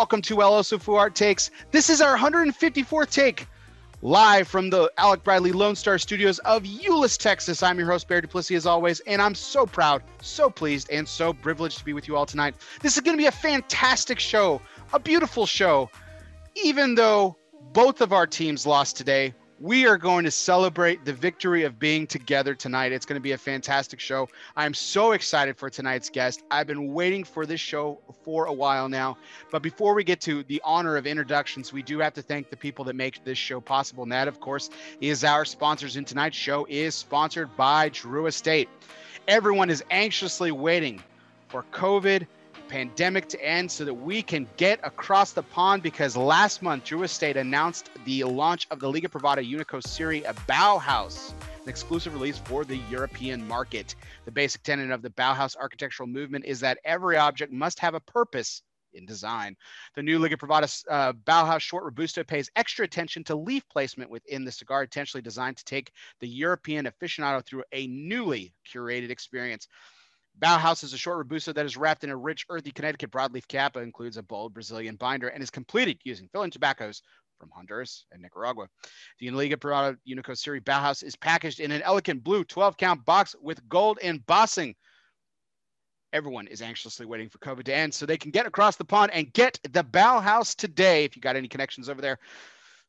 welcome to Oso Art Takes. This is our 154th take live from the Alec Bradley Lone Star Studios of Euless, Texas. I'm your host, Bear Duplessis, as always, and I'm so proud, so pleased, and so privileged to be with you all tonight. This is going to be a fantastic show, a beautiful show. Even though both of our teams lost today, we are going to celebrate the victory of being together tonight. It's going to be a fantastic show. I'm so excited for tonight's guest. I've been waiting for this show for a while now. But before we get to the honor of introductions, we do have to thank the people that make this show possible. And that, of course, is our sponsors. And tonight's show is sponsored by Drew Estate. Everyone is anxiously waiting for COVID pandemic to end so that we can get across the pond because last month Drew Estate announced the launch of the Liga Privada Unico Serie Bauhaus, an exclusive release for the European market. The basic tenet of the Bauhaus architectural movement is that every object must have a purpose in design. The new Liga Privada uh, Bauhaus Short Robusto pays extra attention to leaf placement within the cigar, intentionally designed to take the European aficionado through a newly curated experience. Bauhaus is a short Robusto that is wrapped in a rich, earthy Connecticut broadleaf cap. Includes a bold Brazilian binder and is completed using fill-in tobaccos from Honduras and Nicaragua. The Liga Privada Unico Serie Bauhaus is packaged in an elegant blue 12-count box with gold embossing. Everyone is anxiously waiting for COVID to end so they can get across the pond and get the Bauhaus today. If you got any connections over there,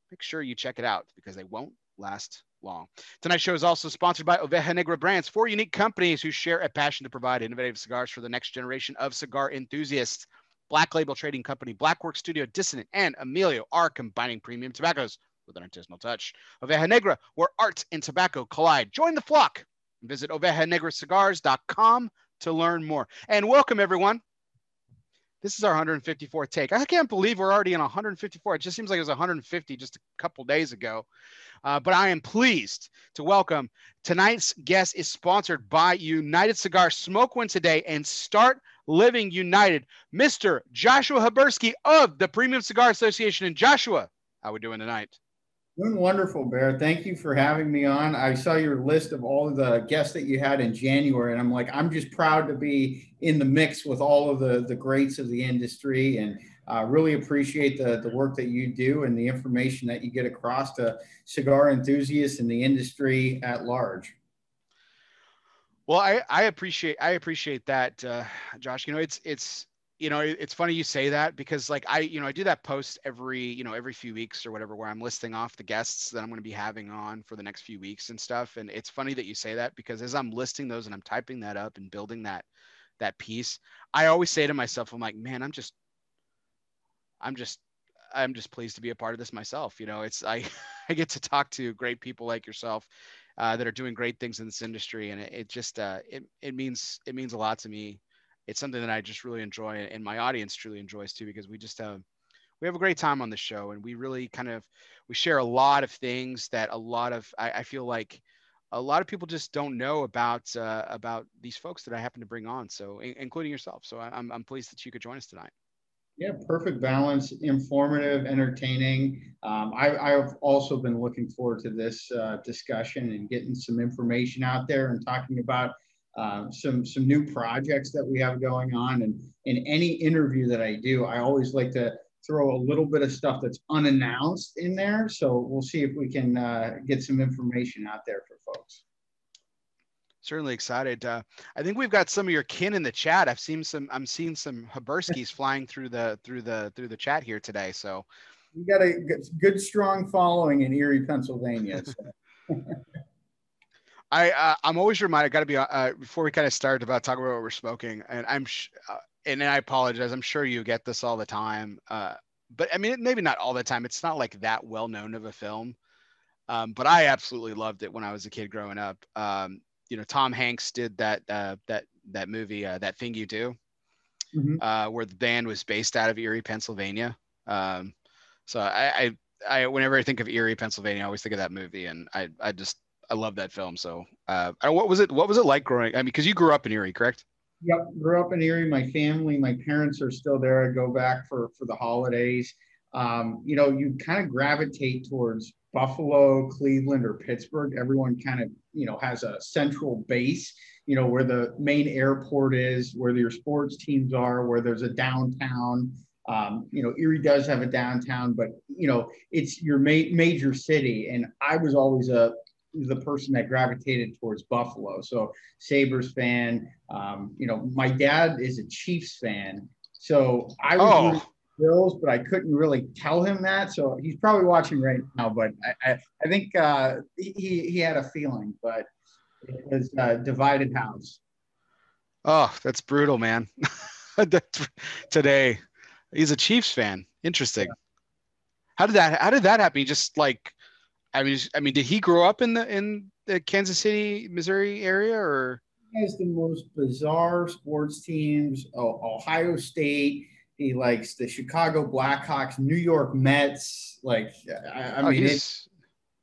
make sure you check it out because they won't last long. Tonight's show is also sponsored by Oveja Negra Brands, four unique companies who share a passion to provide innovative cigars for the next generation of cigar enthusiasts. Black Label Trading Company, Blackwork Studio, Dissonant, and Emilio are combining premium tobaccos with an artisanal touch. Oveja Negra, where art and tobacco collide. Join the flock. Visit ovejanegracigars.com to learn more. And welcome, everyone. This is our 154th take. I can't believe we're already in 154. It just seems like it was 150 just a couple days ago. Uh, but I am pleased to welcome tonight's guest is sponsored by United Cigar. Smoke one today and start living united. Mr. Joshua Habursky of the Premium Cigar Association. And Joshua, how we doing tonight? Doing wonderful, Bear. Thank you for having me on. I saw your list of all the guests that you had in January, and I'm like, I'm just proud to be in the mix with all of the the greats of the industry. And uh, really appreciate the, the work that you do and the information that you get across to cigar enthusiasts and the industry at large. Well, I, I appreciate I appreciate that, uh, Josh. You know, it's it's you know it's funny you say that because like I you know I do that post every you know every few weeks or whatever where I'm listing off the guests that I'm going to be having on for the next few weeks and stuff. And it's funny that you say that because as I'm listing those and I'm typing that up and building that that piece, I always say to myself, I'm like, man, I'm just I'm just I'm just pleased to be a part of this myself. You know, it's I I get to talk to great people like yourself uh, that are doing great things in this industry, and it, it just uh, it it means it means a lot to me. It's something that I just really enjoy, and my audience truly enjoys too, because we just have uh, we have a great time on the show, and we really kind of we share a lot of things that a lot of I, I feel like a lot of people just don't know about uh, about these folks that I happen to bring on. So, including yourself. So, I'm I'm pleased that you could join us tonight. Yeah, perfect balance, informative, entertaining. Um, I, have also been looking forward to this uh, discussion and getting some information out there and talking about uh, some some new projects that we have going on. And in any interview that I do, I always like to throw a little bit of stuff that's unannounced in there. So we'll see if we can uh, get some information out there for folks certainly excited. Uh, I think we've got some of your kin in the chat. I've seen some. I'm seeing some Haburskys flying through the through the through the chat here today. So you got a good, strong following in Erie, Pennsylvania. So. I uh, I'm always reminded. I Got to be uh, uh, before we kind of start about talking about what we're smoking, and I'm sh- uh, and I apologize. I'm sure you get this all the time. Uh, but I mean, maybe not all the time. It's not like that well known of a film. Um, but I absolutely loved it when I was a kid growing up. Um, you know Tom Hanks did that uh, that that movie uh, that thing you do, mm-hmm. uh, where the band was based out of Erie, Pennsylvania. Um, so I, I, I whenever I think of Erie, Pennsylvania, I always think of that movie, and I I just I love that film. So uh, what was it? What was it like growing? I mean, because you grew up in Erie, correct? Yep, grew up in Erie. My family, my parents are still there. I go back for for the holidays. Um, you know, you kind of gravitate towards Buffalo, Cleveland, or Pittsburgh, everyone kind of, you know, has a central base, you know, where the main airport is, where your sports teams are, where there's a downtown. Um, you know, Erie does have a downtown, but you know, it's your ma- major city. And I was always a the person that gravitated towards Buffalo. So Sabres fan. Um, you know, my dad is a Chiefs fan. So I was oh. Bills, but I couldn't really tell him that. So he's probably watching right now. But I, I, I think uh, he, he had a feeling, but it was a divided house. Oh, that's brutal, man. Today, he's a Chiefs fan. Interesting. Yeah. How did that? How did that happen? just like, I mean, I mean, did he grow up in the in the Kansas City, Missouri area, or? He has the most bizarre sports teams. Oh, Ohio State. He likes the Chicago Blackhawks, New York Mets. Like, I, I oh, mean, it's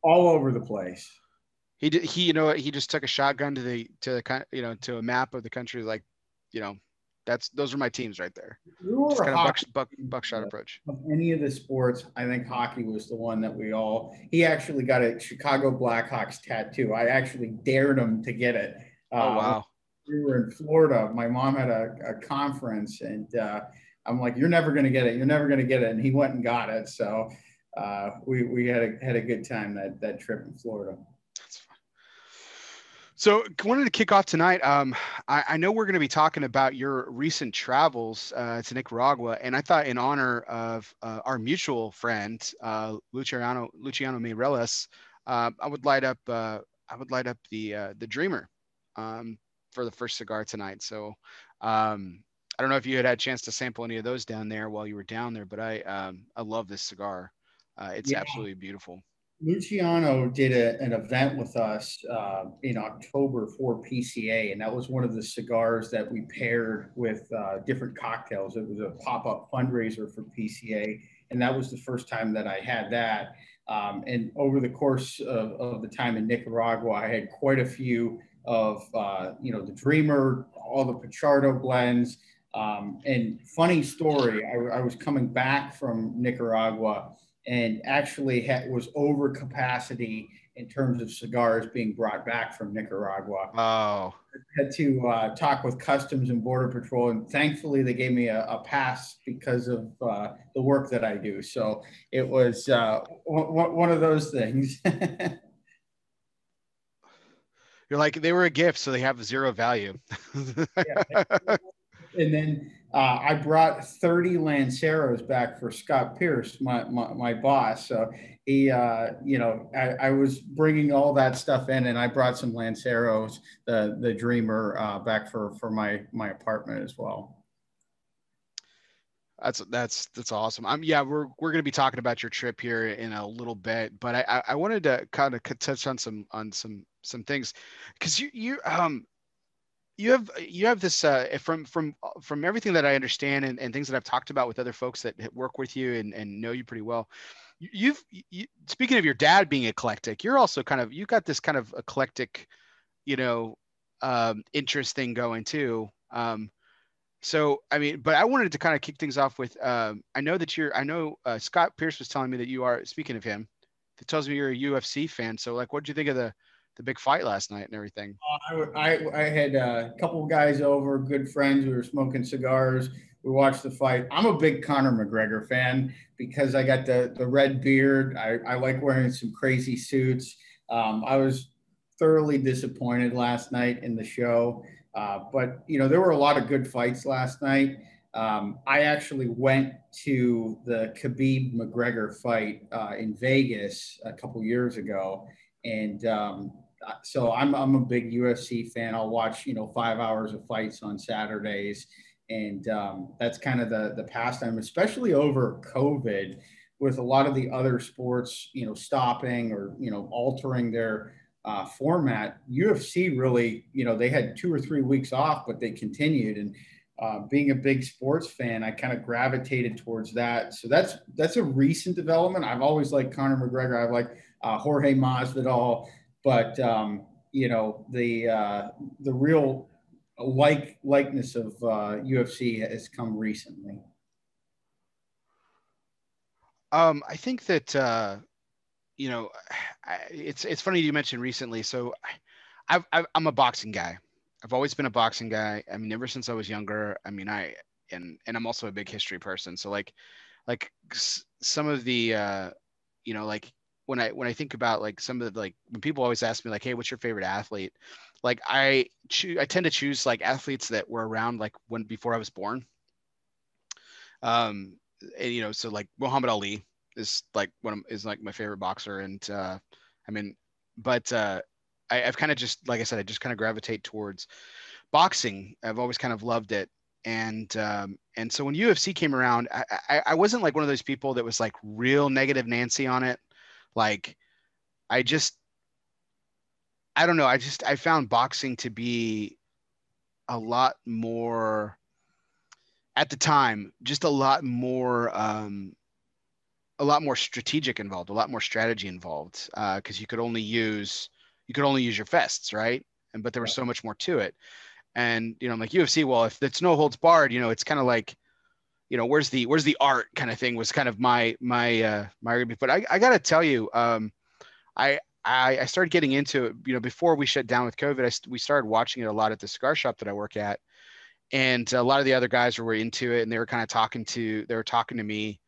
all over the place. He did. He, you know, he just took a shotgun to the to the kind, you know, to a map of the country. Like, you know, that's those are my teams right there. Just kind of buck, buck, buckshot approach. Of any of the sports, I think hockey was the one that we all. He actually got a Chicago Blackhawks tattoo. I actually dared him to get it. Oh wow! Um, we were in Florida. My mom had a, a conference, and uh, I'm like, "You're never going to get it. You're never going to get it." And he went and got it. So uh, we we had a had a good time that that trip in Florida. That's fun. So, wanted to kick off tonight. Um, I, I, know we're going to be talking about your recent travels uh, to Nicaragua, and I thought, in honor of uh, our mutual friend uh, Luciano Luciano Meireles, uh, I would light up uh, I would light up the uh, the Dreamer um, for the first cigar tonight. So, um, I don't know if you had had a chance to sample any of those down there while you were down there, but I um, I love this cigar. it's yeah. absolutely beautiful. Luciano did a, an event with us uh, in October for PCA, and that was one of the cigars that we paired with uh, different cocktails. It was a pop up fundraiser for PCA, and that was the first time that I had that. Um, and over the course of, of, the time in Nicaragua, I had quite a few of, uh, you know, the Dreamer, all the Pichardo blends. Um, and funny story, I, I was coming back from Nicaragua and actually had, was over capacity in terms of cigars being brought back from Nicaragua. Oh. had to uh, talk with Customs and Border Patrol, and thankfully they gave me a, a pass because of uh, the work that I do. So it was uh, w- one of those things. You're like they were a gift, so they have zero value. yeah. And then uh, I brought 30 Lanceros back for Scott Pearce, my, my, my boss. So he, uh, you know, I, I, was bringing all that stuff in and I brought some Lanceros, the, the Dreamer uh, back for, for my, my apartment as well. That's that's that's awesome. I'm yeah, we're we're gonna be talking about your trip here in a little bit, but I I wanted to kind of touch on some on some some things because you you um you have you have this uh, from from from everything that I understand and, and things that I've talked about with other folks that work with you and, and know you pretty well. You've you, speaking of your dad being eclectic, you're also kind of you've got this kind of eclectic, you know, um, interest thing going too. Um, so I mean, but I wanted to kind of kick things off with um, I know that you're I know uh, Scott Pearce was telling me that you are speaking of him. It tells me you're a UFC fan. So like, what do you think of the the big fight last night and everything? Uh, I, I, had a couple of guys over, good friends. We were smoking cigars. We watched the fight. I'm a big Conor McGregor fan because I got the the red beard. I, I like wearing some crazy suits. Um, I was thoroughly disappointed last night in the show, uh, but you know there were a lot of good fights last night. Um, I actually went to the Khabib McGregor fight uh, in Vegas a couple years ago, and um, so I'm I'm a big UFC fan. I'll watch you know five hours of fights on Saturdays, and um, that's kind of the the pastime, especially over COVID, with a lot of the other sports you know stopping or you know altering their uh, format. UFC really you know they had two or three weeks off, but they continued and. Uh, being a big sports fan, I kind of gravitated towards that. So that's that's a recent development. I've always liked Conor McGregor. I've liked uh, Jorge Masvidal. But um, you know the uh, the real like likeness of uh, UFC has come recently. Um, I think that uh, you know it's it's funny you mentioned recently. So i am a boxing guy. I've always been a boxing guy. I mean, ever since I was younger. I mean, I and and I'm also a big history person. So like like some of the uh, you know like when I when I think about like some of the like when people always ask me like, hey, what's your favorite athlete? Like I choose I tend to choose like athletes that were around like when before I was born. Um, and you know, so like Muhammad Ali is like one of, is like my favorite boxer, and uh, I mean, but uh, I, I've kind of just like I said, I just kind of gravitate towards boxing. I've always kind of loved it, and um, and so when UFC came around, I, I, I wasn't like one of those people that was like real negative Nancy on it. Like, I just, I don't know. I just, I found boxing to be a lot more, at the time, just a lot more, um, a lot more strategic involved, a lot more strategy involved, because uh, you could only use, you could only use your fists, right? And but there was so much more to it. And you know, I'm like UFC. Well, if it's no holds barred, you know, it's kind of like you know where's the where's the art kind of thing was kind of my my uh my but i, I gotta tell you um i I, I started getting into it, you know, before we shut down with COVID, I, we started watching it a lot at the cigar shop that I work at. And a lot of the other guys were into it and they were kind of talking to, they were talking to me,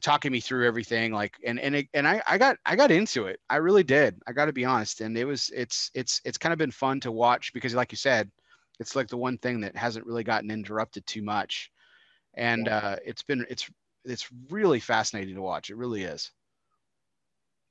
talking me through everything. Like, and, and, it, and I, I got, I got into it. I really did. I got to be honest. And it was, it's, it's, it's kind of been fun to watch because like you said, it's like the one thing that hasn't really gotten interrupted too much and uh, it's been it's it's really fascinating to watch. It really is.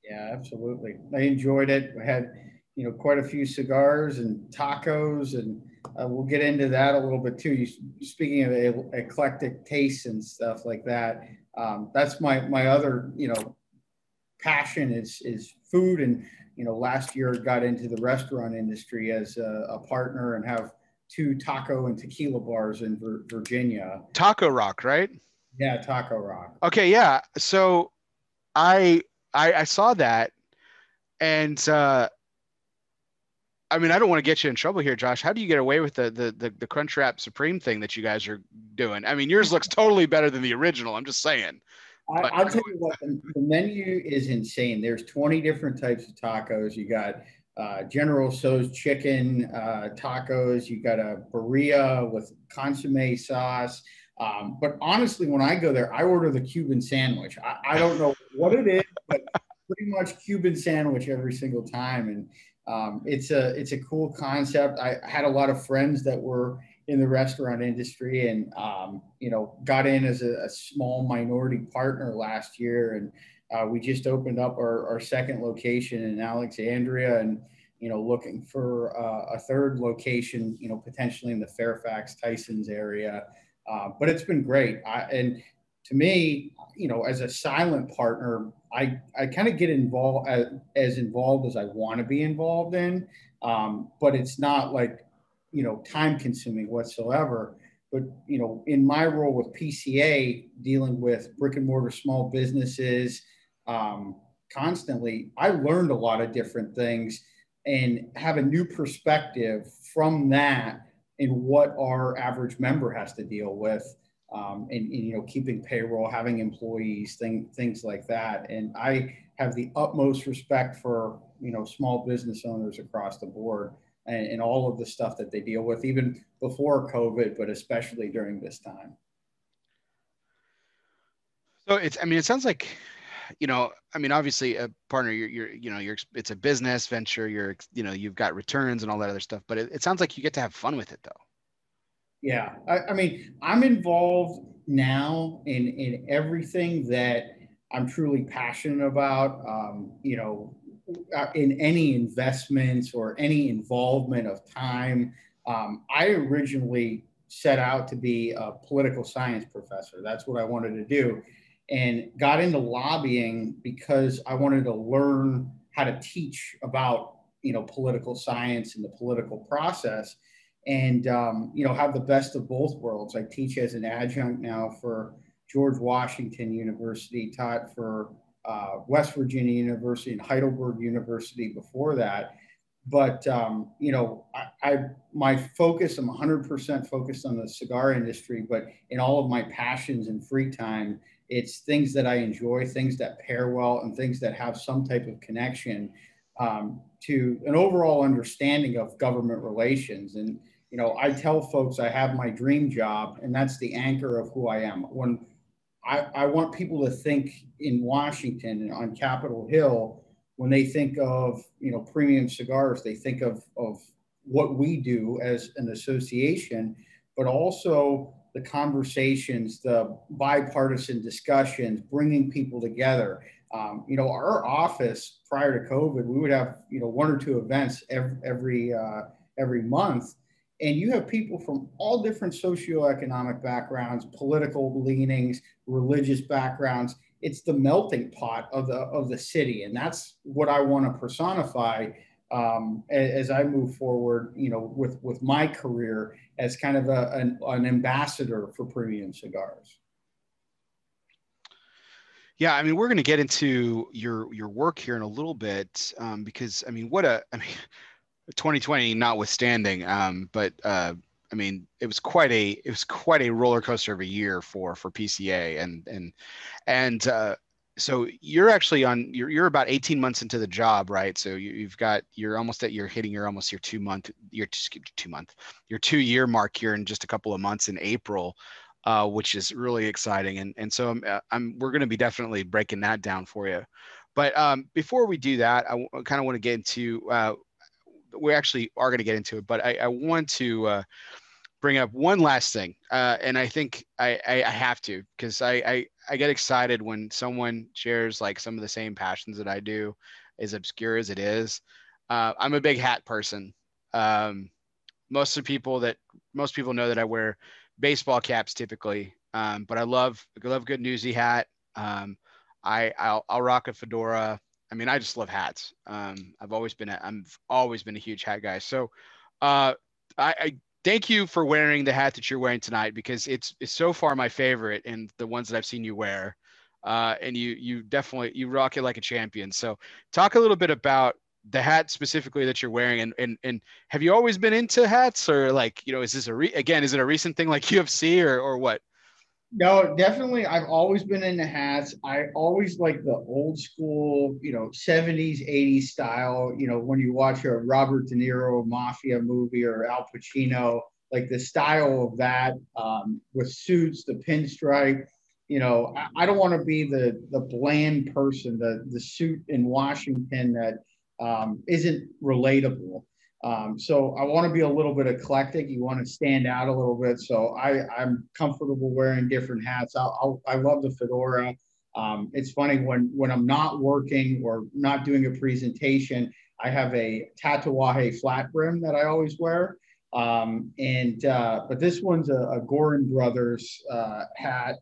Yeah, absolutely. I enjoyed it. I had you know quite a few cigars and tacos, and uh, we'll get into that a little bit too. You, speaking of eclectic tastes and stuff like that, um, that's my my other you know passion is is food and you know last year got into the restaurant industry as a, a partner and have two taco and tequila bars in Virginia. Taco Rock, right? Yeah, Taco Rock. Okay, yeah. So I I, I saw that, and uh, I mean, I don't want to get you in trouble here, Josh. How do you get away with the the the, the Crunchwrap Supreme thing that you guys are doing? I mean, yours looks totally better than the original. I'm just saying. I, will tell you what, the, the menu is insane. There's 20 different types of tacos. You got uh, General Tso's chicken uh, tacos. You got a birria with consomme sauce. Um, but honestly, when I go there, I order the Cuban sandwich. I, I don't know what it is, but pretty much Cuban sandwich every single time. And um, it's a it's a cool concept. I had a lot of friends that were in the restaurant industry, and um, you know, got in as a, a, small minority partner last year, and uh, we just opened up our, our second location in Alexandria, and you know, looking for uh, a third location, you know, potentially in the Fairfax Tysons area. Uh, but it's been great. I, and to me, you know, as a silent partner, I, I kind of get involved as, as, involved as I want to be involved in, um, but it's not like, you know, time consuming whatsoever. But, you know, in my role with PCA, dealing with brick and mortar small businesses um, constantly, I learned a lot of different things and have a new perspective from that in what our average member has to deal with um, and, and, you know keeping payroll having employees thing, things like that. And i have the utmost respect for you know small business owners across the board and, and all of the stuff that they deal with even before covid but especially during this time. So it's i mean it sounds like you know, I mean, obviously a partner, you're, you're, you know, you're, it's a business venture, you're, you know, you've got returns and all that other stuff, but it, it sounds like you get to have fun with it though. Yeah. I, I mean, I'm involved now in, in everything that I'm truly passionate about. Um, you know, uh, in any investments or any involvement of time. Um, I originally set out to be a political science professor. That's what I wanted to do and got into lobbying because I wanted to learn how to teach about you know political science and the political process and um, you know have the best of both worlds. I teach as an adjunct now for George Washington University, taught for uh, West Virginia University and Heidelberg University before that. But um, you know, I, I my focus, I'm 100% focused on the cigar industry. But in all of my passions and free time, it's things that I enjoy, things that pair well, and things that have some type of connection um, to an overall understanding of government relations. And you know, I tell folks I have my dream job, and that's the anchor of who I am. When I, I want people to think in Washington and on Capitol Hill, when they think of you know premium cigars, they think of of what we do as an association, but also the conversations, the bipartisan discussions, bringing people together. Um, you know, our office prior to COVID, we would have you know one or two events every every uh, every month, and you have people from all different socioeconomic backgrounds, political leanings, religious backgrounds. It's the melting pot of the of the city, and that's what I want to personify um, as, I move forward. You know, with with my career as kind of a, an, an ambassador for premium cigars. Yeah, I mean, we're going to get into your your work here in a little bit um, because I mean, what a I mean, 2020 notwithstanding, um, but uh, I mean, it was quite a it was quite a roller coaster of a year for for PCA, and and and uh, so you're actually on you're you're about 18 months into the job, right? So you, have got you're almost at you're hitting your almost your two month your two month your two year mark here in just a couple of months in April. Uh, which is really exciting, and and so I'm, uh, I'm we're going to be definitely breaking that down for you. But um, before we do that, I w- kind of want to get into uh, we actually are going to get into it, but I, I want to uh, bring up one last thing, uh, and I think I, I, I have to because I, I I get excited when someone shares like some of the same passions that I do, as obscure as it is. Uh, I'm a big hat person. Um, most of the people that most people know that I wear baseball caps typically, um, but I love I love good newsy hat. Um, I I'll, I'll rock a fedora. I mean, I just love hats. Um, I've always been a, I've always been a huge hat guy. So, uh, I, I thank you for wearing the hat that you're wearing tonight because it's it's so far my favorite and the ones that I've seen you wear. Uh, and you you definitely you rock it like a champion. So, talk a little bit about the hat specifically that you're wearing and and and have you always been into hats or like you know is this a re- again is it a recent thing like UFC or or what? No, definitely. I've always been into hats. I always like the old school, you know, 70s, 80s style. You know, when you watch a Robert De Niro mafia movie or Al Pacino, like the style of that um, with suits, the pinstripe. You know, I, I don't want to be the the bland person, the the suit in Washington that um, not relatable. Um, so I want to be a little bit eclectic. You want to stand out a little bit. So I, I'm comfortable wearing different hats. I'll, I'll, i love the fedora. Um, it's funny when when I'm not working or not doing a presentation, I have a Tatuaje flat brim that I always wear. Um, and uh, but this one's a, a Goorin Brothers uh, hat,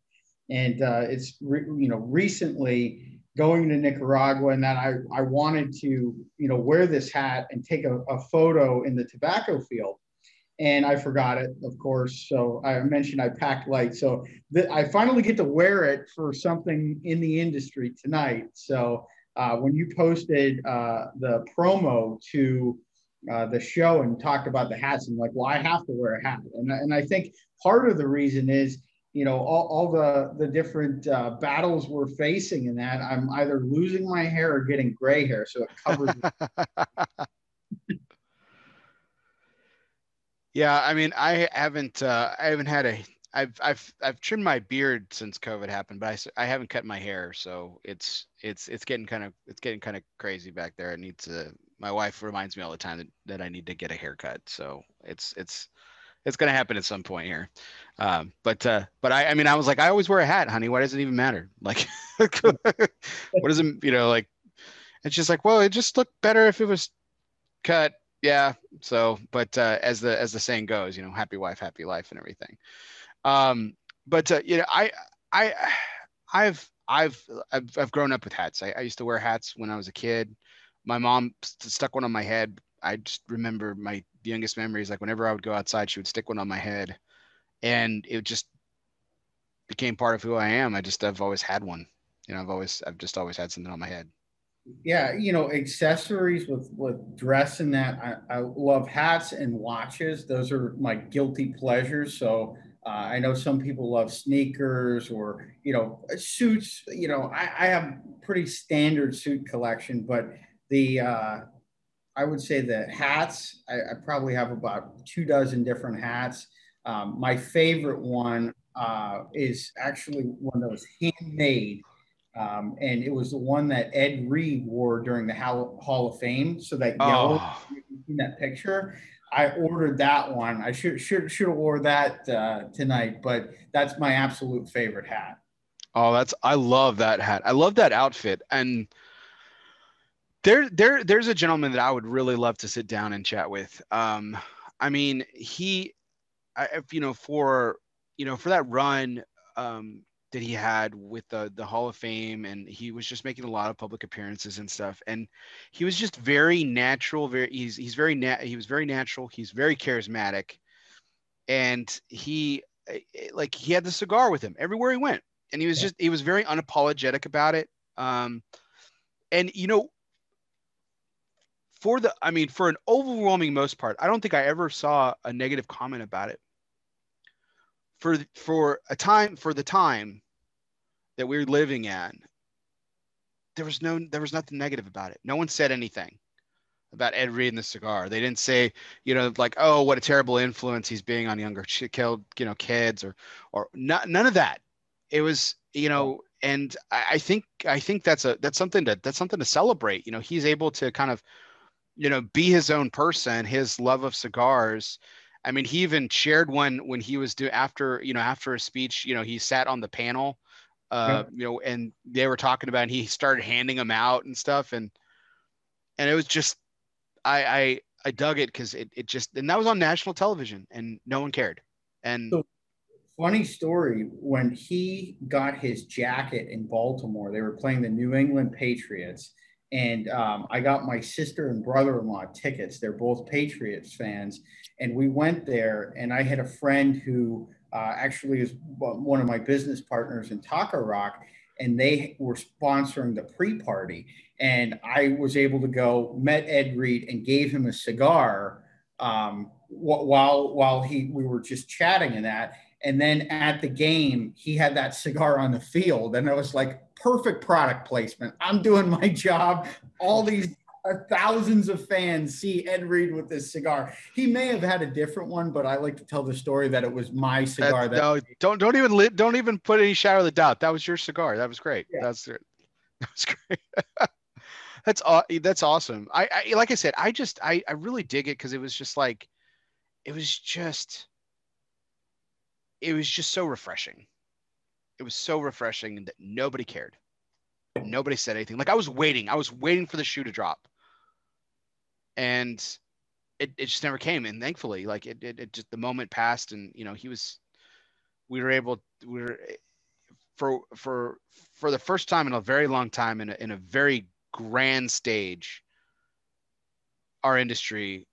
and uh, it's re- you know recently going to Nicaragua and that I, I wanted to, you know, wear this hat and take a, a photo in the tobacco field. And I forgot it, of course. So I mentioned I packed light. So th- I finally get to wear it for something in the industry tonight. So uh, when you posted uh, the promo to uh, the show and talked about the hats, I'm like, well, I have to wear a hat. And, and I think part of the reason is you know all, all the the different uh, battles we're facing in that i'm either losing my hair or getting gray hair so it covers yeah i mean i haven't uh, i haven't had a I've I've I've trimmed my beard since COVID happened, but I, I haven't cut my hair, so it's it's it's getting kind of it's getting kind of crazy back there. I need to. My wife reminds me all the time that, that I need to get a haircut, so it's it's it's gonna happen at some point here. Um, but uh, but I, I mean, I was like, I always wear a hat, honey. Why does it even matter? Like, what does it, you know, like? And she's like, well, it just looked better if it was cut. Yeah. So, but uh, as the as the saying goes, you know, happy wife, happy life, and everything. Um, but uh, you know, I I I've I've I've, I've grown up with hats. I, I used to wear hats when I was a kid. My mom st- stuck one on my head. I just remember my youngest memories. Like whenever I would go outside, she would stick one on my head and it just became part of who I am. I just I've always had one. You know, I've always I've just always had something on my head. Yeah, you know, accessories with with dress and that. I, I love hats and watches. Those are my guilty pleasures. So uh, I know some people love sneakers or you know suits. You know, I, I have pretty standard suit collection, but the uh, I would say that hats, I, I, probably have about two dozen different hats. Um, my favorite one uh, is actually one that was handmade. Um, and it was the one that Ed Reed wore during the Hall, Hall of Fame. So that yellow oh. in that picture, I ordered that one. I should should should have wore that uh, tonight, but that's my absolute favorite hat. Oh, that's I love that hat. I love that outfit, and there there there's a gentleman that I would really love to sit down and chat with. Um, I mean, he, I, you know, for you know, for that run um, that he had with the the Hall of Fame, and he was just making a lot of public appearances and stuff. And he was just very natural. Very he's he's very nat he was very natural. He's very charismatic, and he eh, eh, like he had the cigar with him everywhere he went, and he was just he was very unapologetic about it. Um, and you know for the i mean for an overwhelming most part i don't think i ever saw a negative comment about it. For for a time for the time that we are living in there was no there was nothing negative about it. No one said anything about ed reed and the cigar. They didn't say you know like oh what a terrible influence he's being on younger killed you know kids or or not, none of that. It was you know and I, I think i think that's a that's something to that's something to celebrate. You know he's able to kind of you know, be his own person, his love of cigars. I mean, he even shared one when he was do after, you know, after a speech, you know, he sat on the panel, uh, you know, and they were talking about, and he started handing them out and stuff. And, and it was just, I, I, I dug it cause it, it just, and that was on national television and no one cared. And so, funny story when he got his jacket in Baltimore, they were playing the New England Patriots and um, I got my sister and brother-in-law tickets. They're both Patriots fans, and we went there. And I had a friend who uh, actually is one of my business partners in Taco Rock, and they were sponsoring the pre-party. And I was able to go, met Ed Reed, and gave him a cigar um, while while he we were just chatting in that. And then at the game, he had that cigar on the field, and I was like, perfect product placement. I'm doing my job. All these thousands of fans see Ed Reed with this cigar. He may have had a different one, but I like to tell the story that it was my cigar. That, no, don't don't even li- don't even put any shadow of the doubt. That was your cigar. That was great. Yeah. That's that was great. that's that's awesome. I, I like I said, I just I I really dig it because it was just like, it was just, it was just so refreshing it was so refreshing that nobody cared. Nobody said anything. Like I was waiting. I was waiting for the shoe to drop. And it, it just never came. And thankfully, like it, it, it just the moment passed and you know, he was we were able we were for for for the first time in a very long time in a, in a very grand stage our industry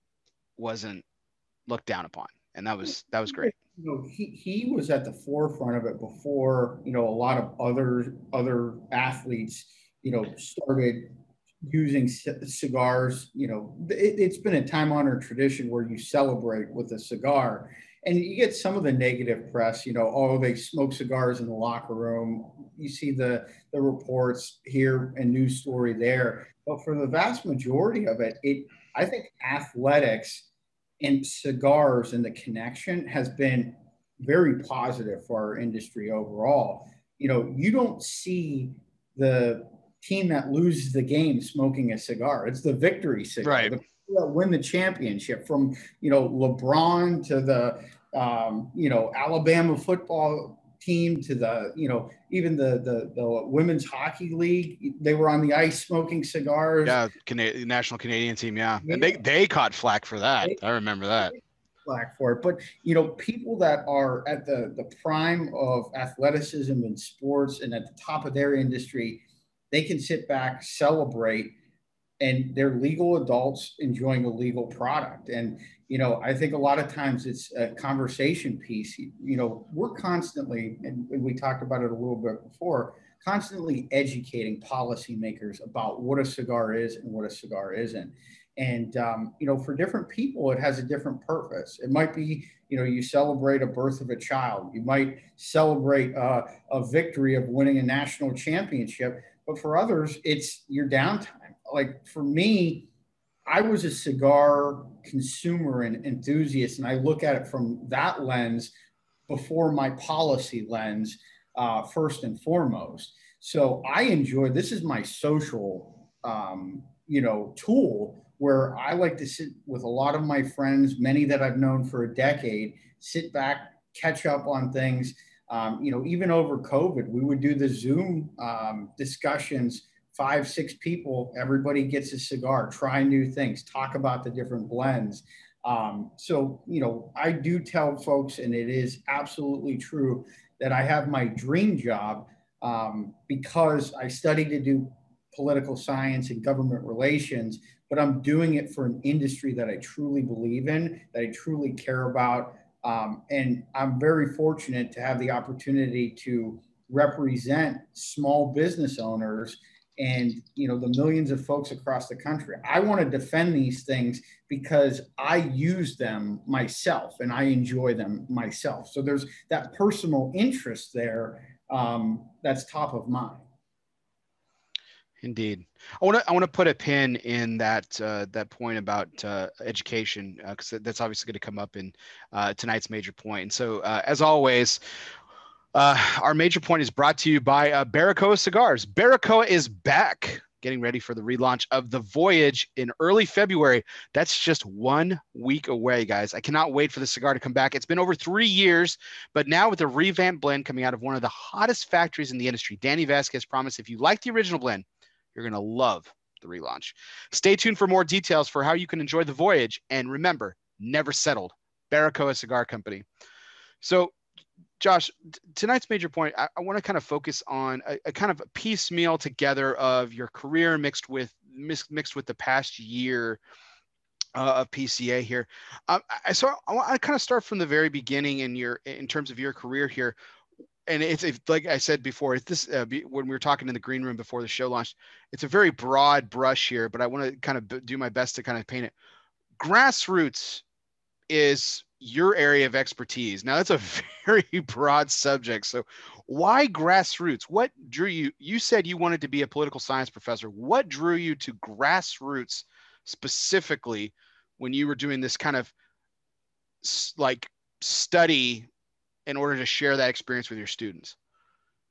wasn't looked down upon and that was that was great you know, he, he was at the forefront of it before, you know, a lot of other other athletes, you know, started using c- cigars. You know, it, it's been a time honored tradition where you celebrate with a cigar. And you get some of the negative press, you know, oh, they smoke cigars in the locker room. You see the the reports here and news story there. But for the vast majority of it, it I think athletics and cigars and the connection has been very positive for our industry overall. You know, you don't see the team that loses the game smoking a cigar. It's the victory cigar. Right. The that win the championship from, you know, LeBron to the, um, you know, Alabama football team to the you know even the the, the women's hockey league they were on the ice smoking cigars. Yeah national canadian team yeah, yeah. And they they caught flack for that. They, i remember that. flack for it. But you know people that are at the the prime of athleticism and sports and at the top of their industry they can sit back celebrate and they're legal adults enjoying a legal product and you know, I think a lot of times it's a conversation piece. You know, we're constantly, and we talked about it a little bit before, constantly educating policymakers about what a cigar is and what a cigar isn't. And, um, you know, for different people, it has a different purpose. It might be, you know, you celebrate a birth of a child, you might celebrate uh, a victory of winning a national championship. But for others, it's your downtime. Like for me, I was a cigar consumer and enthusiast, and I look at it from that lens before my policy lens, uh, first and foremost. So I enjoy this is my social, um, you know, tool where I like to sit with a lot of my friends, many that I've known for a decade, sit back, catch up on things. Um, you know, even over COVID, we would do the Zoom um, discussions five, six people, everybody gets a cigar, try new things, talk about the different blends. Um, so, you know, I do tell folks, and it is absolutely true, that I have my dream job um, because I studied to do political science and government relations, but I'm doing it for an industry that I truly believe in, that I truly care about. Um, and I'm very fortunate to have the opportunity to represent small business owners and you know the millions of folks across the country. I want to defend these things because i use them myself and i enjoy them myself. So there's that personal interest there um, that's top of mind. Indeed, I want to I want to put a pin in that uh, that point about uh, education because uh, that's obviously going to come up in uh, tonight's major point. And so, uh, as always, uh, our major point is brought to you by uh, Baracoa Cigars. Baracoa is back, getting ready for the relaunch of the Voyage in early February. That's just one week away, guys. I cannot wait for the cigar to come back. It's been over three years, but now with a revamped blend coming out of one of the hottest factories in the industry, Danny Vasquez promised if you like the original blend, you're going to love the relaunch. Stay tuned for more details for how you can enjoy the Voyage. And remember, never settled. Baracoa Cigar Company. So Josh, tonight's major point, I, I want to kind of focus on a, a, kind of a piecemeal together of your career mixed with mixed with the past year uh, of PCA here. Um, I, so I want to kind of start from the very beginning in your in terms of your career here. And it's if, like I said before, it's this uh, be, when we were talking in the green room before the show launched. It's a very broad brush here, but I want to kind of do my best to kind of paint it. Grassroots is your area of expertise. Now that's a very broad subject. So why grassroots? What drew you? You said you wanted to be a political science professor. What drew you to grassroots specifically when you were doing this kind of like study in order to share that experience with your students?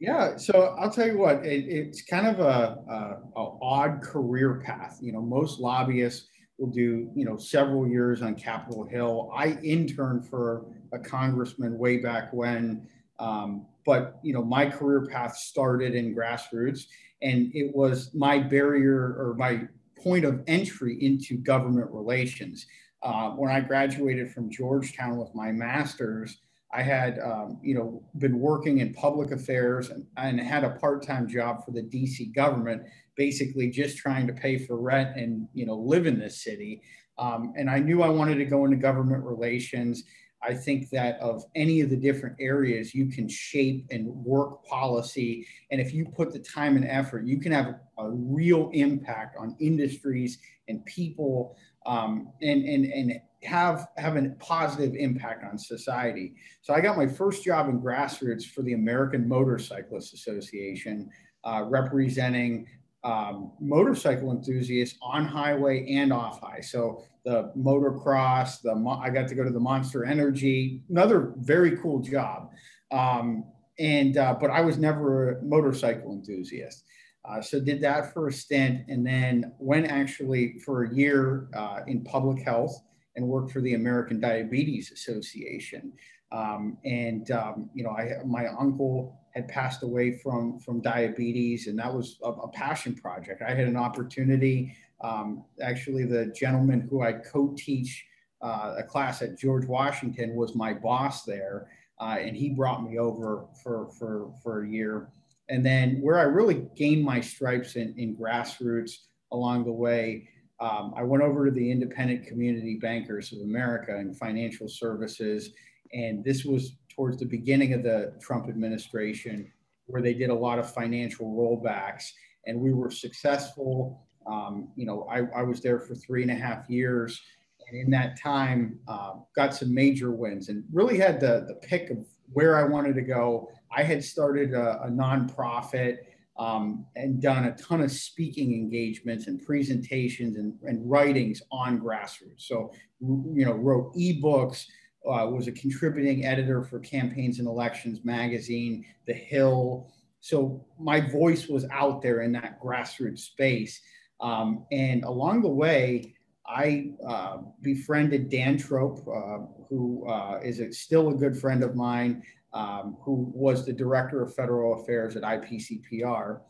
Yeah, so I'll tell you what, it, it's kind of a, a, a odd career path. You know, most lobbyists will do you know several years on Capitol Hill. I interned for a congressman way back when, um, but you know my career path started in grassroots, and it was my barrier or my point of entry into government relations. Uh, when I graduated from Georgetown with my master's, I had, um, you know, been working in public affairs and, and had a part-time job for the DC government, basically just trying to pay for rent and, you know, live in this city. Um, and I knew I wanted to go into government relations. I think that of any of the different areas, you can shape and work policy. And if you put the time and effort, you can have a real impact on industries and people um, and, and, and have have a positive impact on society. So I got my first job in grassroots for the American Motorcyclists Association, uh, representing um, motorcycle enthusiasts on highway and off high. So the motocross, the I got to go to the Monster Energy, another very cool job. Um, and uh, but I was never a motorcycle enthusiast. Uh, so did that for a stint, and then went actually for a year uh, in public health and worked for the American Diabetes Association. Um, and um, you know, I my uncle had passed away from from diabetes, and that was a, a passion project. I had an opportunity. Um, actually, the gentleman who I co-teach uh, a class at George Washington was my boss there, uh, and he brought me over for for for a year. And then where I really gained my stripes in, in grassroots along the way um, I went over to the Independent Community Bankers of America and financial services. And this was towards the beginning of the Trump administration, where they did a lot of financial rollbacks. And we were successful. Um, you know, I, I, was there for three and a half years. And in that time, uh, got some major wins and really had the, the pick of where I wanted to go. I had started a, a nonprofit um, and done a ton of speaking engagements and presentations and, and writings on grassroots. So, you know, wrote ebooks, uh, was a contributing editor for Campaigns and Elections magazine, The Hill. So my voice was out there in that grassroots space. Um, and along the way, I uh, befriended Dan Trope, uh, who uh, is a, still a good friend of mine, um, who was the director of federal affairs at IPCPR.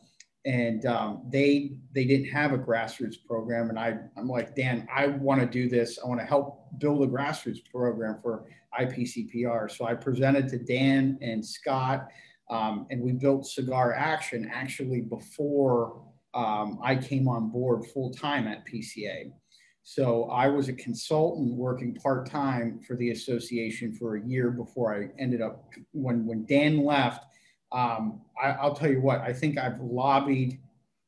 And um, they they didn't have a grassroots program, and I I'm like Dan, I want to do this. I want to help build a grassroots program for IPCPR. So I presented to Dan and Scott, um, and we built Cigar Action actually before um, I came on board full time at PCA. So I was a consultant working part time for the association for a year before I ended up when when Dan left. Um, I, will tell you what I think I've lobbied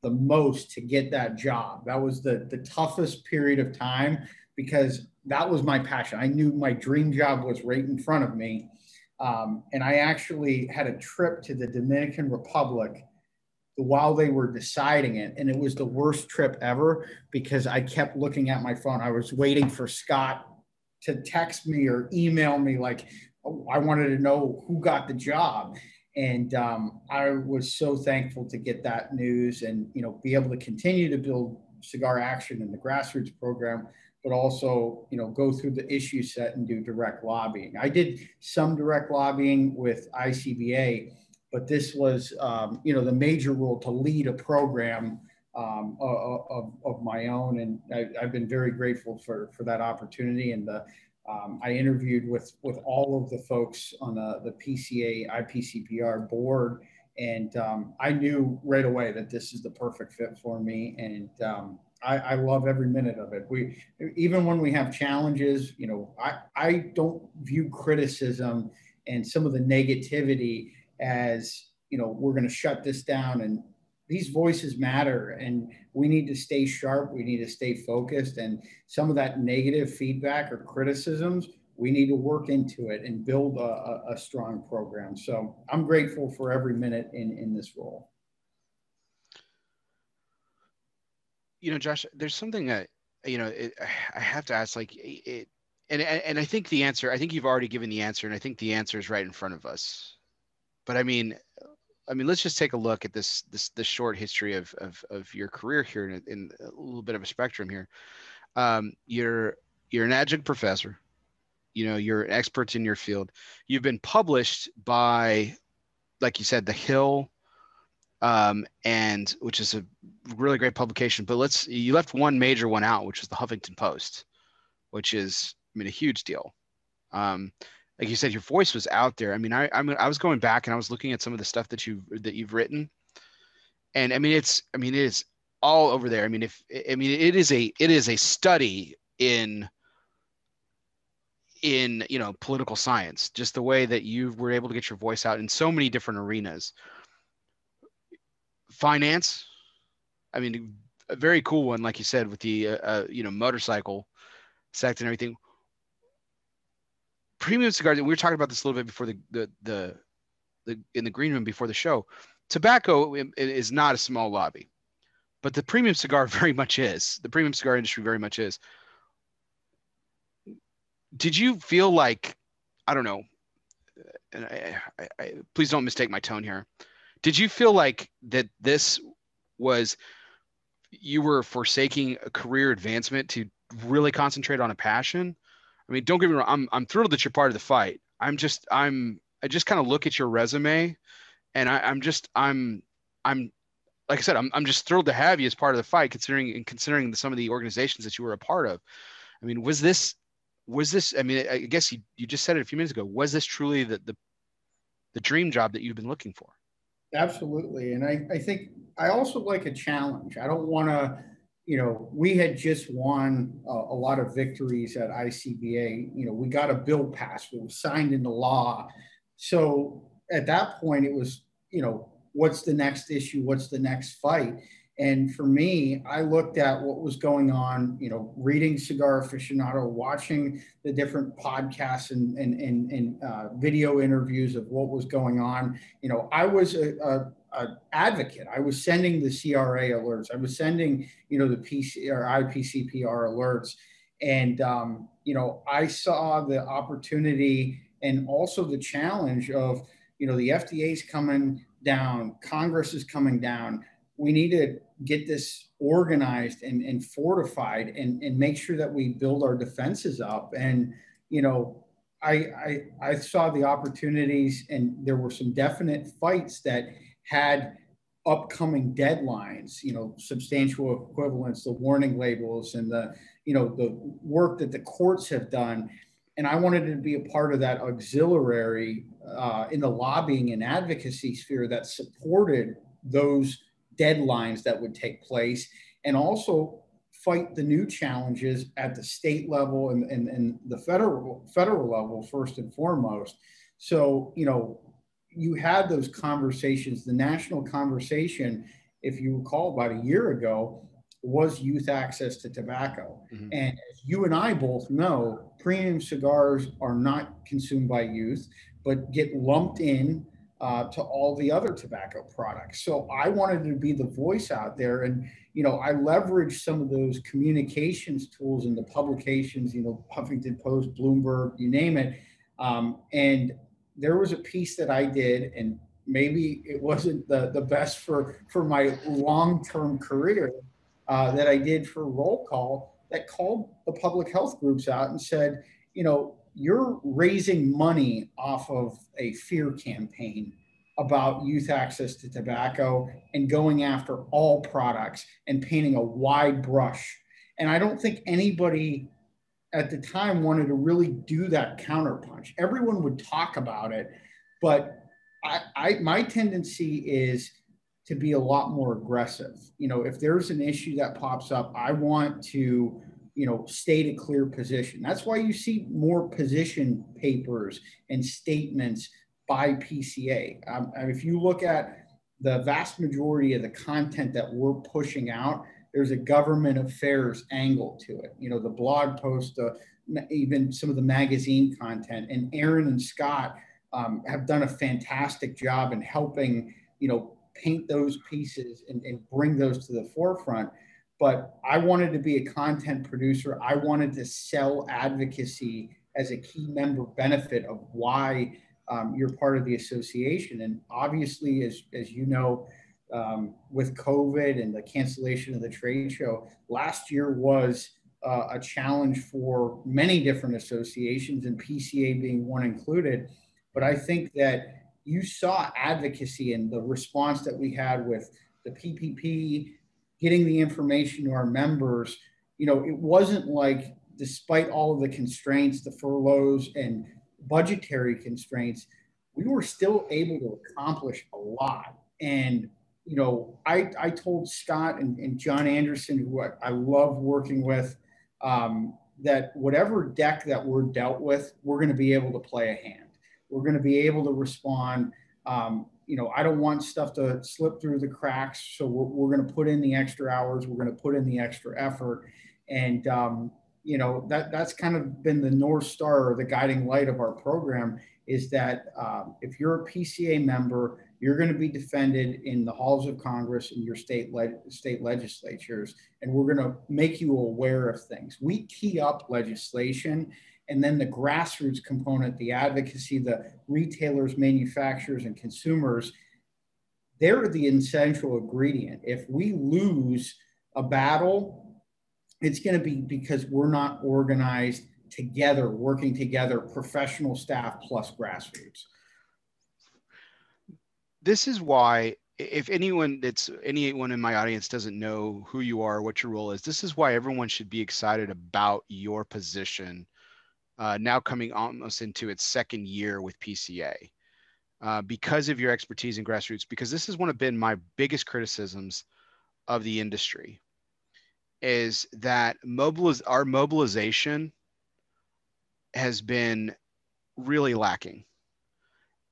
the most to get that job. That was the the toughest period of time because that was my passion. I knew my dream job was right in front of me, um, and I actually had a trip to the Dominican Republic while they were deciding it. And it was the worst trip ever because I kept looking at my phone. I was waiting for Scott to text me or email me, like, oh, I wanted to know who got the job. And um, I was so thankful to get that news and, you know, be able to continue to build Cigar Action and the grassroots program, but also, you know, go through the issue set and do direct lobbying. I did some direct lobbying with ICBA but this was, um, you know, the major role to lead a program um, of, of my own. And I, have been very grateful for, for that opportunity. And the, um, I interviewed with, with all of the folks on the, the PCA IPCPR board. And um, I knew right away that this is the perfect fit for me. And um, I, I, love every minute of it. We, even when we have challenges, you know, I, I don't view criticism and some of the negativity as you know we're going to shut this down and these voices matter and we need to stay sharp we need to stay focused and some of that negative feedback or criticisms we need to work into it and build a, a, strong program. So i'm grateful for every minute in in this role. You know josh there's something that you know it, i have to ask like it and and i think the answer i think you've already given the answer and i think the answer is right in front of us. But I mean, I mean, let's just take a look at this this this short history of of, of your career here in, in a little bit of a spectrum here. Um, you're you're an adjunct professor. You know, you're experts in your field. You've been published by, like you said, The Hill, um, and which is a really great publication. But let's you left one major one out, which is the Huffington Post, which is I mean a huge deal. Um, like you said, your voice was out there. I mean, I, I I was going back and I was looking at some of the stuff that you that you've written, and I mean, it's, I mean, it is all over there. I mean, if I mean, it is a it is a study in in you know political science, just the way that you were able to get your voice out in so many different arenas. Finance, I mean, a very cool one, like you said, with the uh, uh, you know motorcycle sect and everything premium cigars, we were talking about this a little bit before the the the, the in the green room before the show. Tobacco is not a small lobby, but the premium cigar very much is. The premium cigar industry very much is. Did you feel like, I don't know, and I, I, I, please don't mistake my tone here. Did you feel like that this was you were forsaking a career advancement to really concentrate on a passion? I mean, don't get me wrong. I'm I'm thrilled that you're part of the fight. I'm just I'm I just kind of look at your resume, and I, I'm just I'm I'm like I said I'm I'm just thrilled to have you as part of the fight, considering and considering the, some of the organizations that you were a part of. I mean, was this was this? I mean, I guess you you just said it a few minutes ago. Was this truly the the the dream job that you've been looking for? Absolutely, and I I think I also like a challenge. I don't want to you know, we had just won a, a, lot of victories at ICBA. You know, we got a bill passed, it was signed into law. So at that point, it was, you know, what's the next issue? What's the next fight? And for me, I looked at what was going on, you know, reading Cigar Aficionado, watching the different podcasts and, and, and, and uh, video interviews of what was going on. You know, I was a, a, a, advocate. I was sending the CRA alerts. I was sending, you know, the PC or IPCPR alerts. And, um, you know, I saw the opportunity and also the challenge of, you know, the FDA's coming down, Congress is coming down we need to get this organized and, and fortified and, and make sure that we build our defenses up. And, you know, I, I, I saw the opportunities and there were some definite fights that had upcoming deadlines, you know, substantial equivalence, the warning labels and the, you know, the work that the courts have done. And I wanted to be a part of that auxiliary uh, in the lobbying and advocacy sphere that supported those deadlines that would take place and also fight the new challenges at the state level and, and, and the federal federal level first and foremost. So, you know, you had those conversations, the national conversation, if you recall about a year ago, was youth access to tobacco. Mm-hmm. And as you and I both know, premium cigars are not consumed by youth, but get lumped in uh, to all the other tobacco products. So I wanted to be the voice out there. And, you know, I leveraged some of those communications tools in the publications, you know, Huffington Post, Bloomberg, you name it. Um, and there was a piece that I did, and maybe it wasn't the, the best for, for my long term career uh, that I did for Roll Call that called the public health groups out and said, you know, you're raising money off of a fear campaign about youth access to tobacco and going after all products and painting a wide brush. And I don't think anybody at the time wanted to really do that counterpunch. Everyone would talk about it, but I, I my tendency is to be a lot more aggressive. You know, if there's an issue that pops up, I want to you know, state a clear position. That's why you see more position papers and statements by PCA. Um, if you look at the vast majority of the content that we're pushing out, there's a government affairs angle to it. You know, the blog post, uh, even some of the magazine content, and Aaron and Scott um, have done a fantastic job in helping, you know, paint those pieces and, and bring those to the forefront but I wanted to be a content producer. I wanted to sell advocacy as a key member benefit of why um, you're part of the association. And obviously, as, as you know, um, with COVID and the cancellation of the trade show, last year was uh, a challenge for many different associations, and PCA being one included. But I think that you saw advocacy and the response that we had with the PPP getting the information to our members, you know, it wasn't like despite all of the constraints, the furloughs and budgetary constraints, we were still able to accomplish a lot. And, you know, I, I told Scott and, and John Anderson, who I, I love working with, um, that whatever deck that we're dealt with, we're going to be able to play a hand. We're going to be able to respond. Um, you know, I don't want stuff to slip through the cracks. So we're, we're going to put in the extra hours. We're going to put in the extra effort. And, um, you know, that that's kind of been the North Star or the guiding light of our program is that um, if you're a PCA member, you're going to be defended in the halls of Congress and your state le- state legislatures, and we're going to make you aware of things. We key up legislation and then the grassroots component, the advocacy, the retailers, manufacturers, and consumers, they're the essential ingredient. If we lose a battle, it's going to be because we're not organized together, working together, professional staff plus grassroots. This is why if anyone that's anyone in my audience doesn't know who you are, or what your role is, this is why everyone should be excited about your position uh, now coming almost into its second year with PCA. Uh, because of your expertise in grassroots, because this has one of been my biggest criticisms of the industry, is that mobiliz- our mobilization has been really lacking,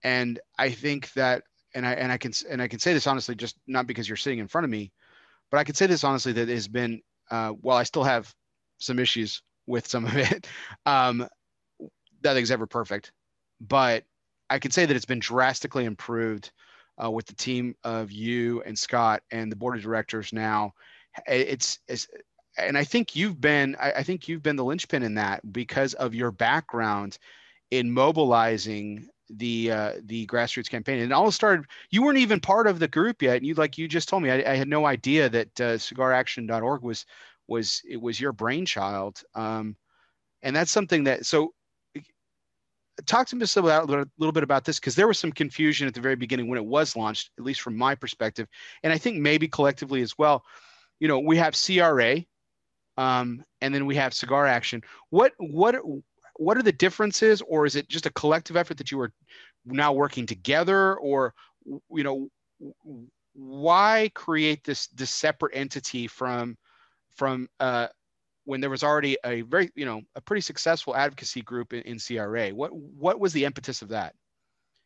and I think that, and I and I can and I can say this honestly, just not because you're sitting in front of me, but I can say this honestly that has been uh, while I still have some issues with some of it, um, nothing's ever perfect, but I can say that it's been drastically improved uh, with the team of you and Scott and the board of directors now. It's, it's and I think you've been I, I think you've been the linchpin in that because of your background in mobilizing the uh, the grassroots campaign. And it all started. You weren't even part of the group yet. And you like you just told me. I, I had no idea that uh, CigarAction.org was was it was your brainchild. Um, and that's something that so talk to me a little, bit about this because there was some confusion at the very beginning when it was launched, at least from my perspective, and I think maybe collectively as well. You know, we have CRA, um, and then we have Cigar Action. What what what are the differences, or is it just a collective effort that you are now working together, or you know, why create this this separate entity from from uh, when there was already a very, you know, a pretty successful advocacy group in, in CRA. What what was the impetus of that?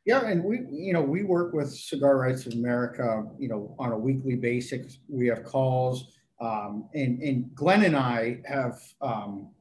Yeah, and we, you know, we work with Cigar Rights of America, you know, on a weekly basis. We have calls, um, and and Glynn and I have. Um,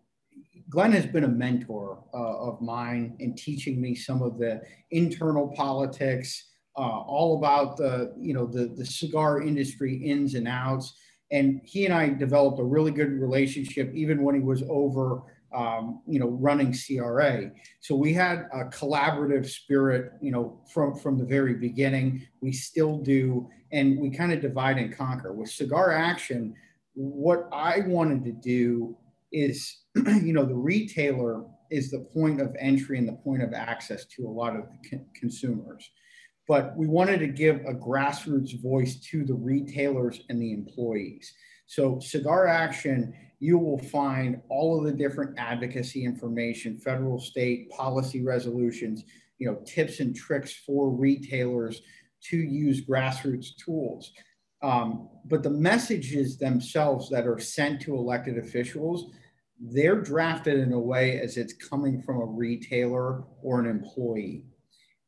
Glynn has been a mentor uh, of mine in teaching me some of the internal politics, uh, all about the you know the the cigar industry ins and outs and he and I developed a really good relationship even when he was over um, you know running CRA. So we had a collaborative spirit you know from from the very beginning. We still do, and we kind of divide and conquer with Cigar Action. What I wanted to do is you know the retailer is the point of entry and the point of access to a lot of consumers but we wanted to give a grassroots voice to the retailers and the employees. So, Cigar Action, you will find all of the different advocacy information, federal, state, policy resolutions, you know, tips and tricks for retailers to use grassroots tools. Um, but the messages themselves that are sent to elected officials, they're drafted in a way as it's coming from a retailer or an employee.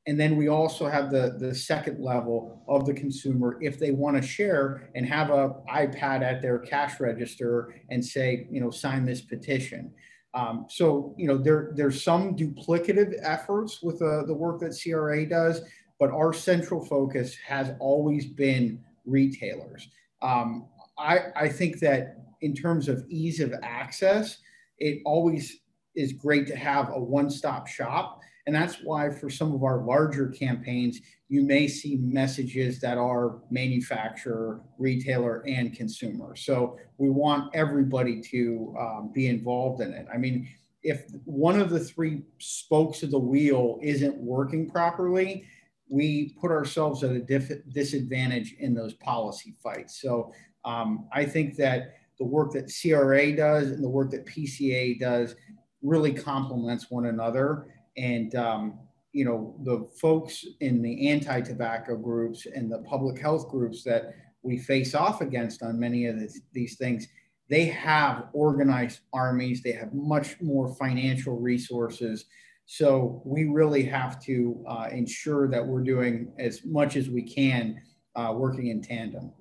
And then we also have the, the second level of the consumer if they want to share and have a iPad at their cash register and say, you know, sign this petition. Um, so, you know, there, there's some duplicative efforts with uh, the work that CRA does, but our central focus has always been retailers. Um, I, I think that in terms of ease of access, it always is great to have a one-stop shop and that's why for some of our larger campaigns, you may see messages that are manufacturer, retailer, and consumer. So we want everybody to um, be involved in it. I mean, if one of the three spokes of the wheel isn't working properly, we put ourselves at a disadvantage in those policy fights. So um, I think that the work that CRA does and the work that PCA does really complements one another. And um, you know the folks in the anti-tobacco groups and the public health groups that we face off against on many of this, these things they have organized armies. They have much more financial resources. So we really have to uh, ensure that we're doing as much as we can uh, working in tandem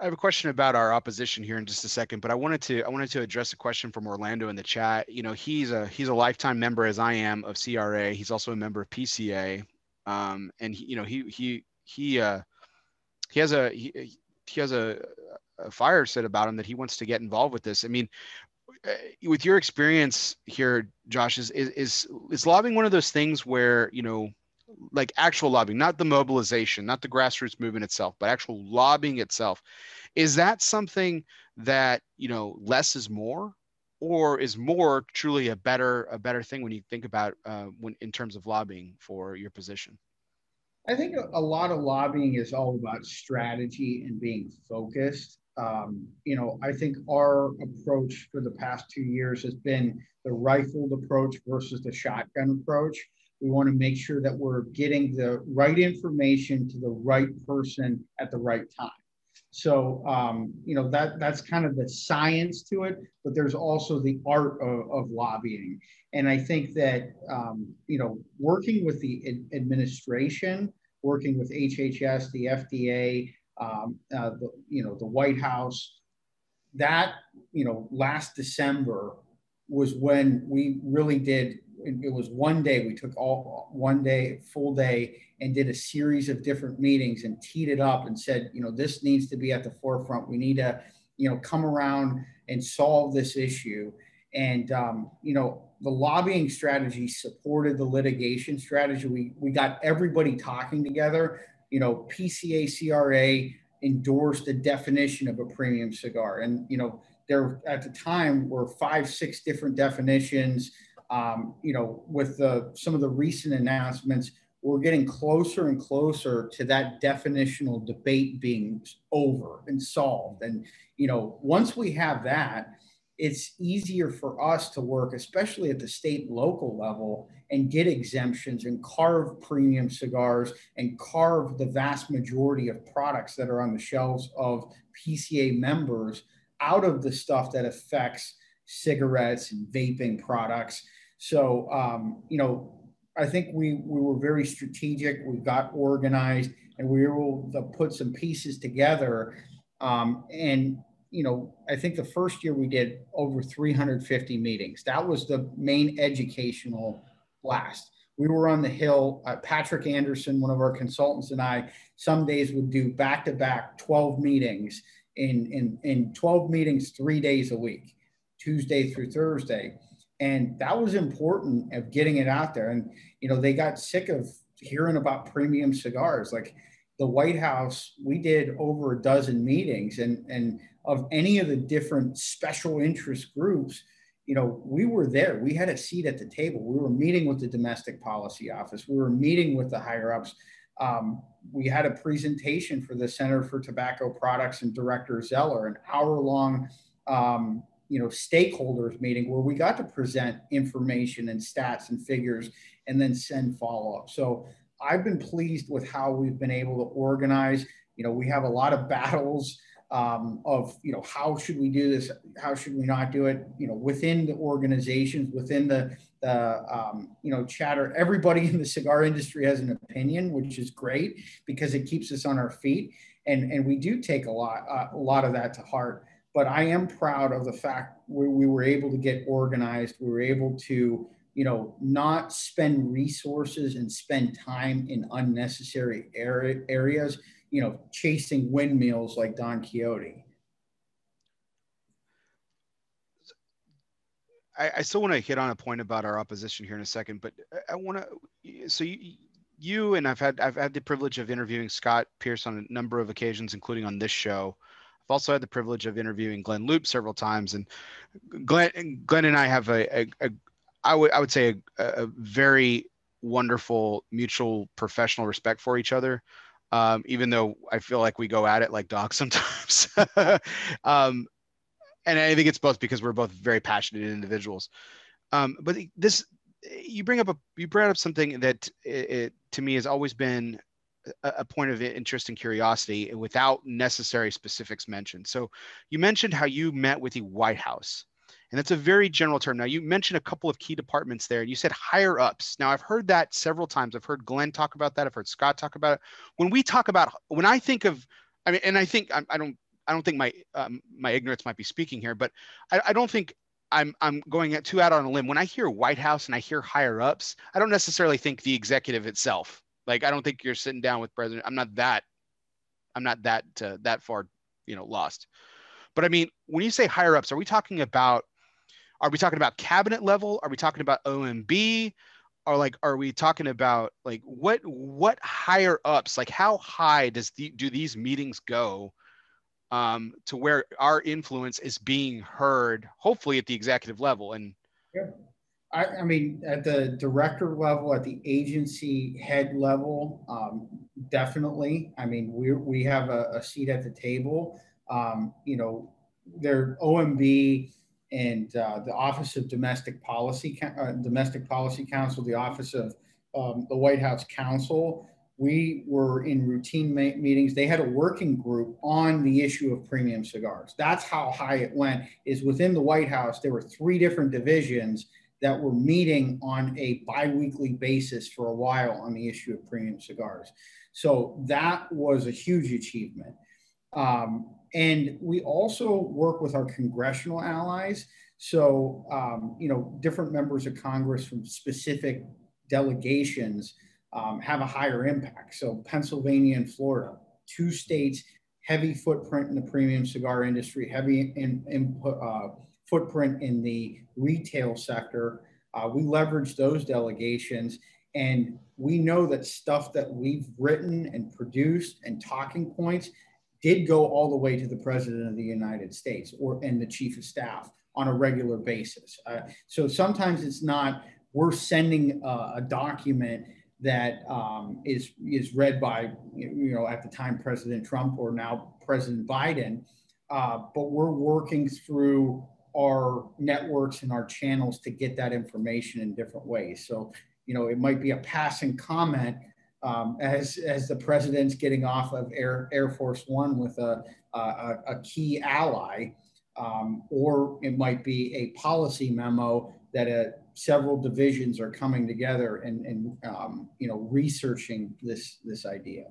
I have a question about our opposition here in just a second, but I wanted to I wanted to address a question from Orlando in the chat. You know, he's a he's a lifetime member as I am of CRA. He's also a member of PCA, um, and he, you know he he he uh, he has a he, he has a, a fire set about him that he wants to get involved with this. I mean, uh, with your experience here, Josh, is is is lobbying one of those things where you know like actual lobbying, not the mobilization, not the grassroots movement itself, but actual lobbying itself. Is that something that, you know, less is more? Or is more truly a better a better thing when you think about uh, when in terms of lobbying for your position? I think a lot of lobbying is all about strategy and being focused. Um, you know, I think our approach for the past two years has been the rifled approach versus the shotgun approach. We want to make sure that we're getting the right information to the right person at the right time. So um, you know that that's kind of the science to it, but there's also the art of, of lobbying. And I think that um, you know working with the administration, working with HHS, the FDA, um, uh, the, you know, the White House. That, you know, last December was when we really did it was one day we took all one day full day and did a series of different meetings and teed it up and said you know this needs to be at the forefront. We need to you know come around and solve this issue. And um, you know the lobbying strategy supported the litigation strategy. We we got everybody talking together. You know pca cra endorsed the definition of a premium cigar. And you know there at the time were five six different definitions um, you know, with the, some of the recent announcements, we're getting closer and closer to that definitional debate being over and solved. And, you know, once we have that, it's easier for us to work, especially at the state local level, and get exemptions and carve premium cigars and carve the vast majority of products that are on the shelves of PCA members out of the stuff that affects cigarettes and vaping products so, um, you know, I think we, we were very strategic. We got organized and we were able to put some pieces together. Um, and, you know, I think the first year we did over 350 meetings. That was the main educational blast. We were on the Hill. Uh, Patrick Anderson, one of our consultants, and I, some days would do back to back 12 meetings in, in, in 12 meetings, three days a week, Tuesday through Thursday and that was important of getting it out there. And you know they got sick of hearing about premium cigars. Like the white house we did over a dozen meetings and and of any of the different special interest groups you know we were there. We had a seat at the table. We were meeting with the domestic policy office. We were meeting with the higher ups. Um, we had a presentation for the center for tobacco products and director zeller an hour long um, you know stakeholders meeting where we got to present information and stats and figures and then send follow up so i've been pleased with how we've been able to organize. You know we have a lot of battles um, of you know how should we do this? How should we not do it? You know within the organizations within the the um, you know chatter. Everybody in the cigar industry has an opinion which is great because it keeps us on our feet. And and we do take a lot uh, a lot of that to heart but I am proud of the fact we, we were able to get organized. We were able to, you know, not spend resources and spend time in unnecessary area, areas, you know, chasing windmills like Don Quixote. I, I still want to hit on a point about our opposition here in a second, but I want to. So you, you and I've had I've had the privilege of interviewing Scott Pearce on a number of occasions, including on this show. I've also had the privilege of interviewing Glynn Loope several times, and Glynn, Glynn and I have a, a, a I would I would say a, a, very wonderful mutual professional respect for each other. Um, even though I feel like we go at it like dogs sometimes. um, and I think it's both because we're both very passionate individuals. Um, but this, you bring up a you brought up something that it, it, to me has always been a point of interest and curiosity without necessary specifics mentioned. So you mentioned how you met with the White House. And that's a very general term. Now, you mentioned a couple of key departments there. And you said higher ups. Now, I've heard that several times. I've heard Glynn talk about that. I've heard Scott talk about it. When we talk about, when I think of, I mean, and I think I, I don't, I don't think my um, my ignorance might be speaking here, but I, I don't think I'm I'm going too out on a limb. When I hear White House and I hear higher ups, I don't necessarily think the executive itself. Like I don't think you're sitting down with president. I'm not that. I'm not that uh, that far, you know, lost. But I mean, when you say higher ups, are we talking about? Are we talking about cabinet level? Are we talking about OMB? Or like, are we talking about like what what higher ups? Like, how high does the do these meetings go? Um, to where our influence is being heard, hopefully at the executive level. And yeah. I, I, mean, at the director level, at the agency head level, um, definitely. I mean, we we have a, a seat at the table. Um, you know, their OMB and uh, the Office of Domestic Policy, uh, Domestic Policy Council, the Office of um, the White House Counsel. We were in routine meetings. They had a working group on the issue of premium cigars. That's how high it went. Is within the White House, there were three different divisions that were meeting on a biweekly basis for a while on the issue of premium cigars. So that was a huge achievement. Um, and we also work with our congressional allies. So, um, you know, different members of Congress from specific delegations um, have a higher impact. So, Pennsylvania and Florida, two states, heavy footprint in the premium cigar industry, heavy in, in uh, footprint in the retail sector. Uh, we leverage those delegations and we know that stuff that we've written and produced and talking points did go all the way to the president of the United States or and the chief of staff on a regular basis. Uh, so sometimes it's not we're sending a document that um, is is read by you know at the time President Trump or now President Biden, uh, but we're working through our networks and our channels to get that information in different ways. So you know it might be a passing comment um, as as the president's getting off of Air Air Force One with a a, a key ally, um, or it might be a policy memo that uh, several divisions are coming together and and um, you know researching this this idea.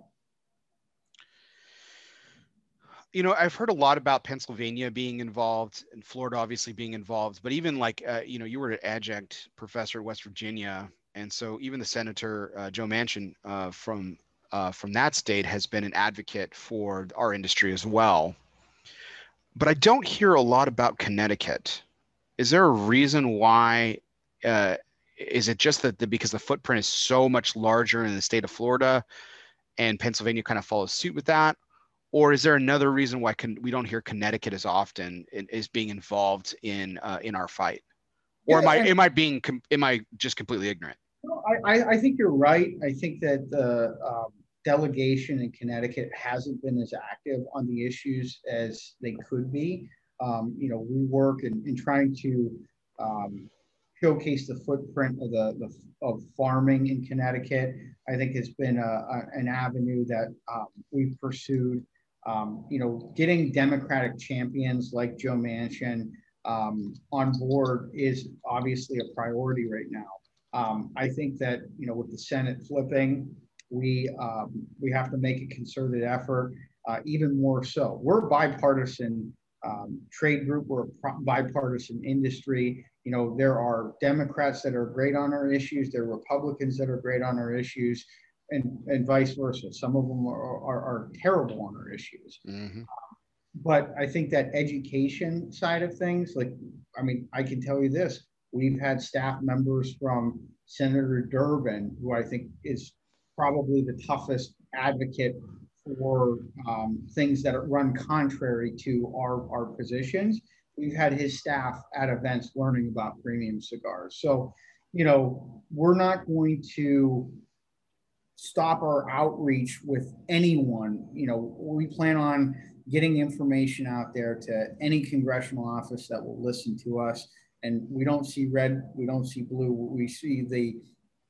You know, I've heard a lot about Pennsylvania being involved and Florida obviously being involved, but even like, uh, you know, you were an adjunct professor at West Virginia and so even the senator uh, Joe Manchin uh, from uh, from that state has been an advocate for our industry as well. But I don't hear a lot about Connecticut. Is there a reason why? Uh, is it just that the, because the footprint is so much larger in the state of Florida, and Pennsylvania kind of follows suit with that, or is there another reason why con- we don't hear Connecticut as often in, is being involved in uh, in our fight? Or yeah, am I am I being am I just completely ignorant? I, I think you're right. I think that the um, delegation in Connecticut hasn't been as active on the issues as they could be. Um, you know, we work in, in trying to um, showcase the footprint of the, the, of farming in Connecticut. I think it's been a, a, an avenue that um, we've pursued. Um, you know, getting Democratic champions like Joe Manchin um, on board is obviously a priority right now. Um, I think that you know with the Senate flipping, we um, we have to make a concerted effort, uh, even more so. We're bipartisan um, trade group. We're a bipartisan industry. You know, there are Democrats that are great on our issues. There are Republicans that are great on our issues, and and vice versa. Some of them are are, are terrible on our issues. Mm-hmm. but I think that education side of things, like I mean, I can tell you this We've had staff members from Senator Durbin, who I think is probably the toughest advocate for um, things that run contrary to our, our positions. We've had his staff at events learning about premium cigars. So, you know, we're not going to stop our outreach with anyone. You know, we plan on getting information out there to any congressional office that will listen to us and we don't see red, we don't see blue. We see the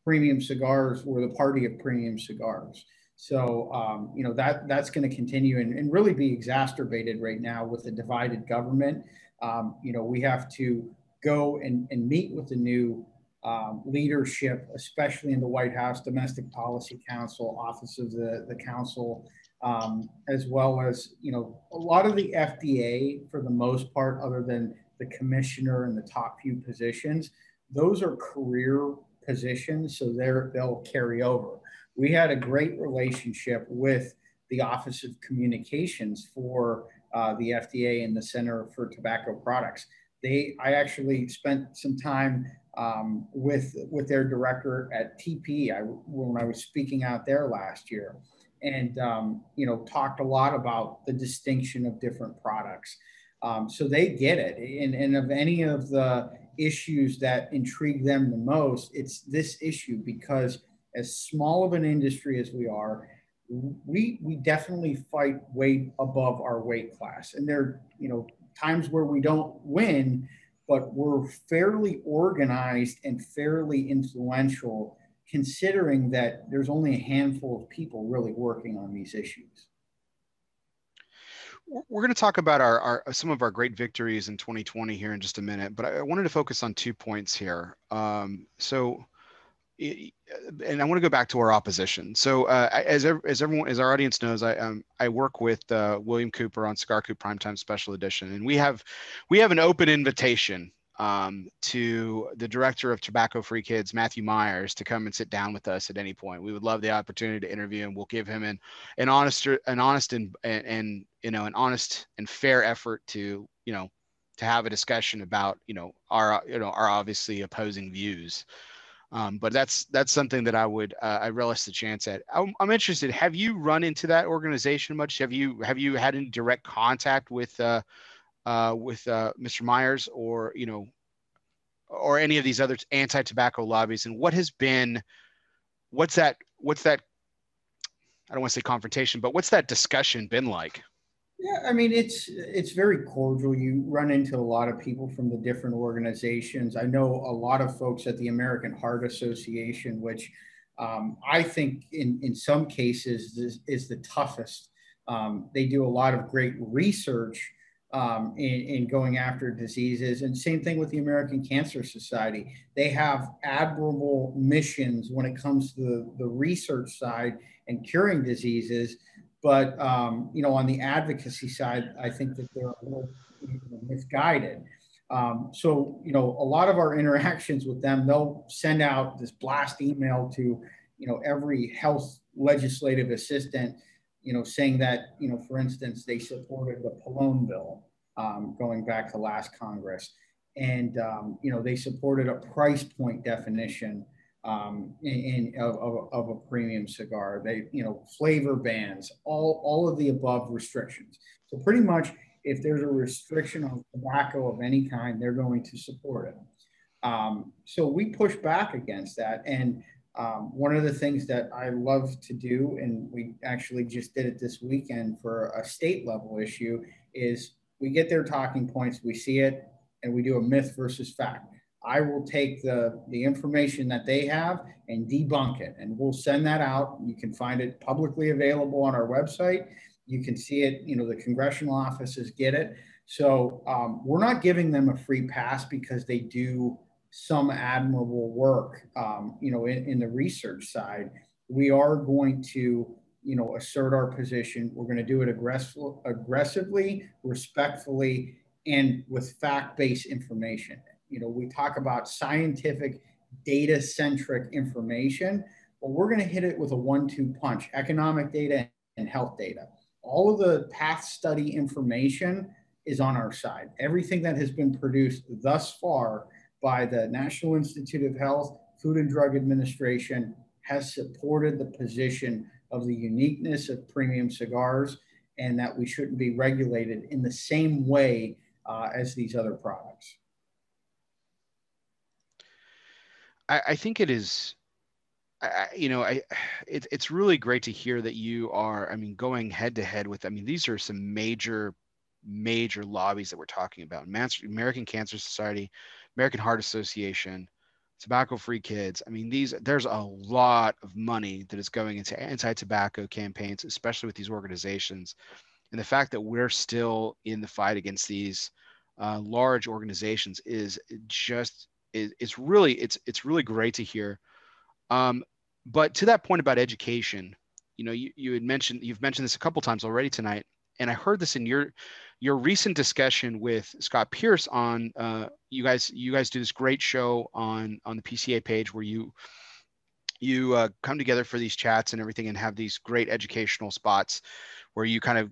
premium cigars. We're the party of premium cigars. So um, you know that that's going to continue and, and, really be exacerbated right now with the divided government. Um, you know we have to go and, and meet with the new um, leadership, especially in the White House, Domestic Policy Council, Office of the the Counsel, um, as well as you know a lot of the FDA for the most part, other than the commissioner and the top few positions, those are career positions, so they're, they'll carry over. We had a great relationship with the Office of Communications for uh, the FDA and the Center for Tobacco Products. They, I actually spent some time um, with with their director at TP I, when I was speaking out there last year, and um, you know talked a lot about the distinction of different products. Um, so they get it. And, and of any of the issues that intrigue them the most, it's this issue because as small of an industry as we are, we we definitely fight way above our weight class. And there, you know, times where we don't win, but we're fairly organized and fairly influential considering that there's only a handful of people really working on these issues we're going to talk about our, our, some of our great victories in 2020 here in just a minute, but I wanted to focus on two points here. Um, so and I want to go back to our opposition. So, uh, as as everyone, as our audience knows, I um, I work with uh, William Cooper on Cigar Coop Primetime Special Edition, and we have we have an open invitation um, to the director of Tobacco Free Kids, Matthew Myers, to come and sit down with us at any point. We would love the opportunity to interview him. We'll give him an an honest an honest and and, and you know an honest and fair effort to you know to have a discussion about you know our you know our obviously opposing views. Um, but that's that's something that I would uh, I relish the chance at. I'm, I'm, interested. Have you run into that organization much? Have you have you had any direct contact with uh, uh, with uh, Mr. Myers or you know or any of these other anti-tobacco lobbies? And what has been what's that what's that I don't want to say confrontation, but what's that discussion been like? Yeah, I mean it's it's very cordial. You run into a lot of people from the different organizations. I know a lot of folks at the American Heart Association, which um, I think in in some cases is, is the toughest. Um, they do a lot of great research um, in, in going after diseases, and same thing with the American Cancer Society. They have admirable missions when it comes to the, the research side and curing diseases but um, you know, on the advocacy side, I think that they're a little misguided. Um, so you know, a lot of our interactions with them, they'll send out this blast email to you know every health legislative assistant, you know, saying that you know, for instance, they supported the Pallone bill um, going back to last Congress, and um, you know, they supported a price point definition um, in, in of, of, a premium cigar. They, you know, flavor bans, all, all of the above restrictions. So pretty much if there's a restriction on tobacco of any kind, they're going to support it. Um, so we push back against that. And um, one of the things that I love to do, and we actually just did it this weekend for a state level issue, is we get their talking points, we see it, and we do a myth versus fact. I will take the, the information that they have and debunk it. And we'll send that out. You can find it publicly available on our website. You can see it, you know, the congressional offices get it. So um, we're not giving them a free pass because they do some admirable work, um, you know, in, in the research side. We are going to, you know, assert our position. We're going to do it aggressive, aggressively, respectfully, and with fact-based information you know, we talk about scientific, data centric information, but we're going to hit it with a one two punch economic data and health data. All of the path study information is on our side. Everything that has been produced thus far by the National Institute of Health, Food and Drug Administration has supported the position of the uniqueness of premium cigars and that we shouldn't be regulated in the same way uh, as these other products. I, I think it is I, you know, I it, it's really great to hear that you are. I mean, going head to head with. I mean, these are some major, major lobbies that we're talking about. American Cancer Society, American Heart Association, Tobacco Free Kids. I mean, these there's a lot of money that is going into anti-tobacco campaigns, especially with these organizations, and the fact that we're still in the fight against these uh, large organizations is just is, it's really it's it's really great to hear. Um, but to that point about education, you know, you, you had mentioned you've mentioned this a couple times already tonight, and I heard this in your your recent discussion with Scott Pearce on uh, you guys you guys do this great show on on the PCA page where you you uh, come together for these chats and everything and have these great educational spots where you kind of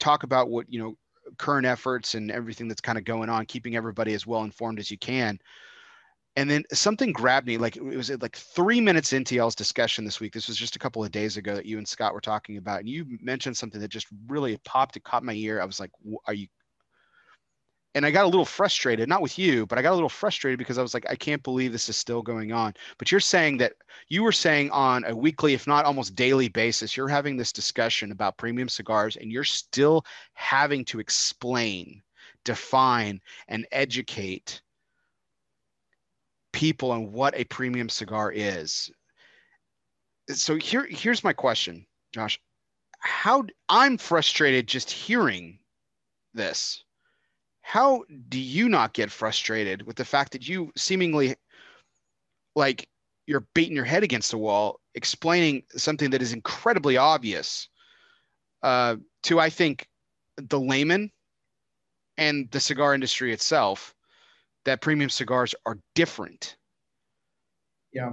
talk about what you know current efforts and everything that's kind of going on keeping everybody as well informed as you can and then something grabbed me like it was uh, like three minutes into y'all's discussion this week this was just a couple of days ago that you and scott were talking about and you mentioned something that just really popped it caught my ear. I was like are you and i got a little frustrated not with you but i got a little frustrated because i was like i can't believe this is still going on. But you're saying that you were saying on a weekly if not almost daily basis you're having this discussion about premium cigars and you're still having to explain define and educate people on what a premium cigar is. So here, here's my question, Josh. How I'm frustrated just hearing this. How do you not get frustrated with the fact that you seemingly like you're beating your head against the wall explaining something that is incredibly obvious uh, to I think the layman and the cigar industry itself that premium cigars are different. Yeah.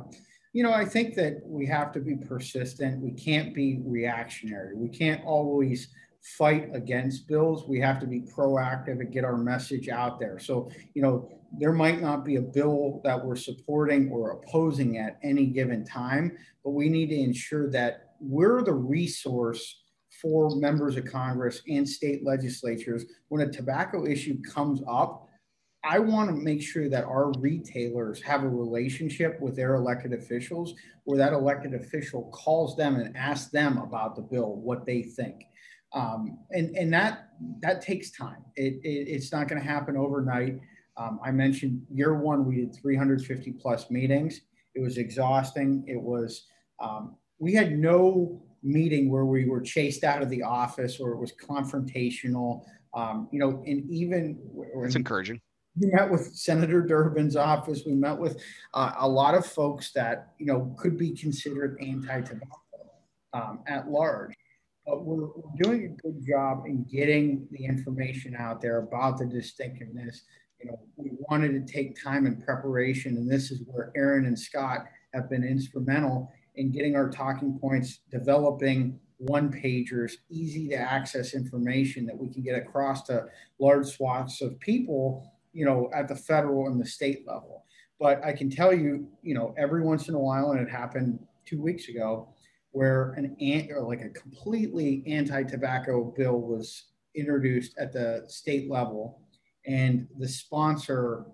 You know, I think that we have to be persistent. We can't be reactionary. We can't always fight against bills. We have to be proactive and get our message out there. So, you know, there might not be a bill that we're supporting or opposing at any given time, but we need to ensure that we're the resource for members of Congress and state legislatures when a tobacco issue comes up. I want to make sure that our retailers have a relationship with their elected officials where that elected official calls them and asks them about the bill, what they think. Um, and, and that that takes time. It, it it's not going to happen overnight. Um, I mentioned year one, we did 350 plus meetings. It was exhausting. It was, um, we had no meeting where we were chased out of the office or it was confrontational. Um, you know, and even it's encouraging. We met with Senator Durbin's office. We met with uh, a lot of folks that you know could be considered anti-tobacco um, at large. But we're, we're doing a good job in getting the information out there about the distinctiveness. You know, we wanted to take time in preparation, and this is where Aaron and Scott have been instrumental in getting our talking points, developing one pagers, easy to access information that we can get across to large swaths of people, you know, at the federal and the state level. But I can tell you, you know, every once in a while, and it happened two weeks ago, where an ant or like a completely anti-tobacco bill was introduced at the state level, and the sponsor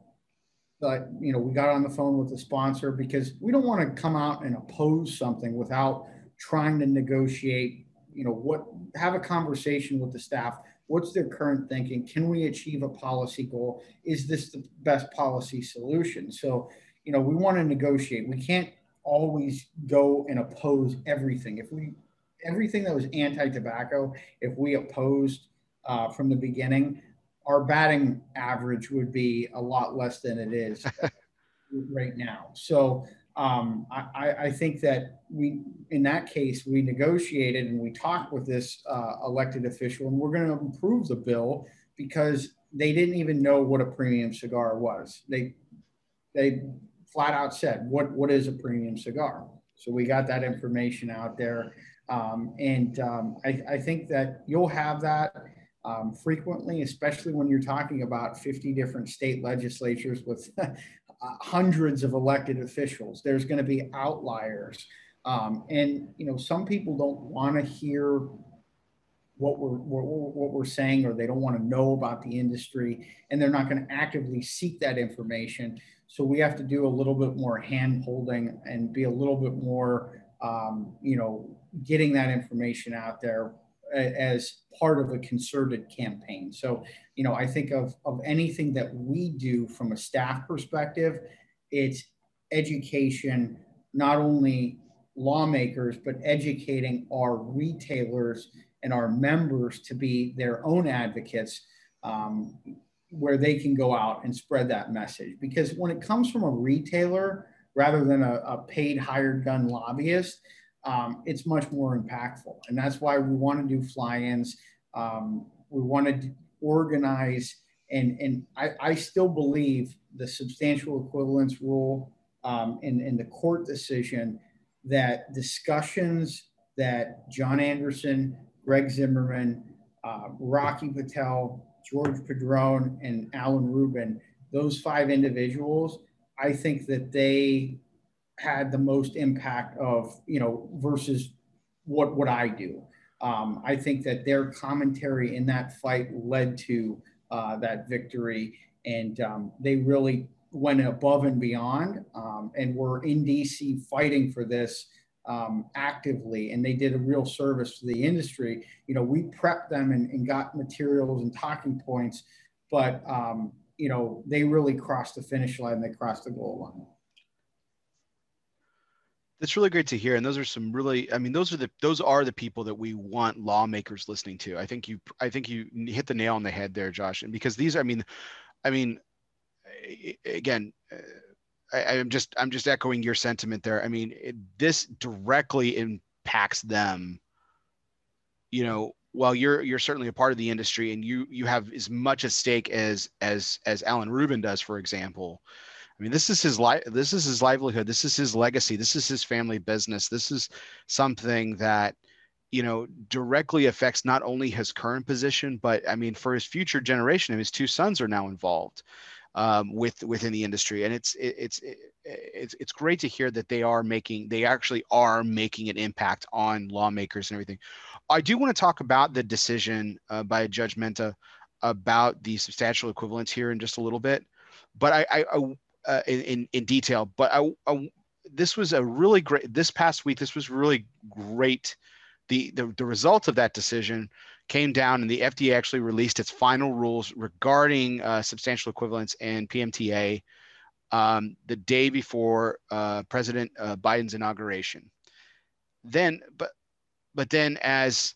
but you know we got on the phone with the sponsor because we don't want to come out and oppose something without trying to negotiate you know what have a conversation with the staff what's their current thinking? Can we achieve a policy goal? Is this the best policy solution? So you know we want to negotiate. We can't always go and oppose everything. If we everything that was anti-tobacco if we opposed uh, from the beginning our batting average would be a lot less than it is right now. So um, I, I, think that we, in that case, we negotiated and we talked with this uh, elected official, and we're going to improve the bill because they didn't even know what a premium cigar was. They they flat out said, "What what is a premium cigar?" So we got that information out there, um, and um, I, I think that you'll have that um, frequently, especially when you're talking about 50 different state legislatures with hundreds of elected officials. There's going to be outliers. Um, and, you know, some people don't want to hear what we're, what, what we're saying or they don't want to know about the industry and they're not going to actively seek that information. So we have to do a little bit more hand holding and be a little bit more, um, you know, getting that information out there as part of a concerted campaign. So, you know, I think of, of anything that we do from a staff perspective, it's education, not only lawmakers, but educating our retailers and our members to be their own advocates um, where they can go out and spread that message. Because when it comes from a retailer rather than a, a paid hired gun lobbyist, um, it's much more impactful. And that's why we want to do fly-ins. Um, we want to organize, and, and I, I, still believe the substantial equivalence rule um, in, in the court decision that discussions that John Anderson, Greg Zimmerman, uh, Rocky Patel, George Padron, and Alan Rubin, those five individuals, I think that they had the most impact of you know versus what what I do. Um, I think that their commentary in that fight led to uh, that victory, and um, they really went above and beyond, um, and were in DC fighting for this um, actively, and they did a real service to the industry. You know, we prepped them and, and got materials and talking points, but um, you know, they really crossed the finish line. They crossed the goal line that's really great to hear and those are some really i mean those are the those are the people that we want lawmakers listening to i think you i think you hit the nail on the head there josh and because these i mean i mean again uh, I, am just I'm just echoing your sentiment there. I mean, it, this directly impacts them. You know, well, you're you're certainly a part of the industry, and you you have as much at stake as as as Alan Rubin does, for example. I mean, this is his life. This is his livelihood. This is his legacy. This is his family business. This is something that you know directly affects not only his current position, but I mean, for his future generation. His two sons are now involved um, with within the industry, and it's it, it's it, it's it's great to hear that they are making they actually are making an impact on lawmakers and everything. I do want to talk about the decision uh, by Judge Mehta about the substantial equivalence here in just a little bit, but I, I uh, in in detail. But I, I this was a really great this past week. This was really great. The, the, the result of that decision came down and the FDA actually released its final rules regarding uh, substantial equivalence and PMTA um, the day before uh, President uh, Biden's inauguration. Then, but but then as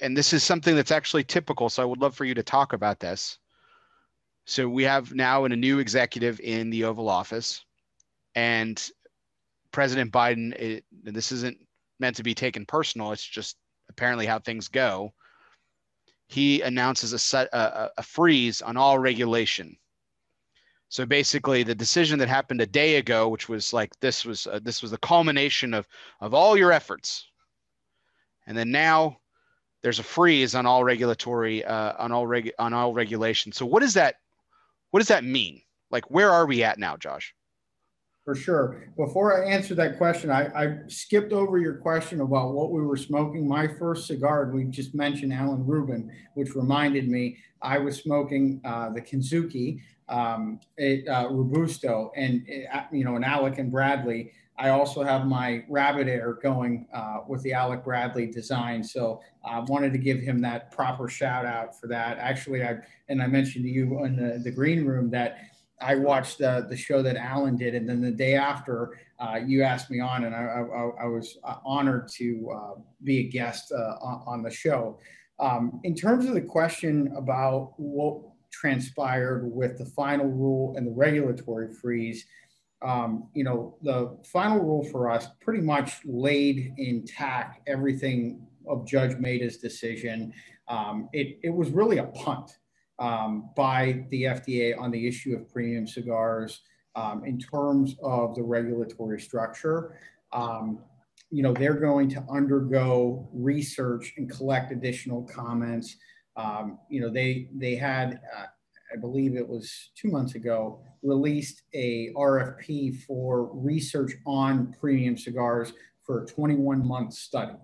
and this is something that's actually typical, so I would love for you to talk about this. So we have now in a new executive in the Oval Office, and President Biden. It, this isn't meant to be taken personal. It's just apparently how things go he announces a, set, a, a freeze on all regulation. So basically, the decision that happened a day ago, which was like this was uh, this was the culmination of of all your efforts, and then now there's a freeze on all regulatory uh, on all reg on all regulation. So what does that what does that mean? Like where are we at now, Josh? For sure. Before I answer that question, I, I, skipped over your question about what we were smoking. My first cigar, we just mentioned Alan Rubin, which reminded me I was smoking uh, the Kintsugi um, it, uh, Robusto, and it, uh, you know, an Alec and Bradley. I also have my Rabbit Air going uh, with the Alec Bradley design. So I uh, wanted to give him that proper shout out for that. Actually, I and I mentioned to you in the, the green room that I watched the, the show that Alan did, and then the day after, uh, you asked me on, and I, I, I was uh, honored to uh, be a guest uh, on the show. Um, in terms of the question about what transpired with the final rule and the regulatory freeze, um, you know, the final rule for us pretty much laid intact everything of Judge Mehta's decision. Um, it, it was really a punt um, by the FDA on the issue of premium cigars um, in terms of the regulatory structure. Um, you know, they're going to undergo research and collect additional comments. Um, you know, they they had, uh, I believe it was two months ago, released a RFP for research on premium cigars for a 21 month study.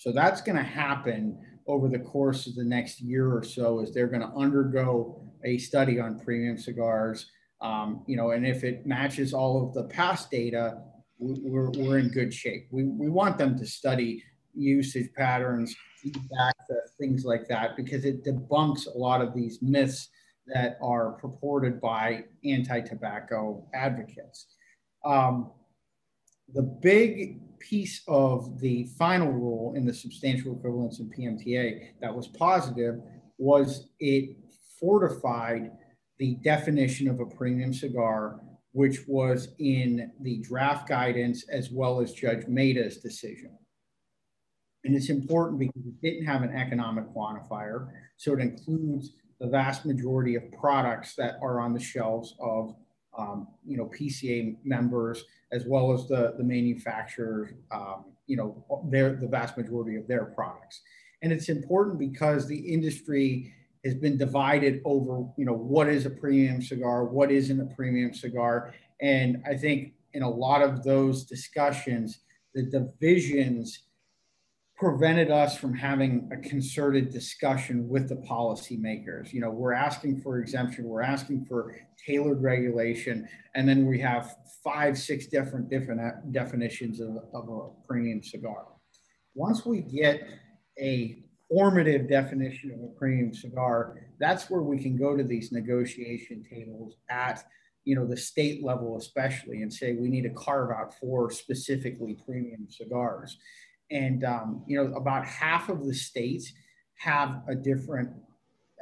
So that's going to happen over the course of the next year or so is they're going to undergo a study on premium cigars. Um, you know, and if it matches all of the past data, we're, we're in good shape. We, we want them to study usage patterns, access, things like that, because it debunks a lot of these myths that are purported by anti-tobacco advocates. Um, the big piece of the final rule in the substantial equivalence in PMTA that was positive was it fortified the definition of a premium cigar, which was in the draft guidance as well as Judge Mehta's decision. And it's important because it didn't have an economic quantifier, so it includes the vast majority of products that are on the shelves of um, you know PCA members as well as the, the manufacturers, um, you know, their, the vast majority of their products. And it's important because the industry has been divided over, you know, what is a premium cigar, what isn't a premium cigar. And I think in a lot of those discussions, the divisions prevented us from having a concerted discussion with the policymakers. You know, we're asking for exemption, we're asking for tailored regulation, and then we have five, six different different uh, definitions of, of a premium cigar. Once we get a formative definition of a premium cigar, that's where we can go to these negotiation tables at you know the state level especially and say we need to carve out for specifically premium cigars and um, you know about half of the states have a different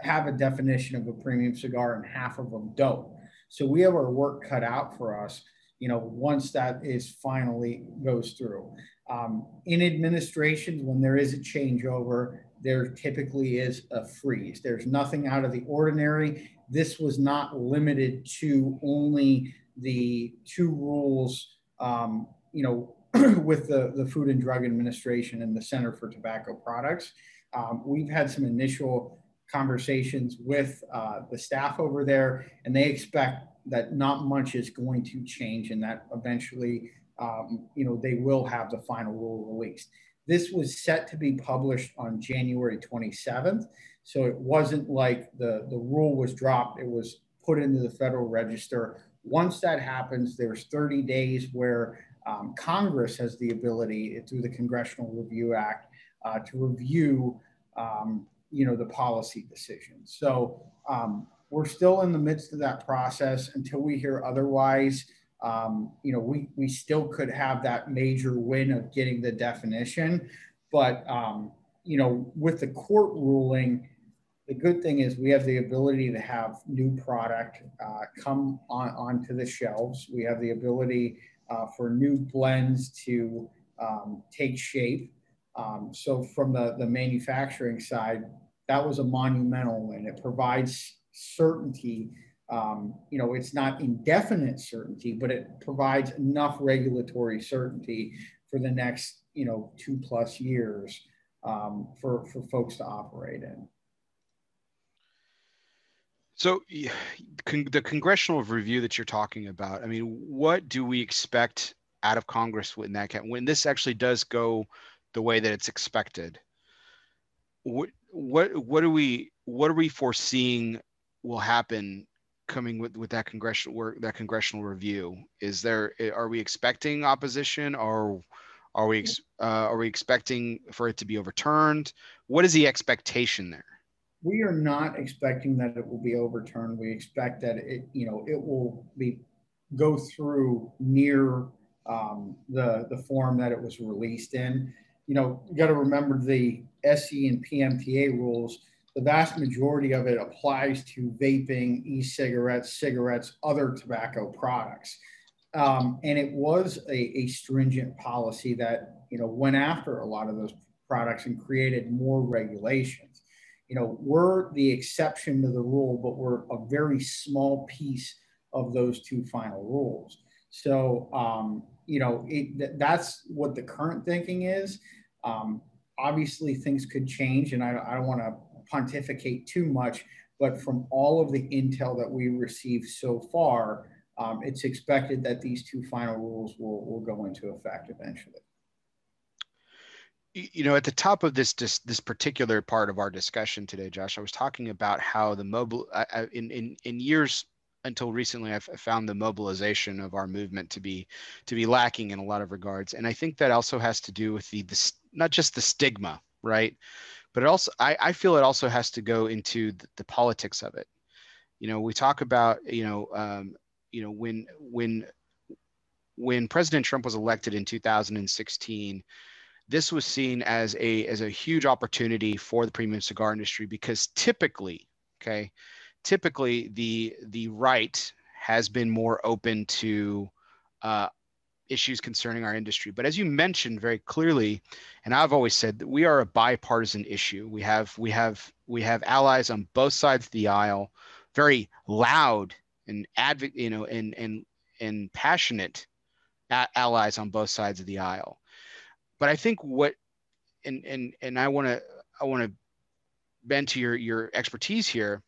have a definition of a premium cigar and half of them don't so we have our work cut out for us you know, once that is finally goes through. Um, in administrations, when there is a changeover, there typically is a freeze. There's nothing out of the ordinary. This was not limited to only the two rules, um, you know, with the, the Food and Drug Administration and the Center for Tobacco Products. Um, we've had some initial conversations with uh, the staff over there, and they expect that not much is going to change and that eventually, um, you know, they will have the final rule released. This was set to be published on January 27th. So it wasn't like the, the rule was dropped, it was put into the Federal Register. Once that happens, there's 30 days where um, Congress has the ability through the Congressional Review Act uh, to review, um, you know, the policy decisions. So um, we're still in the midst of that process until we hear otherwise. Um, you know, we, we still could have that major win of getting the definition. But, um, you know, with the court ruling, the good thing is we have the ability to have new product uh, come on onto the shelves. We have the ability uh, for new blends to um, take shape. Um, so from the, the manufacturing side, that was a monumental win. It provides certainty. Um, you know, it's not indefinite certainty, but it provides enough regulatory certainty for the next, you know, two plus years um, for, for folks to operate in. So, the congressional review that you're talking about, I mean, what do we expect out of Congress when that when this actually does go the way that it's expected? What what what are we what are we foreseeing will happen coming with with that congressional work that congressional review? Is there are we expecting opposition or are we uh, are we expecting for it to be overturned? What is the expectation there we are not expecting that it will be overturned we expect that it you know it will be go through near um, the the form that it was released in you know you got to remember the se and pmta rules the vast majority of it applies to vaping, e-cigarettes, cigarettes, other tobacco products. Um, and it was a, a, stringent policy that you know went after a lot of those products and created more regulations. You know, we're the exception to the rule, but we're a very small piece of those two final rules. So, um, you know, it, that's what the current thinking is. Um, obviously, things could change, and I, I don't want to pontificate too much, but from all of the intel that we received so far, um, it's expected that these two final rules will, will go into effect eventually. You know, at the top of this, this this particular part of our discussion today, Josh, I was talking about how the mobile I, in in in years until recently I've found the mobilization of our movement to be to be lacking in a lot of regards. And I think that also has to do with the, the not just the stigma right? But it also I, I feel it also has to go into the, the politics of it. You know we talk about you know um, you know when when when president trump was elected in 2016 this was seen as a as a huge opportunity for the premium cigar industry because typically okay typically the the right has been more open to uh, issues concerning our industry. But as you mentioned very clearly, and I've always said that we are a bipartisan issue. We have we have we have allies on both sides of the aisle, very loud and advocate, you know, and and and passionate allies on both sides of the aisle. But I think what and and and I want to I want to bend to your your expertise here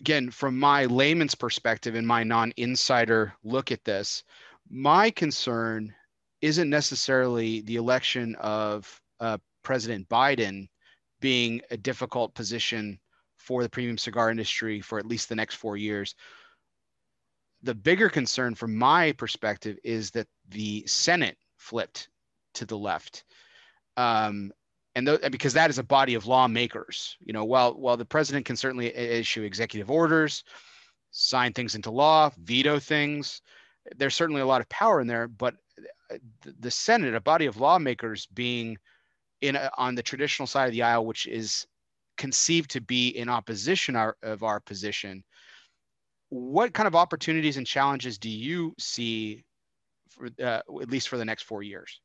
again from my layman's perspective and my non-insider look at this my concern isn't necessarily the election of uh, President Biden being a difficult position for the premium cigar industry for at least the next four years. The bigger concern from my perspective is that the Senate flipped to the left. Um, and th- because that is a body of lawmakers, you know, while, while the president can certainly issue executive orders, sign things into law, veto things, there's certainly a lot of power in there, but uh, the Senate, a body of lawmakers, being in a, on the traditional side of the aisle, which is conceived to be in opposition our, of our position, what kind of opportunities and challenges do you see, for, uh, at least for the next four years?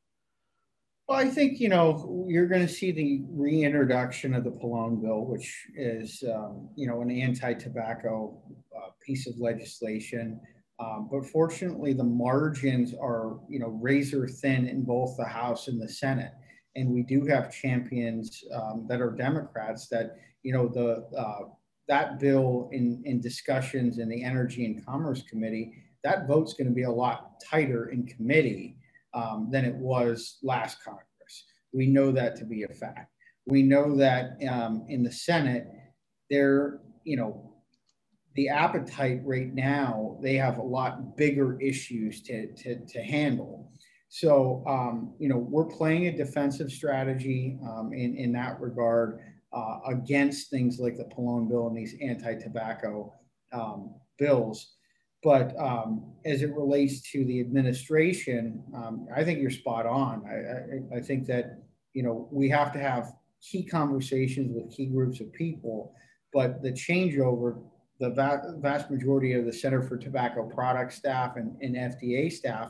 Well, I think you know you're going to see the reintroduction of the Pallone bill, which is um, you know an anti-tobacco uh, piece of legislation. Um, but fortunately, the margins are you know razor thin in both the House and the Senate, and we do have champions um, that are Democrats that you know the uh, that bill in in discussions in the Energy and Commerce Committee that vote's going to be a lot tighter in committee um, than it was last Congress. We know that to be a fact. We know that um, in the Senate, there, you know, the appetite right now, they have a lot bigger issues to, to, to handle. So, um, you know, we're playing a defensive strategy um, in, in that regard uh, against things like the Pallone bill and these anti tobacco um, bills. But um, as it relates to the administration, um, I think you're spot on. I, I, I, think that you know we have to have key conversations with key groups of people, but the changeover, the va- vast majority of the Center for Tobacco Product staff and, and FDA staff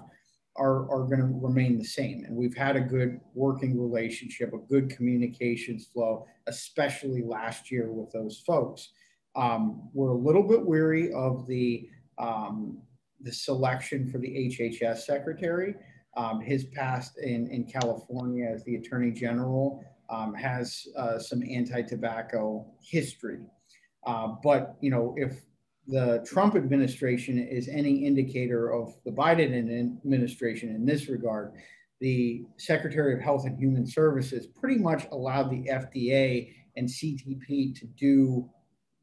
are, are going to remain the same. And we've had a good working relationship, a good communications flow, especially last year with those folks. Um, we're a little bit weary of the um, the selection for the HHS secretary. Um, his past in, in California as the attorney general um, has uh, some anti-tobacco history. Uh, but you know, if the Trump administration is any indicator of the Biden administration in this regard, the Secretary of Health and Human Services pretty much allowed the FDA and CTP to do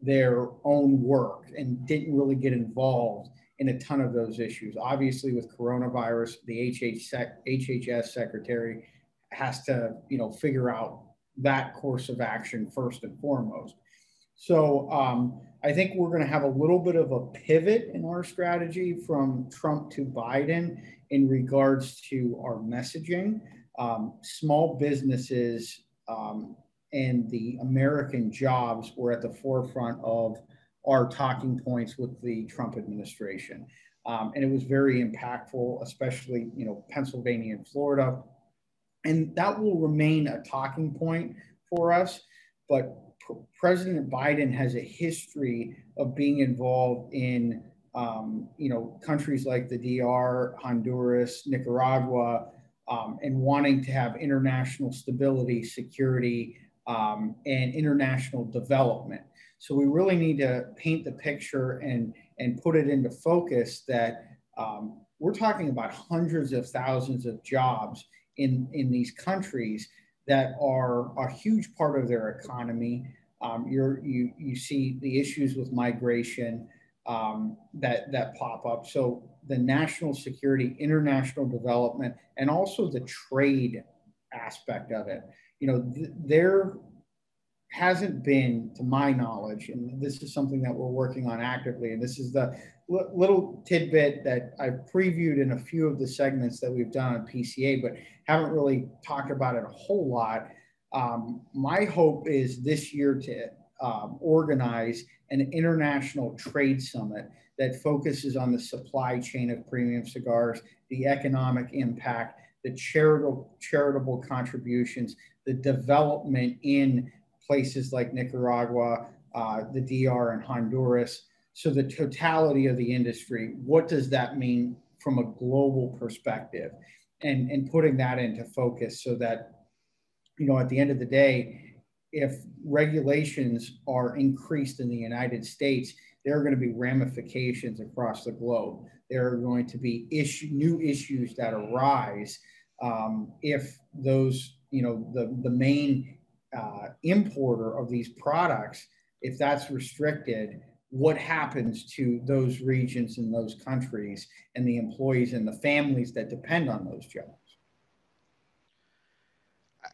their own work and didn't really get involved in a ton of those issues. Obviously, with coronavirus, the HHS secretary has to, you know, figure out that course of action first and foremost. So um, I think we're going to have a little bit of a pivot in our strategy from Trump to Biden in regards to our messaging. Um, small businesses um, and the American jobs were at the forefront of our talking points with the Trump administration. Um, and it was very impactful, especially, you know, Pennsylvania and Florida. And that will remain a talking point for us. But President Biden has a history of being involved in, um, you know, countries like the DR, Honduras, Nicaragua, um, and wanting to have international stability, security, um, and international development. So we really need to paint the picture and, and put it into focus that um, we're talking about hundreds of thousands of jobs in, in these countries that are a huge part of their economy. Um, you you see the issues with migration um, that, that pop up. So the national security, international development, and also the trade aspect of it you know, th- there hasn't been, to my knowledge, and this is something that we're working on actively, and this is the l- little tidbit that I've previewed in a few of the segments that we've done on PCA, but haven't really talked about it a whole lot. Um, my hope is this year to um, organize an international trade summit that focuses on the supply chain of premium cigars, the economic impact, the charitable charitable contributions, the development in places like Nicaragua, uh, the DR, and Honduras. So the totality of the industry, what does that mean from a global perspective, and and putting that into focus so that you know at the end of the day, if regulations are increased in the United States, there are going to be ramifications across the globe. There are going to be issue, new issues that arise um, if those you know, the, the main uh, importer of these products, if that's restricted, what happens to those regions and those countries and the employees and the families that depend on those jobs?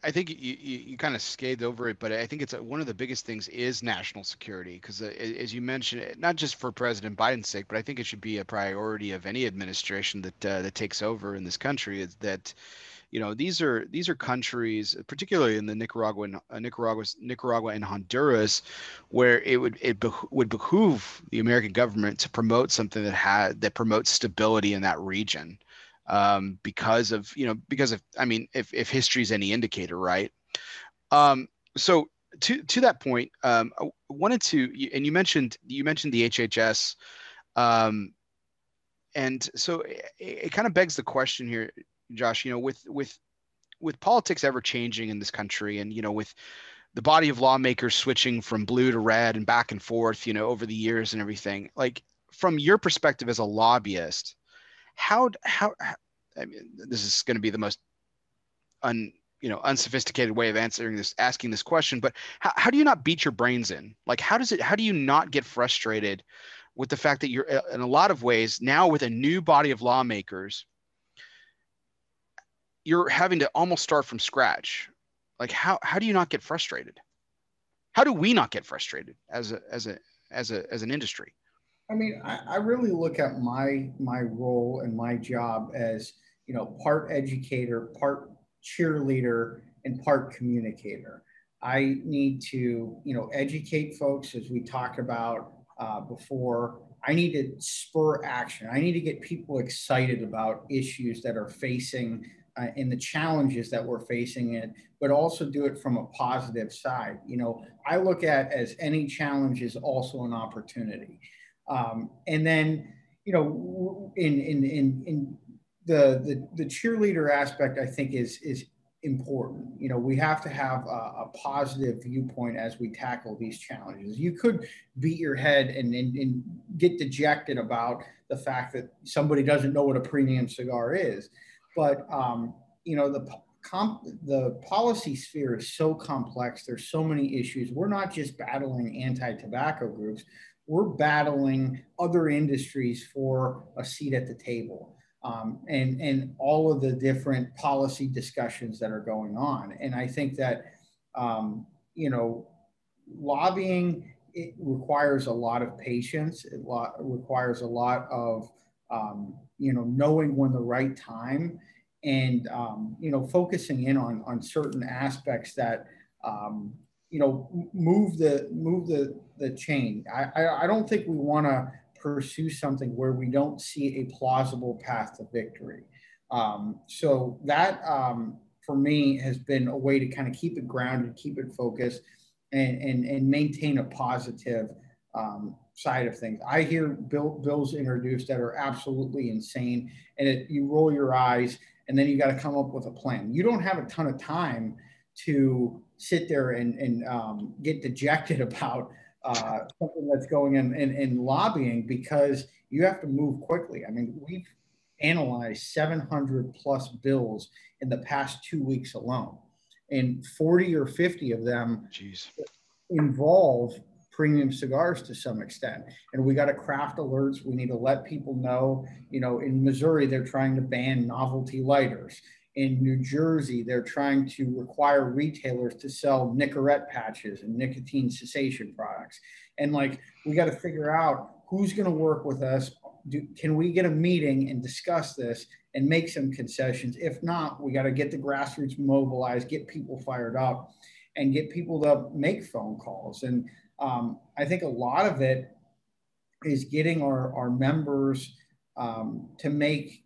I think you, you, you, kind of scathed over it, but I think it's a, one of the biggest things is national security because, uh, as you mentioned, not just for President Biden's sake, but I think it should be a priority of any administration that uh, that takes over in this country. Is that you know these are these are countries particularly in the nicaraguan uh, nicaragua nicaragua and honduras where it would it would behoove the american government to promote something that had that promotes stability in that region um, because of you know because of i mean if, if history is any indicator right? Um, so to to that point um, i wanted to and you mentioned you mentioned the hhs um, and so it, it kind of begs the question here Josh, you know, with with with politics ever changing in this country, and you know, with the body of lawmakers switching from blue to red and back and forth, you know, over the years and everything, like from your perspective as a lobbyist, how how, I mean, this is going to be the most un you know unsophisticated way of answering this asking this question but how, how do you not beat your brains in? Like how does it how do you not get frustrated with the fact that you're in a lot of ways now with a new body of lawmakers you're having to almost start from scratch. Like how how do you not get frustrated? How do we not get frustrated as a as a as a as an industry? I mean i, I really look at my my role and my job as you know part educator part cheerleader and part communicator. I need to you know educate folks as we talked about uh, before. I need to spur action. I need to get people excited about issues that are facing uh, in the challenges that we're facing it, but also do it from a positive side. You know, I look at as any challenge is also an opportunity. Um, and then, you know, in in in, in the, the the cheerleader aspect, I think is is important. You know, we have to have a, a, positive viewpoint as we tackle these challenges. You could beat your head and, and, and, get dejected about the fact that somebody doesn't know what a premium cigar is. But um, you know the comp, the policy sphere is so complex. There's so many issues. We're not just battling anti-tobacco groups. We're battling other industries for a seat at the table. Um, and and all of the different policy discussions that are going on. And I think that um, you know lobbying it requires a lot of patience. It lo- requires a lot of um, you know, knowing when the right time and, um, you know, focusing in on, on certain aspects that, um, you know, move the, move the, the chain. I, I, I don't think we want to pursue something where we don't see a plausible path to victory. Um, so that, um, for me has been a way to kind of keep it grounded, keep it focused and, and, and maintain a positive, um, side of things. I hear bill, bills introduced that are absolutely insane, and it, you roll your eyes, and then you got to come up with a plan. You don't have a ton of time to sit there and, and um, get dejected about uh, something that's going in, in, in lobbying because you have to move quickly. I mean, we've analyzed 700 plus bills in the past two weeks alone, and 40 or 50 of them Jeez. involve premium cigars to some extent. And we got to craft alerts. We need to let people know, you know, in Missouri, they're trying to ban novelty lighters. In New Jersey, they're trying to require retailers to sell Nicorette patches and nicotine cessation products. And like, we got to figure out who's going to work with us. Do, can we get a meeting and discuss this and make some concessions? If not, we got to get the grassroots mobilized, get people fired up, and get people to make phone calls. And um, I think a lot of it is getting our, our members um, to make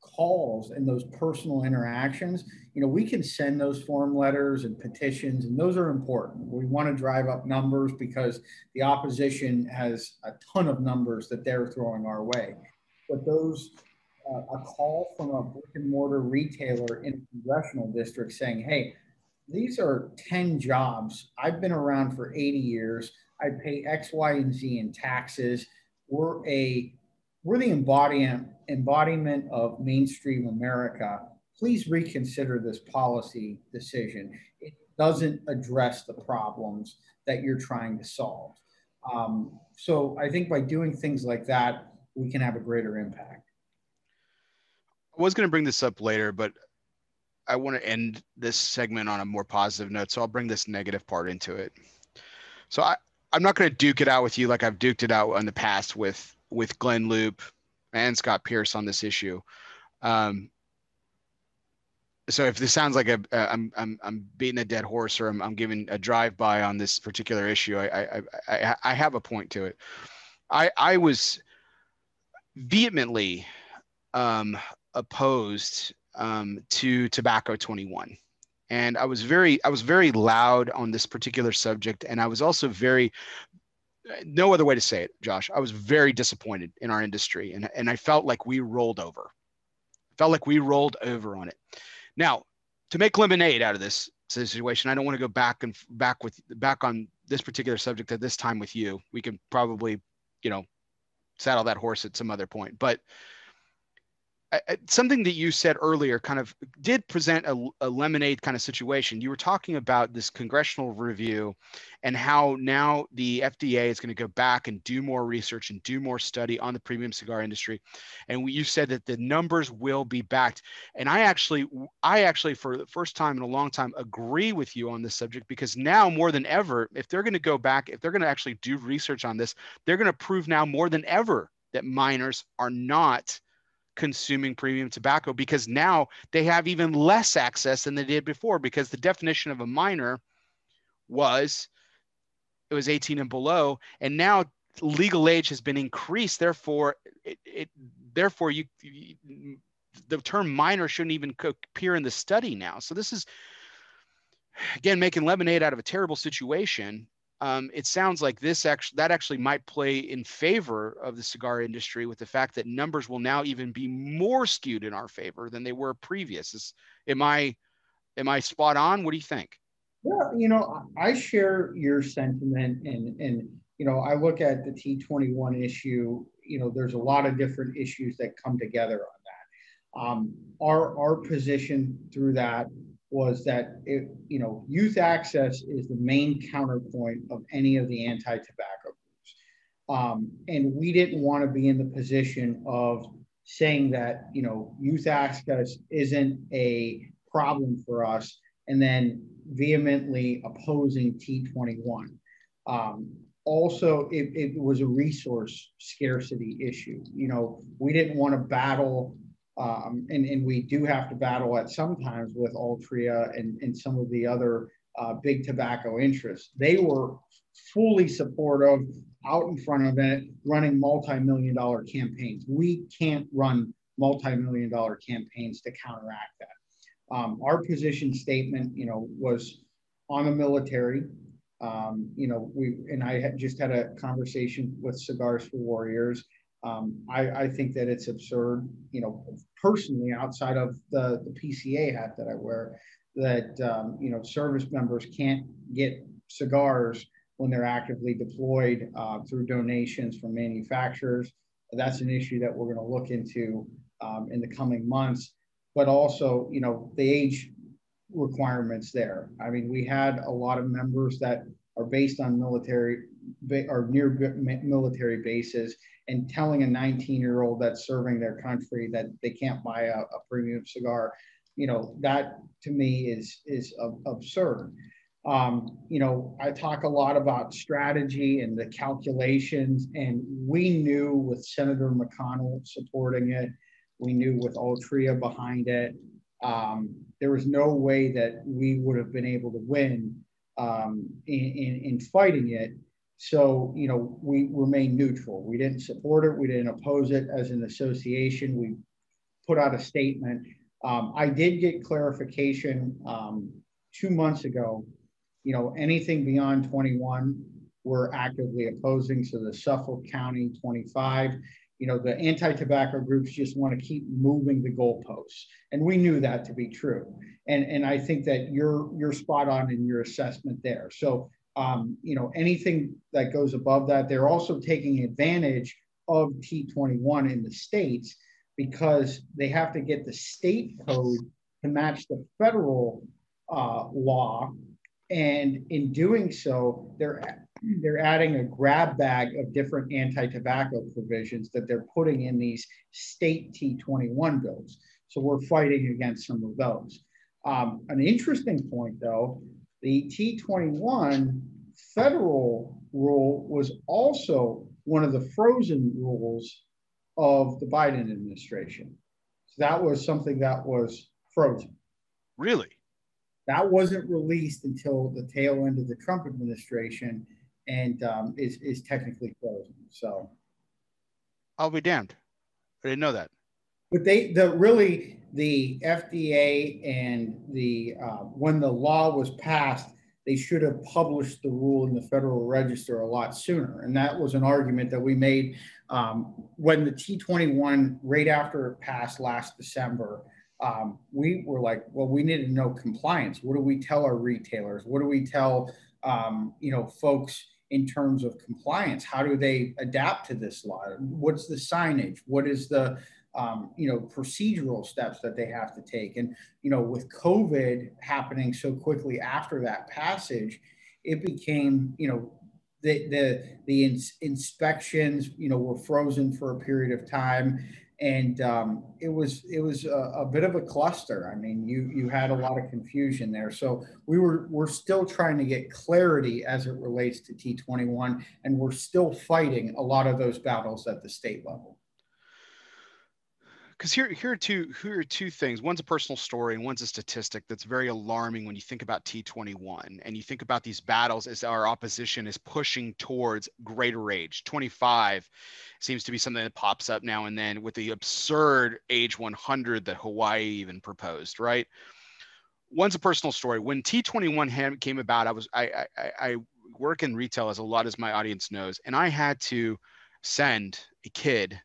calls and those personal interactions. You know, we can send those form letters and petitions, and those are important. We want to drive up numbers because the opposition has a ton of numbers that they're throwing our way. But those, uh, a call from a brick and mortar retailer in a congressional district saying, hey, these are 10 jobs. I've been around for 80 years. I pay X, Y, and Z in taxes. We're a we're the embodiment embodiment of mainstream America. Please reconsider this policy decision. It doesn't address the problems that you're trying to solve. Um, so I think by doing things like that, we can have a greater impact. I was going to bring this up later, but I want to end this segment on a more positive note. So I'll bring this negative part into it. So I, I'm not going to duke it out with you like I've duked it out in the past with with Glynn, Loope and Scott Pearce on this issue. Um, so if this sounds like a uh, I'm I'm I'm beating a dead horse or I'm, I'm giving a drive by on this particular issue, I, I I I have a point to it. I I was vehemently um, opposed um, to tobacco 21 and i was very i was very loud on this particular subject and i was also very no other way to say it josh i was very disappointed in our industry and, and i felt like we rolled over felt like we rolled over on it now, to make lemonade out of this situation, I don't want to go back and back with back on this particular subject at this time with you. We can probably, you know, saddle that horse at some other point. But something that you said earlier kind of did present a, a, lemonade kind of situation. You were talking about this congressional review and how now the FDA is going to go back and do more research and do more study on the premium cigar industry. And you said that the numbers will be backed. And I actually, I actually, for the first time in a long time, agree with you on this subject because now more than ever, if they're going to go back, if they're going to actually do research on this, they're going to prove now more than ever that minors are not consuming premium tobacco because now they have even less access than they did before because the definition of a minor was it was 18 and below and now legal age has been increased. Therefore it, it therefore you, you the term minor shouldn't even appear in the study now. So this is again making lemonade out of a terrible situation um, it sounds like this actually that actually might play in favor of the cigar industry with the fact that numbers will now even be more skewed in our favor than they were previous. Is, am I am I spot on? What do you think? Yeah, you know, I share your sentiment, and and you know, I look at the T21 issue. You know, there's a lot of different issues that come together on that. Um, our our position through that was that it, you know youth access is the main counterpoint of any of the anti-tobacco groups, um, and we didn't want to be in the position of saying that you know youth access isn't a problem for us, and then vehemently opposing T21. Um, also, it, it was a resource scarcity issue. You know, we didn't want to battle um, and, and we do have to battle at sometimes with Altria and, and some of the other uh, big tobacco interests. They were fully supportive, out in front of it, running multi-million dollar campaigns. We can't run multi-million dollar campaigns to counteract that. Um, our position statement, you know, was on the military. Um, you know, we and I had just had a conversation with Cigars for Warriors um, I, I, think that it's absurd, you know, personally outside of the, the PCA hat that I wear, that, um, you know, service members can't get cigars when they're actively deployed uh, through donations from manufacturers. That's an issue that we're going to look into um, in the coming months. But also, you know, the age requirements there. I mean, we had a lot of members that are based on military or near military bases and telling a 19 year old that's serving their country that they can't buy a, a premium cigar, you know, that to me is, is absurd. Um, you know, I talk a lot about strategy and the calculations, and we knew with Senator McConnell supporting it, we knew with Altria behind it, um, there was no way that we would have been able to win um, in, in, in fighting it so, you know, we remain neutral. We didn't support it. We didn't oppose it as an association. We put out a statement. Um, I did get clarification um, two months ago. You know, anything beyond 21, we're actively opposing. So the Suffolk County 25, you know, the anti-tobacco groups just want to keep moving the goalposts. And we knew that to be true. And, and I think that you're, you're spot on in your assessment there. So um, you know, anything that goes above that, they're also taking advantage of T21 in the states because they have to get the state code to match the federal uh, law. And in doing so, they're they're adding a grab bag of different anti-tobacco provisions that they're putting in these state T21 bills. So we're fighting against some of those. Um, an interesting point, though, the T21 federal rule was also one of the frozen rules of the Biden administration. So that was something that was frozen. Really? That wasn't released until the tail end of the Trump administration and um, is, is technically frozen. So I'll be damned. I didn't know that. But they, the really, the FDA and the, uh, when the law was passed, they should have published the rule in the Federal Register a lot sooner. And that was an argument that we made um, when the T21, right after it passed last December. Um, we were like, well, we need to know compliance. What do we tell our retailers? What do we tell, um, you know, folks in terms of compliance? How do they adapt to this law? What's the signage? What is the um, you know, procedural steps that they have to take. And, you know, with COVID happening so quickly after that passage, it became, you know, the, the, the ins- inspections, you know, were frozen for a period of time. And um, it was it was a, a, bit of a cluster. I mean, you you had a lot of confusion there. So we were we're still trying to get clarity as it relates to T21, and we're still fighting a lot of those battles at the state level because here here are two here are two things. One's a personal story, and one's a statistic that's very alarming when you think about T21 and you think about these battles as our opposition is pushing towards greater age. 25 seems to be something that pops up now and then with the absurd age 100 that Hawaii even proposed, right? One's a personal story. When T21 came about, I was I, I, I work in retail as a lot as my audience knows, and I had to send a kid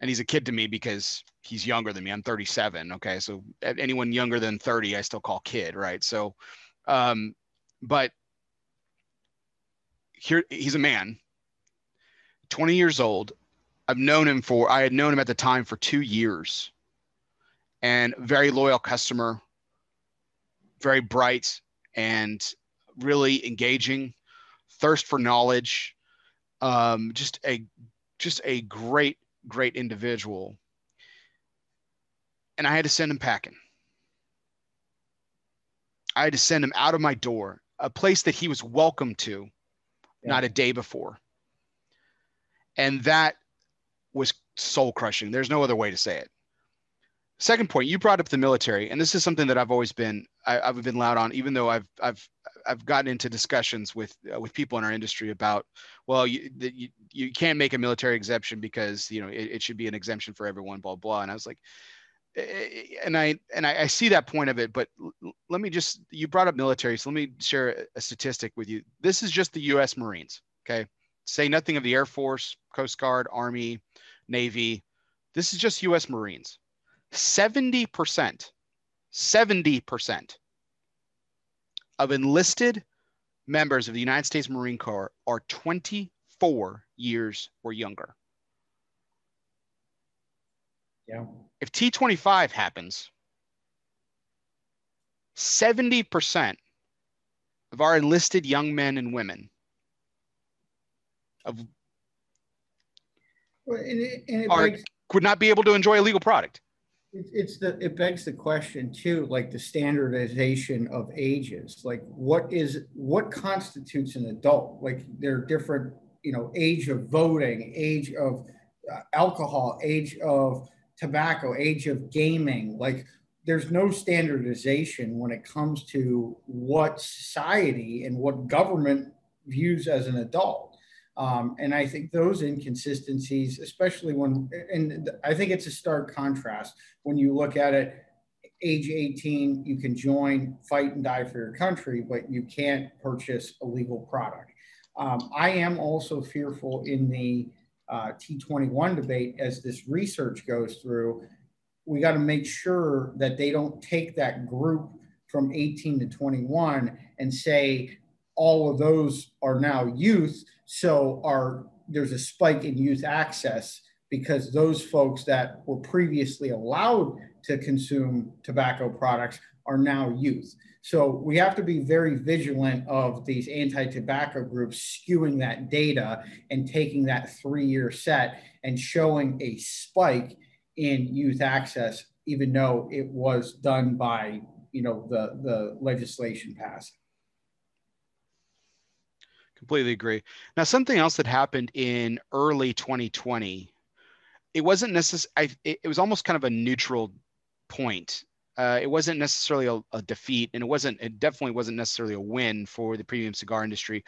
and he's a kid to me because he's younger than me. I'm 37. Okay, so anyone younger than 30, I still call kid, right? So, um, but here he's a man, 20 years old. I've known him for I had known him at the time for two years, and very loyal customer, very bright and really engaging, thirst for knowledge, um, just a just a great great individual. And I had to send him packing. I had to send him out of my door, a place that he was welcome to, yeah. not a day before. And that was soul crushing. There's no other way to say it. Second point, you brought up the military, and this is something that I've always been I, have been loud on, even though I've I've I've gotten into discussions with uh, with people in our industry about, well, you, you you can't make a military exemption because you know it, it should be an exemption for everyone, blah blah. And I was like, eh, eh, and I and I see that point of it, but let me just you brought up military, so let me share a statistic with you. This is just the U.S. Marines. Okay, say nothing of the Air Force, Coast Guard, Army, Navy. This is just U.S. Marines. Seventy percent, seventy percent of enlisted members of the United States Marine Corps are 24 years or younger. Yeah. If T25 happens, 70% of our enlisted young men and women of well, and it, and it are, begs, would not be able to enjoy a legal product it's the it begs the question too like the standardization of ages like what is what constitutes an adult? Like there are different you know age of voting age of uh, alcohol age of tobacco age of gaming like there's no standardization when it comes to what society and what government views as an adult um, and I think those inconsistencies, especially when, and I think it's a stark contrast when you look at it. Age 18, you can join, fight, and die for your country, but you can't purchase a legal product. Um, I am also fearful in the uh, T21 debate as this research goes through. We got to make sure that they don't take that group from 18 to 21 and say all of those are now youth so our there's a spike in youth access because those folks that were previously allowed to consume tobacco products are now youth. So we have to be very vigilant of these anti-tobacco groups skewing that data and taking that three-year set and showing a spike in youth access, even though it was done by you know the the legislation passed. Completely agree. Now, something else that happened in early 2020, it wasn't necessary. It was almost kind of a neutral point. Uh, it wasn't necessarily a, a, defeat, and it wasn't. It definitely wasn't necessarily a win for the premium cigar industry.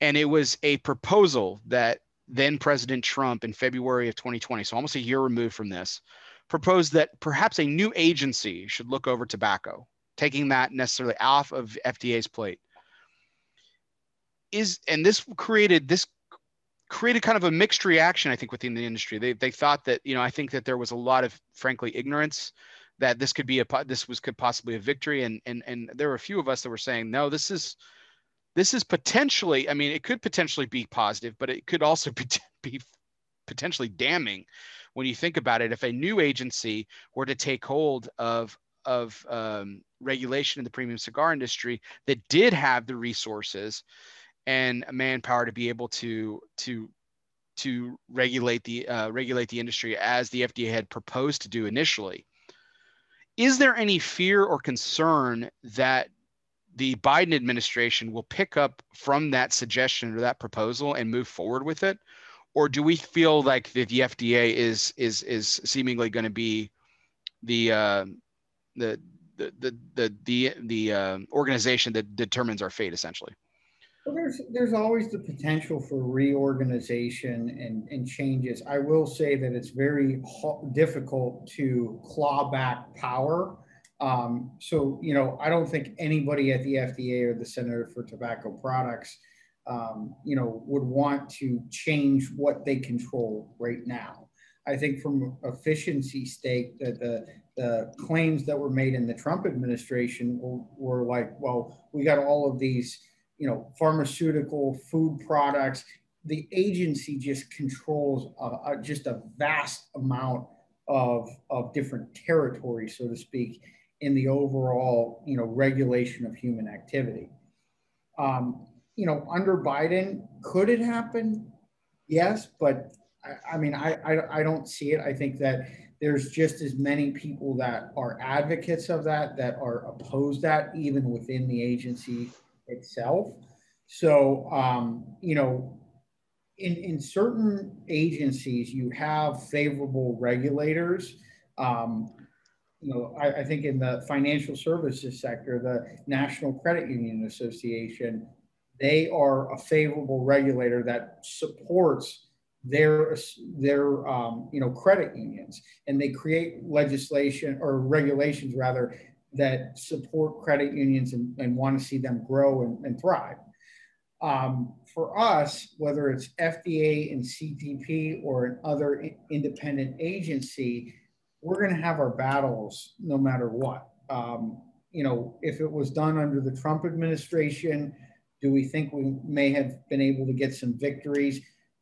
And it was a proposal that then President Trump in February of 2020, so almost a year removed from this, proposed that perhaps a new agency should look over tobacco, taking that necessarily off of FDA's plate. Is and this created this created kind of a mixed reaction, I think, within the industry. They they thought that you know I think that there was a lot of frankly ignorance that this could be a this was could possibly a victory, and and and there were a few of us that were saying no, this is this is potentially I mean it could potentially be positive, but it could also be, be potentially damning when you think about it. If a new agency were to take hold of of um, regulation in the premium cigar industry that did have the resources and manpower to be able to to to regulate the uh, regulate the industry as the FDA had proposed to do initially. Is there any fear or concern that the Biden administration will pick up from that suggestion or that proposal and move forward with it, or do we feel like the, the FDA is is is seemingly going to be the uh, the the the the the, the uh, organization that determines our fate essentially? Well, there's there's always the potential for reorganization and, and changes. I will say that it's very difficult to claw back power. Um, so you know, I don't think anybody at the FDA or the Center for Tobacco Products, um, you know, would want to change what they control right now. I think from efficiency stake that the the claims that were made in the Trump administration were, were like, well, we got all of these you know, pharmaceutical, food products. The agency just controls just a vast amount of, of different territories, so to speak, in the overall, you know, regulation of human activity. Um, you know, under Biden, could it happen? Yes, but I, I mean, I, I, I don't see it. I think that there's just as many people that are advocates of that that are opposed that even within the agency itself. So, um, you know, in, in certain agencies, you have favorable regulators. Um, you know, I, I, think in the financial services sector, the National Credit Union Association, they are a favorable regulator that supports their their um, you know credit unions, and they create legislation or regulations rather that support credit unions and, and want to see them grow and, and thrive. Um, for us, whether it's FDA and CTP or an other independent agency, we're going to have our battles no matter what. Um, you know, if it was done under the Trump administration, do we think we may have been able to get some victories?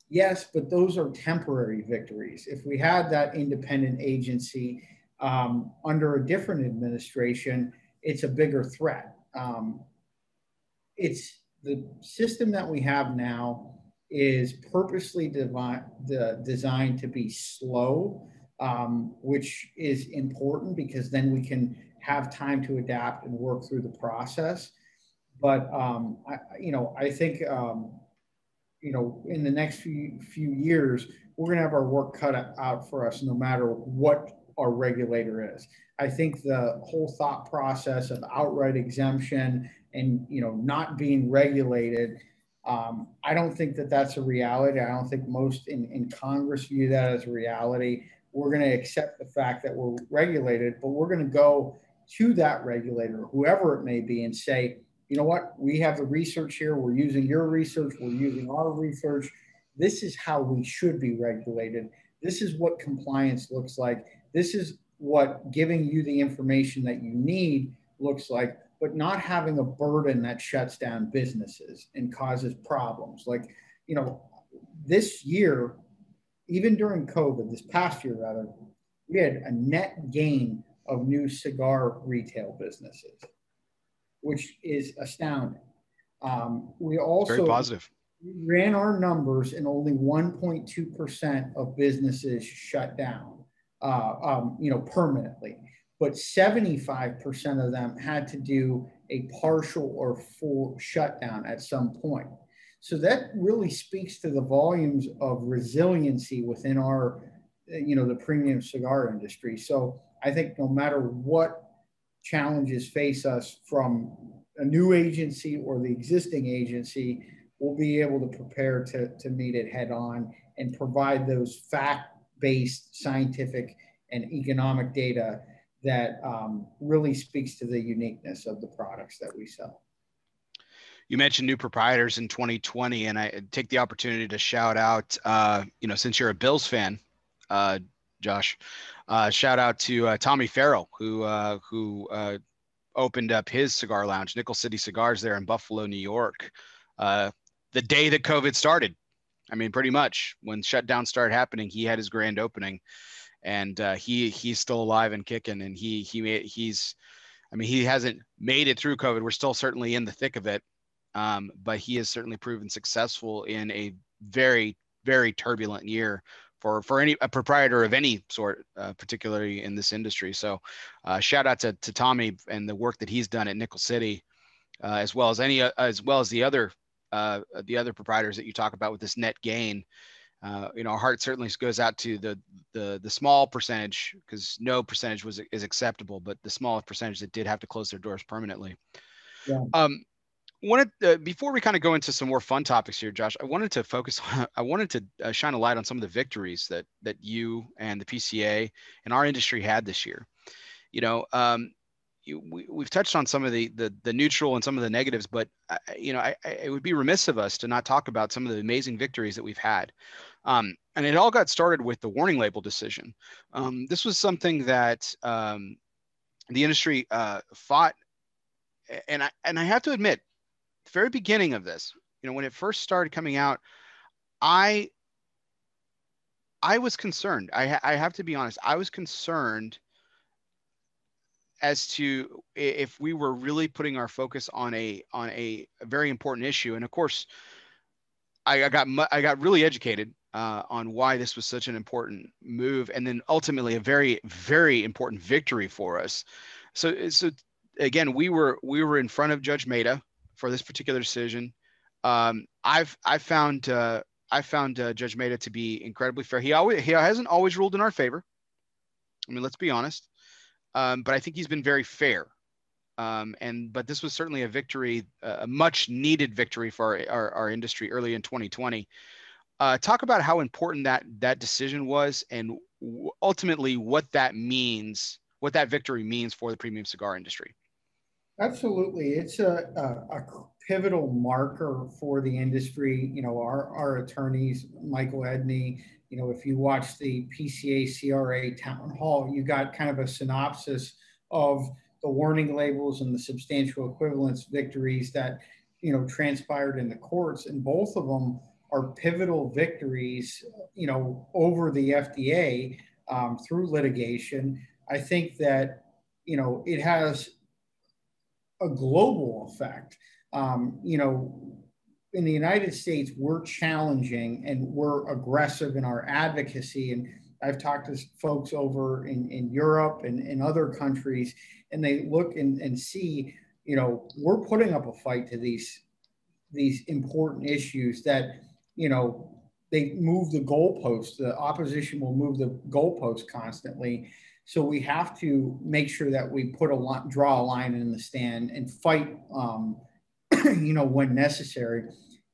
Yes, but those are temporary victories. If we had that independent agency um, under a different administration, it's a bigger threat. Um, it's the system that we have now is purposely devi- designed to be slow, um, which is important because then we can have time to adapt and work through the process. But um, I, you know, I think um, you know in the next few few years we're going to have our work cut out for us, no matter what our regulator is. I think the whole thought process of outright exemption and you know not being regulated, um, I don't think that that's a reality. I don't think most in, in Congress view that as a reality. We're going to accept the fact that we're regulated, but we're going to go to that regulator, whoever it may be, and say, you know what, we have the research here. We're using your research. We're using our research. This is how we should be regulated. This is what compliance looks like this is what giving you the information that you need looks like, but not having a burden that shuts down businesses and causes problems. Like, you know, this year, even during COVID, this past year rather, we had a net gain of new cigar retail businesses, which is astounding. Um, we also very positive. ran our numbers, and only 1.2% of businesses shut down uh, um, you know, permanently. But 75% of them had to do a partial or full shutdown at some point. So that really speaks to the volumes of resiliency within our, you know, the premium cigar industry. So I think no matter what challenges face us from a new agency or the existing agency, we'll be able to prepare to, to meet it head on and provide those fact based scientific and economic data that um, really speaks to the uniqueness of the products that we sell. You mentioned new proprietors in 2020, and I take the opportunity to shout out, uh, you know, since you're a Bills fan, uh, Josh, uh, shout out to uh, Tommy Farrell, who uh, who uh, opened up his cigar lounge, Nickel City Cigars, there in Buffalo, New York, the day that COVID started. I mean, pretty much when shutdown started happening, he had his grand opening, and uh, he he's still alive and kicking. And he he made, he's, I mean, he hasn't made it through COVID. We're still certainly in the thick of it, um, but he has certainly proven successful in a very very turbulent year for for any a proprietor of any sort, uh, particularly in this industry. So, uh, shout out to to Tommy and the work that he's done at Nickel City, uh, as well as any uh, as well as the other uh, the other proprietors that you talk about with this net gain. Uh, you know, our heart certainly goes out to the the the small percentage because no percentage was is acceptable, but the smallest percentage that did have to close their doors permanently. Yeah. Um, wanted uh, before we kind of go into some more fun topics here, Josh. I wanted to focus. On, I wanted to uh, shine a light on some of the victories that that you and the PCA and our industry had this year. You know, um, we, we've touched on some of the, the, the neutral and some of the negatives, but I, you know, I, I, it would be remiss of us to not talk about some of the amazing victories that we've had. Um, and it all got started with the warning label decision. Um, this was something that um, the industry uh, fought, and I and I have to admit, the very beginning of this, you know, when it first started coming out, I I was concerned. I, I have to be honest. I was concerned as to if we were really putting our focus on a on a, very important issue. And of course, I, I got I got really educated uh, on why this was such an important move, and then ultimately a very very important victory for us. So so again, we were we were in front of Judge Mehta for this particular decision. Um, I've I found uh, I found uh, Judge Mehta to be incredibly fair. He always he hasn't always ruled in our favor. I mean, let's be honest um, but I think he's been very fair. Um, and but this was certainly a victory, a much needed victory for our, our, our industry early in 2020. Uh, talk about how important that that decision was, and ultimately what that means, what that victory means for the premium cigar industry. Absolutely, it's a, a, a pivotal marker for the industry. You know, our our attorneys, Michael Edney, you know, if you watch the PCA CRA town hall, you got kind of a synopsis of the warning labels and the substantial equivalence victories that, you know, transpired in the courts. And both of them are pivotal victories, you know, over the FDA um, through litigation. I think that, you know, it has a global effect. Um, you know, in the United States, we're challenging and we're aggressive in our advocacy. And I've talked to folks over in, in Europe and in other countries, and they look and, and see, you know, we're putting up a fight to these these important issues that, you know, they move the goalpost. The opposition will move the goalpost constantly. So we have to make sure that we put a line, draw a line in the stand and fight um, you know, when necessary.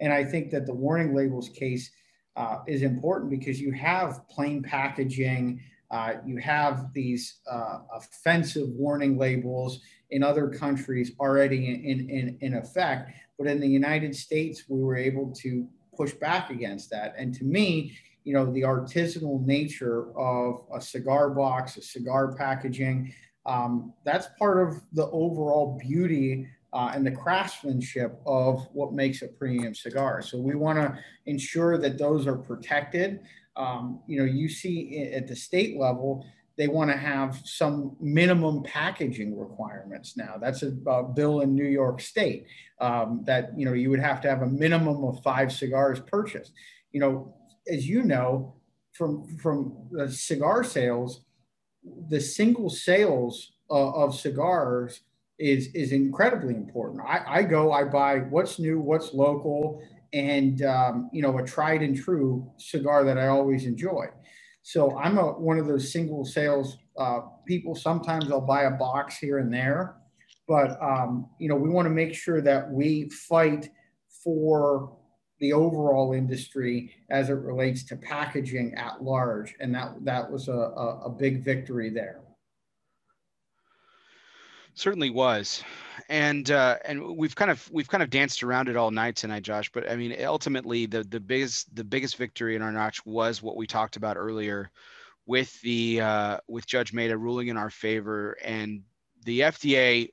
And I think that the warning labels case uh, is important because you have plain packaging, uh, you have these uh, offensive warning labels in other countries already in, in, in effect. But in the United States, we were able to push back against that. And to me, you know, the artisanal nature of a cigar box, a cigar packaging, um, that's part of the overall beauty uh, and the craftsmanship of what makes a premium cigar. So we want to ensure that those are protected. Um, you know, you see at the state level, they want to have some minimum packaging requirements now. That's a, a bill in New York State um, that you know you would have to have a minimum of five cigars purchased. You know, as you know from from the cigar sales, the single sales uh, of cigars is is incredibly important. I, I go, I buy what's new, what's local, and um, you know a tried and true cigar that I always enjoy. So I'm a, one of those single sales uh, people. Sometimes I'll buy a box here and there, but um, you know we want to make sure that we fight for the overall industry as it relates to packaging at large, and that that was a, a, a big victory there. Certainly was, and uh, and we've kind of we've kind of danced around it all night tonight, Josh. But I mean, ultimately, the the biggest the biggest victory in our notch was what we talked about earlier, with the uh, with Judge Mehta ruling in our favor, and the FDA.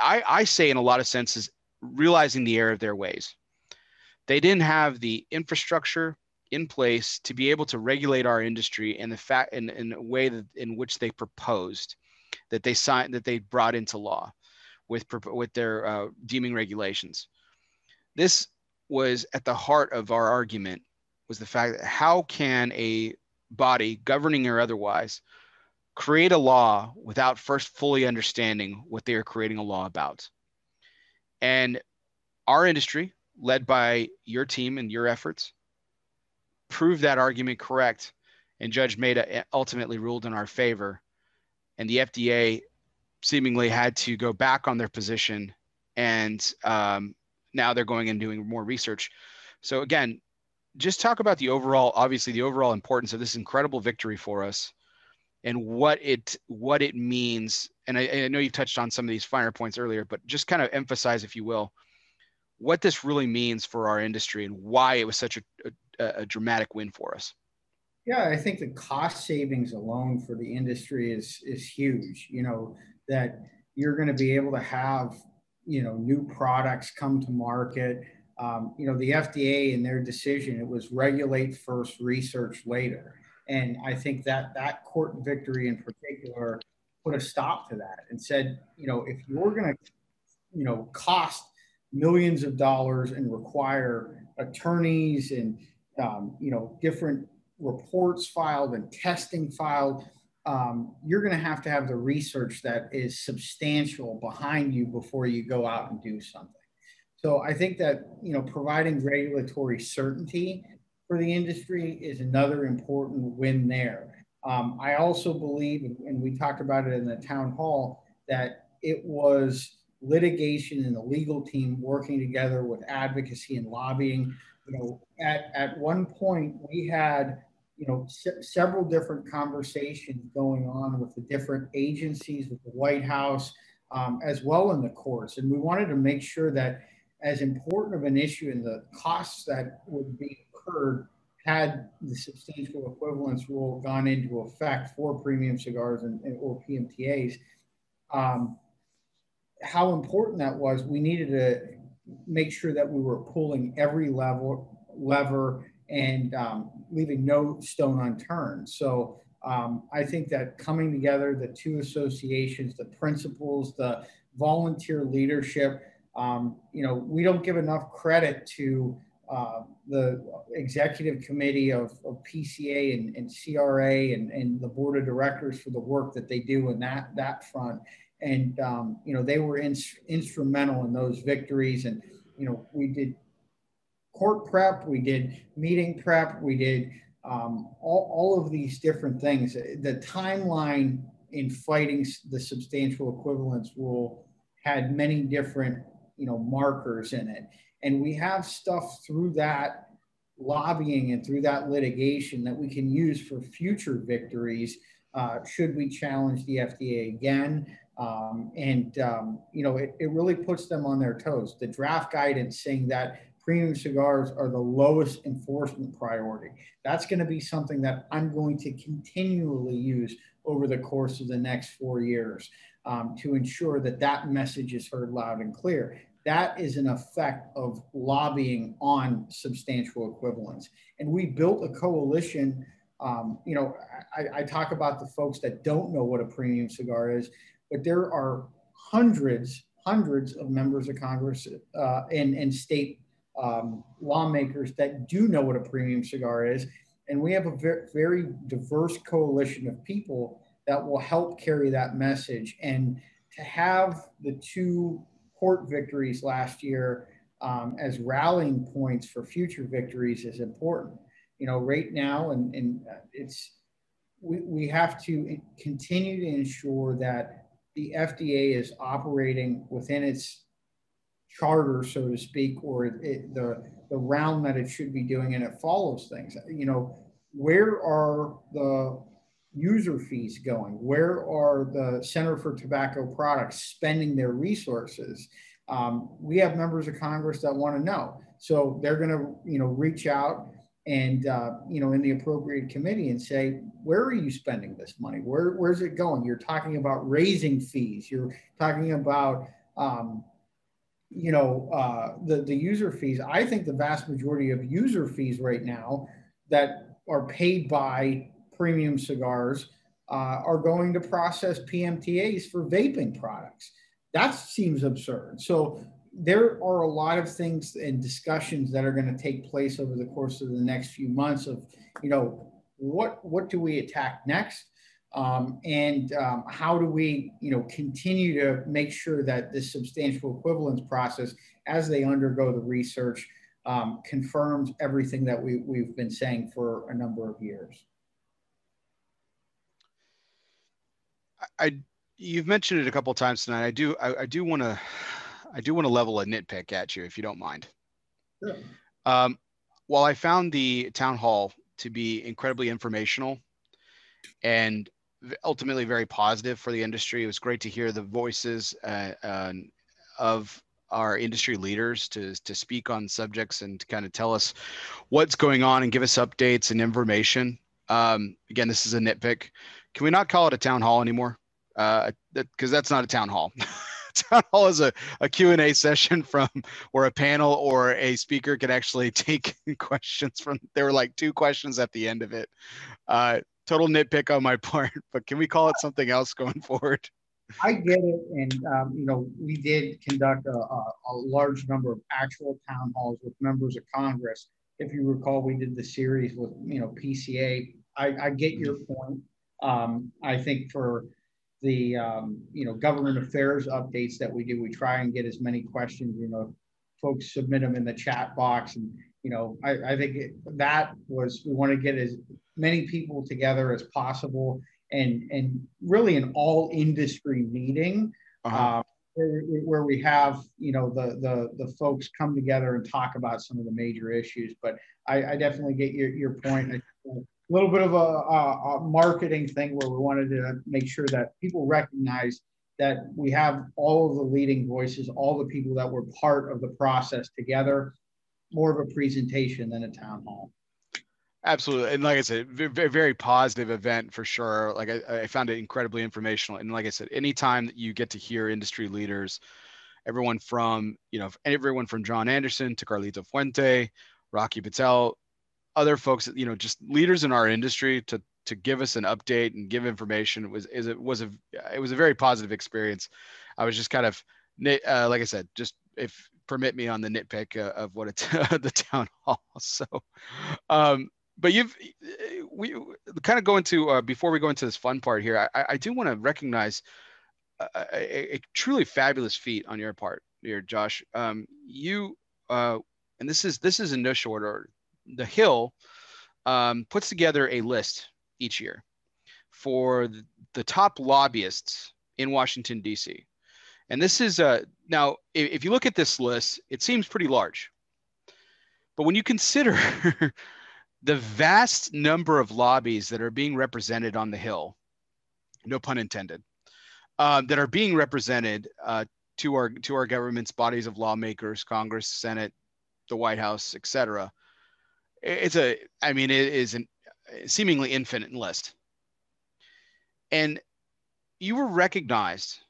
I I say in a lot of senses realizing the error of their ways. They didn't have the infrastructure in place to be able to regulate our industry in the fact in, in a way that in which they proposed that they signed that they brought into law with with their uh, deeming regulations. This was at the heart of our argument was the fact that how can a body governing or otherwise create a law without first fully understanding what they are creating a law about and our industry led by your team and your efforts proved that argument correct and judge Mehta ultimately ruled in our favor and the FDA seemingly had to go back on their position, and um, now they're going and doing more research. So again, just talk about the overall, obviously the overall importance of this incredible victory for us, and what it what it means. And I, I know you touched on some of these finer points earlier, but just kind of emphasize, if you will, what this really means for our industry and why it was such a, a, a dramatic win for us. Yeah, I think the cost savings alone for the industry is is huge. You know that you're going to be able to have you know new products come to market. Um, you know the FDA in their decision it was regulate first, research later, and I think that that court victory in particular put a stop to that and said you know if you're going to you know cost millions of dollars and require attorneys and um, you know different reports filed and testing filed, um, you're going to have to have the research that is substantial behind you before you go out and do something. So I think that you know providing regulatory certainty for the industry is another important win there. Um, I also believe, and we talked about it in the town hall, that it was litigation and the legal team working together with advocacy and lobbying. You know, at, at one point we had you know, se- several different conversations going on with the different agencies, with the White House, um, as well in the courts. And we wanted to make sure that, as important of an issue and the costs that would be incurred had the substantial equivalence rule gone into effect for premium cigars and, or PMTAs, um, how important that was. We needed to make sure that we were pulling every level lever and um, leaving no stone unturned. So um, I think that coming together, the two associations, the principals, the volunteer leadership, um, you know, we don't give enough credit to uh, the executive committee of, of PCA and, and CRA and, and, the board of directors for the work that they do in that that front. And um, you know, they were in, instrumental in those victories. And you know, we did court prep, we did meeting prep, we did um, all, all of these different things. The timeline in fighting the substantial equivalence rule had many different, you know, markers in it. And we have stuff through that lobbying and through that litigation that we can use for future victories uh, should we challenge the FDA again. Um, and, um, you know, it, it really puts them on their toes. The draft guidance saying that premium cigars are the lowest enforcement priority. That's going to be something that I'm going to continually use over the course of the next four years um, to ensure that that message is heard loud and clear. That is an effect of lobbying on substantial equivalence. And we built a coalition. Um, you know, I, I talk about the folks that don't know what a premium cigar is, but there are hundreds, hundreds of members of Congress uh, and, and state um, lawmakers that do know what a premium cigar is. And we have a very, very diverse coalition of people that will help carry that message. And to have the two court victories last year um, as rallying points for future victories is important. you know, right now, and, and it's, we, we have to continue to ensure that the FDA is operating within its charter, so to speak, or it, the, the realm that it should be doing, and it follows things. You know, where are the user fees going? Where are the Center for Tobacco Products spending their resources? Um, we have members of Congress that want to know. So they're going to, you know, reach out and, uh, you know, in the appropriate committee and say, where are you spending this money? Where, where's it going? You're talking about raising fees. You're talking about, um, you know, uh, the, the user fees. I think the vast majority of user fees right now that are paid by premium cigars uh, are going to process PMTAs for vaping products. That seems absurd. So there are a lot of things and discussions that are going to take place over the course of the next few months of, you know, what what do we attack next? Um, and um, how do we, you know, continue to make sure that this substantial equivalence process, as they undergo the research, um, confirms everything that we, we've been saying for a number of years. I you've mentioned it a couple times tonight. I do I, I do want to I do want to level a nitpick at you if you don't mind. Sure. Um, while I found the town hall to be incredibly informational and ultimately very positive for the industry, it was great to hear the voices uh, uh, of our industry leaders to, to speak on subjects and to kind of tell us what's going on and give us updates and information. Um, again, this is a nitpick. Can we not call it a town hall anymore? Because uh, that, that's not a town hall. town hall is a, a q&a session from where a panel or a speaker can actually take questions from there were like two questions at the end of it uh, total nitpick on my part but can we call it something else going forward? I get it and um, you know we did conduct a, a, a, large number of actual town halls with members of congress. If you recall we did the series with you know pca i, I get your point. Um, I think for the um, you know government affairs updates that we do, we try and get as many questions. You know, folks submit them in the chat box, and you know, I, I think it, that was we want to get as many people together as possible, and and really an all industry meeting. Uh-huh. Uh, where, where, we have you know the, the the folks come together and talk about some of the major issues but i, I definitely get your, your point a little bit of a, a, a, marketing thing where we wanted to make sure that people recognize that we have all of the leading voices, all the people that were part of the process together, more of a presentation than a town hall. Absolutely. And like I said, very, very positive event for sure. Like I, I found it incredibly informational. And like I said, anytime that you get to hear industry leaders, everyone from, you know, everyone from John Anderson to Carlito Fuente, Rocky Patel, other folks, you know, just leaders in our industry to to give us an update and give information was is it was a it was a very positive experience. I was just kind of uh, like I said, just if permit me on the nitpick uh, of what it's the town hall. So, um, but you've we kind of go into uh, before we go into this fun part here. I, I do want to recognize a, a, truly fabulous feat on your part here, Josh. Um, you uh, and this is this is in no short order the Hill um, puts together a list each year for the top lobbyists in Washington, D.C. And this is uh, now, if you look at this list, it seems pretty large. But when you consider the vast number of lobbies that are being represented on the Hill, no pun intended, uh, that are being represented uh, to our to our government's bodies of lawmakers, Congress, Senate, the White House, etc. it's a i mean it is a seemingly infinite list and you were recognized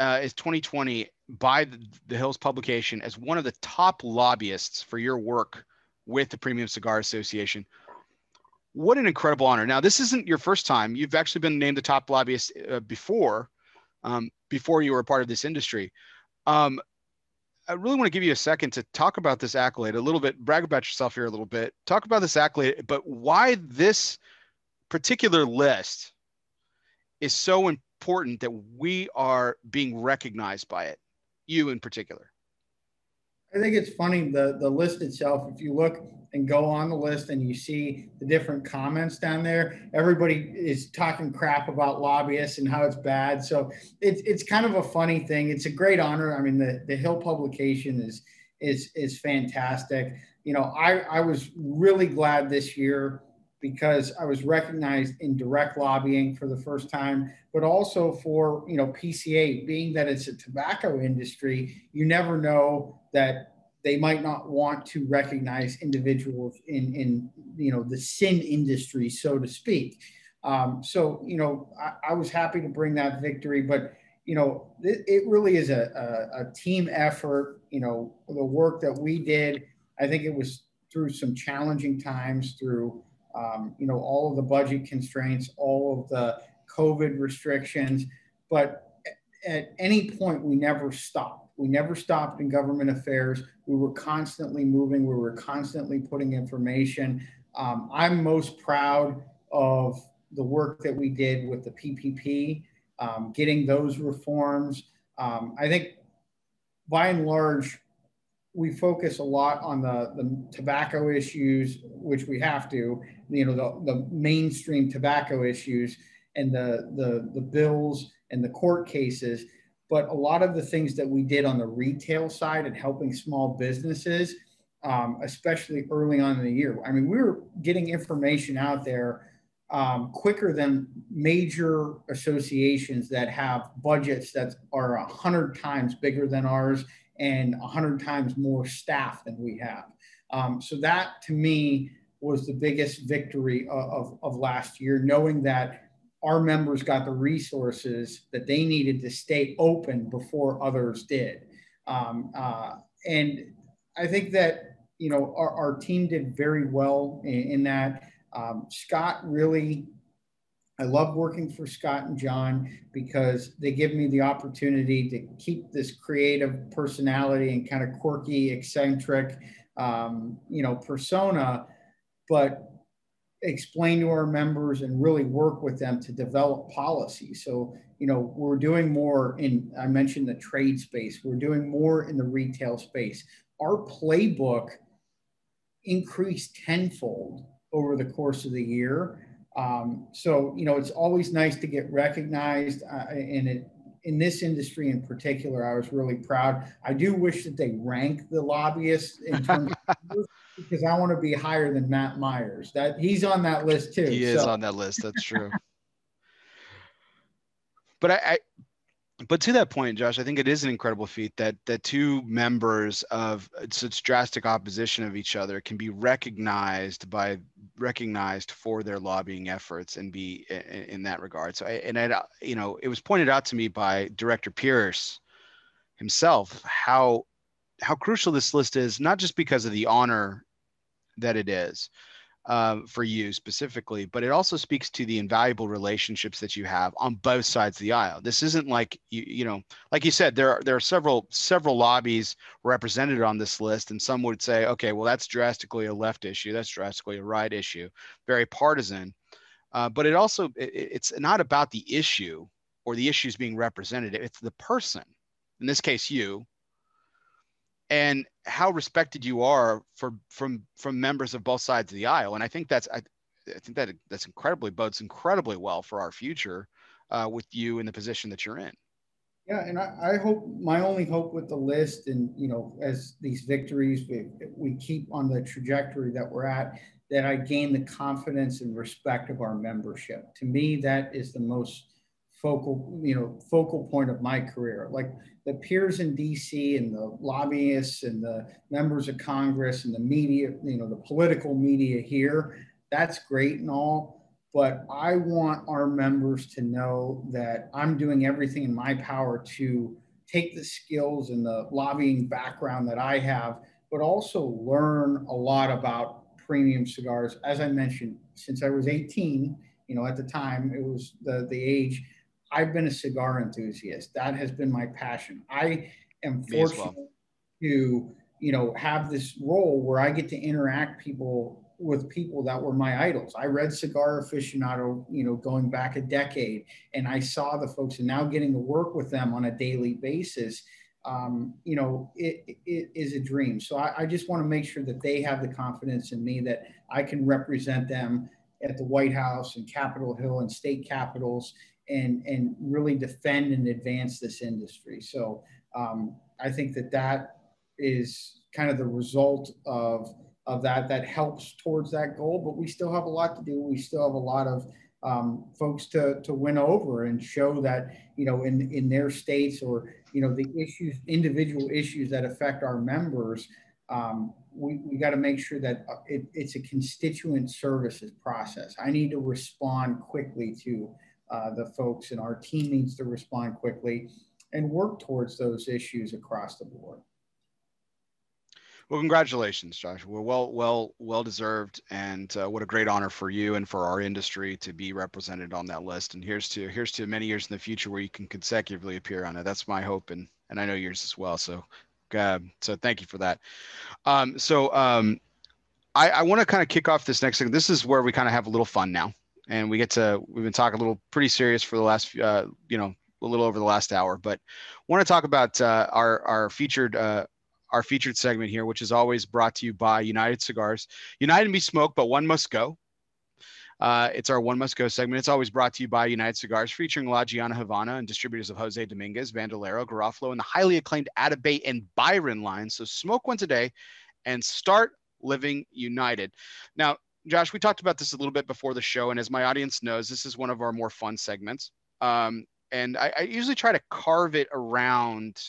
uh, as 2020 by the, the hills publication as one of the top lobbyists for your work with the premium cigar association. What an incredible honor. Now this isn't your first time. You've actually been named the top lobbyist uh, before um, before you were a part of this industry. Um, I really want to give you a second to talk about this accolade a little bit, brag about yourself here a little bit, talk about this accolade, but why this particular list is so important that we are being recognized by it, you in particular. I think it's funny the the list itself. If you look and go on the list and you see the different comments down there, everybody is talking crap about lobbyists and how it's bad. So it's it's kind of a funny thing. It's a great honor. I mean, the the Hill publication is is is fantastic. You know, I I was really glad this year because I was recognized in direct lobbying for the first time, but also for you know PCA, being that it's a tobacco industry, you never know that they might not want to recognize individuals in in you know the sin industry, so to speak. Um, so you know, I, I, was happy to bring that victory, but you know, it, it really is a, a, a team effort. You know, the work that we did, I think it was through some challenging times, through um, you know, all of the budget constraints, all of the COVID restrictions. But at any point, we never stopped. We never stopped in government affairs. We were constantly moving. We were constantly putting information. Um, I'm most proud of the work that we did with the PPP, um, getting those reforms. Um, I think by and large, we focus a lot on the, the tobacco issues, which we have to, you know, the, the mainstream tobacco issues and the, the, the bills and the court cases. But a lot of the things that we did on the retail side and helping small businesses, um, especially early on in the year. I mean, we were getting information out there um, quicker than major associations that have budgets that are a hundred times bigger than ours and 100 times more staff than we have. Um, so that to me was the biggest victory of, of, of, last year, knowing that our members got the resources that they needed to stay open before others did. Um, uh, and I think that, you know, our, our team did very well in, in that. Um, Scott really I love working for Scott and John because they give me the opportunity to keep this creative personality and kind of quirky, eccentric, um, you know, persona, but explain to our members and really work with them to develop policy. So, you know, we're doing more in, I mentioned the trade space, we're doing more in the retail space. Our playbook increased tenfold over the course of the year um, so, you know, it's always nice to get recognized. Uh, and it, in this industry in particular, I was really proud. I do wish that they rank the lobbyists in terms of because I want to be higher than Matt Myers. That he's on that list too. He is on that list. That's true. but I, I, but to that point, Josh, I think it is an incredible feat that that two members of such drastic opposition of each other can be recognized by recognized for their lobbying efforts and be in, in that regard. So, I, and I, you know, it was pointed out to me by Director Pearce himself how how crucial this list is, not just because of the honor that it is, uh, for you specifically, but it also speaks to the invaluable relationships that you have on both sides of the aisle. This isn't like you, you know, like you said, there are there are several several lobbies represented on this list, and some would say, okay, well, that's drastically a left issue, that's drastically a right issue, very partisan. Uh, but it also it, it's not about the issue or the issues being represented; it's the person. In this case, you, and how respected you are for from from members of both sides of the aisle. And I think that's I, I think that that's incredibly bodes incredibly well for our future uh, with you in the position that you're in. Yeah, and I, I, hope my only hope with the list, and you know, as these victories we, we keep on the trajectory that we're at, that I gain the confidence and respect of our membership. To me, that is the most focal, you know, focal point of my career. Like the peers in DC and the lobbyists and the members of Congress and the media, you know, the political media here, that's great and all. But I want our members to know that I'm doing everything in my power to take the skills and the lobbying background that I have, but also learn a lot about premium cigars. As I mentioned, since I was 18, you know, at the time it was the, the age I've been a cigar enthusiast. That has been my passion. I am fortunate well. to, you know, have this role where I get to interact people with people that were my idols. I read Cigar Aficionado, you know, going back a decade, and I saw the folks, and now getting to work with them on a daily basis. um, you know, it, it is a dream. So I, I just want to make sure that they have the confidence in me that I can represent them at the White House and Capitol Hill and state capitals and, and really defend and advance this industry. So um, I think that that is kind of the result of, of that that helps towards that goal, but we still have a lot to do. We still have a lot of um, folks to, to win over and show that, you know, in, in their states or, you know, the issues, individual issues that affect our members, um, we, we got to make sure that uh, it, it's a constituent services process. I need to respond quickly to uh, the folks and our team needs to respond quickly and work towards those issues across the board. Well, congratulations, Josh. We're well, well, well deserved, and uh, what a great honor for you and for our industry to be represented on that list. And here's to here's to many years in the future where you can consecutively appear on it. That's my hope, and and I know yours as well. So, uh, so thank you for that. Um, so um, I, I want to kind of kick off this next thing. This is where we kind of have a little fun now, and we get to we've been talking a little pretty serious for the last uh, you know a little over the last hour, but want to talk about uh, our our featured uh, our featured segment here, which is always brought to you by United Cigars. United be smoked, but one must go. Uh, it's our One Must Go segment. It's always brought to you by United Cigars, featuring La Gianna Havana and distributors of Jose Dominguez, Bandolero, Garofalo, and the highly acclaimed Atabey and Byron lines. So smoke one today and start living united. Now, Josh, we talked about this a little bit before the show, and as my audience knows, this is one of our more fun segments. Um, and I, I usually try to carve it around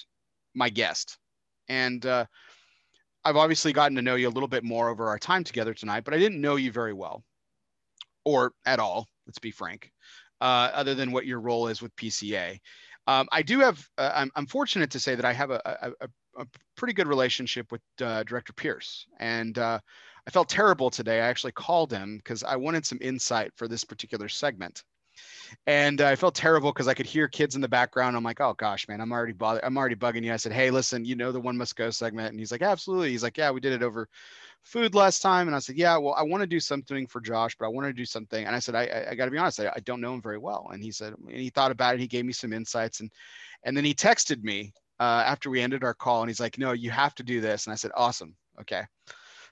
my guest. And uh, I've obviously gotten to know you a little bit more over our time together tonight, but I didn't know you very well or at all, let's be frank, uh, other than what your role is with PCA. Um, I do have, uh, I'm, I'm, fortunate to say that I have a, a, a pretty good relationship with uh, Director Pearce. And uh, I felt terrible today. I actually called him because I wanted some insight for this particular segment and I felt terrible because I could hear kids in the background. I'm like, oh gosh, man, I'm already bothered. I'm already bugging you. I said, hey, listen, you know the one must go segment, and he's like, absolutely. He's like, yeah, we did it over food last time, and I said, yeah, well, I want to do something for Josh, but I want to do something. And I said, I, I, I got to be honest, I, I don't know him very well. And he said, and he thought about it. He gave me some insights, and and then he texted me uh, after we ended our call, and he's like, no, you have to do this. And I said, awesome, okay.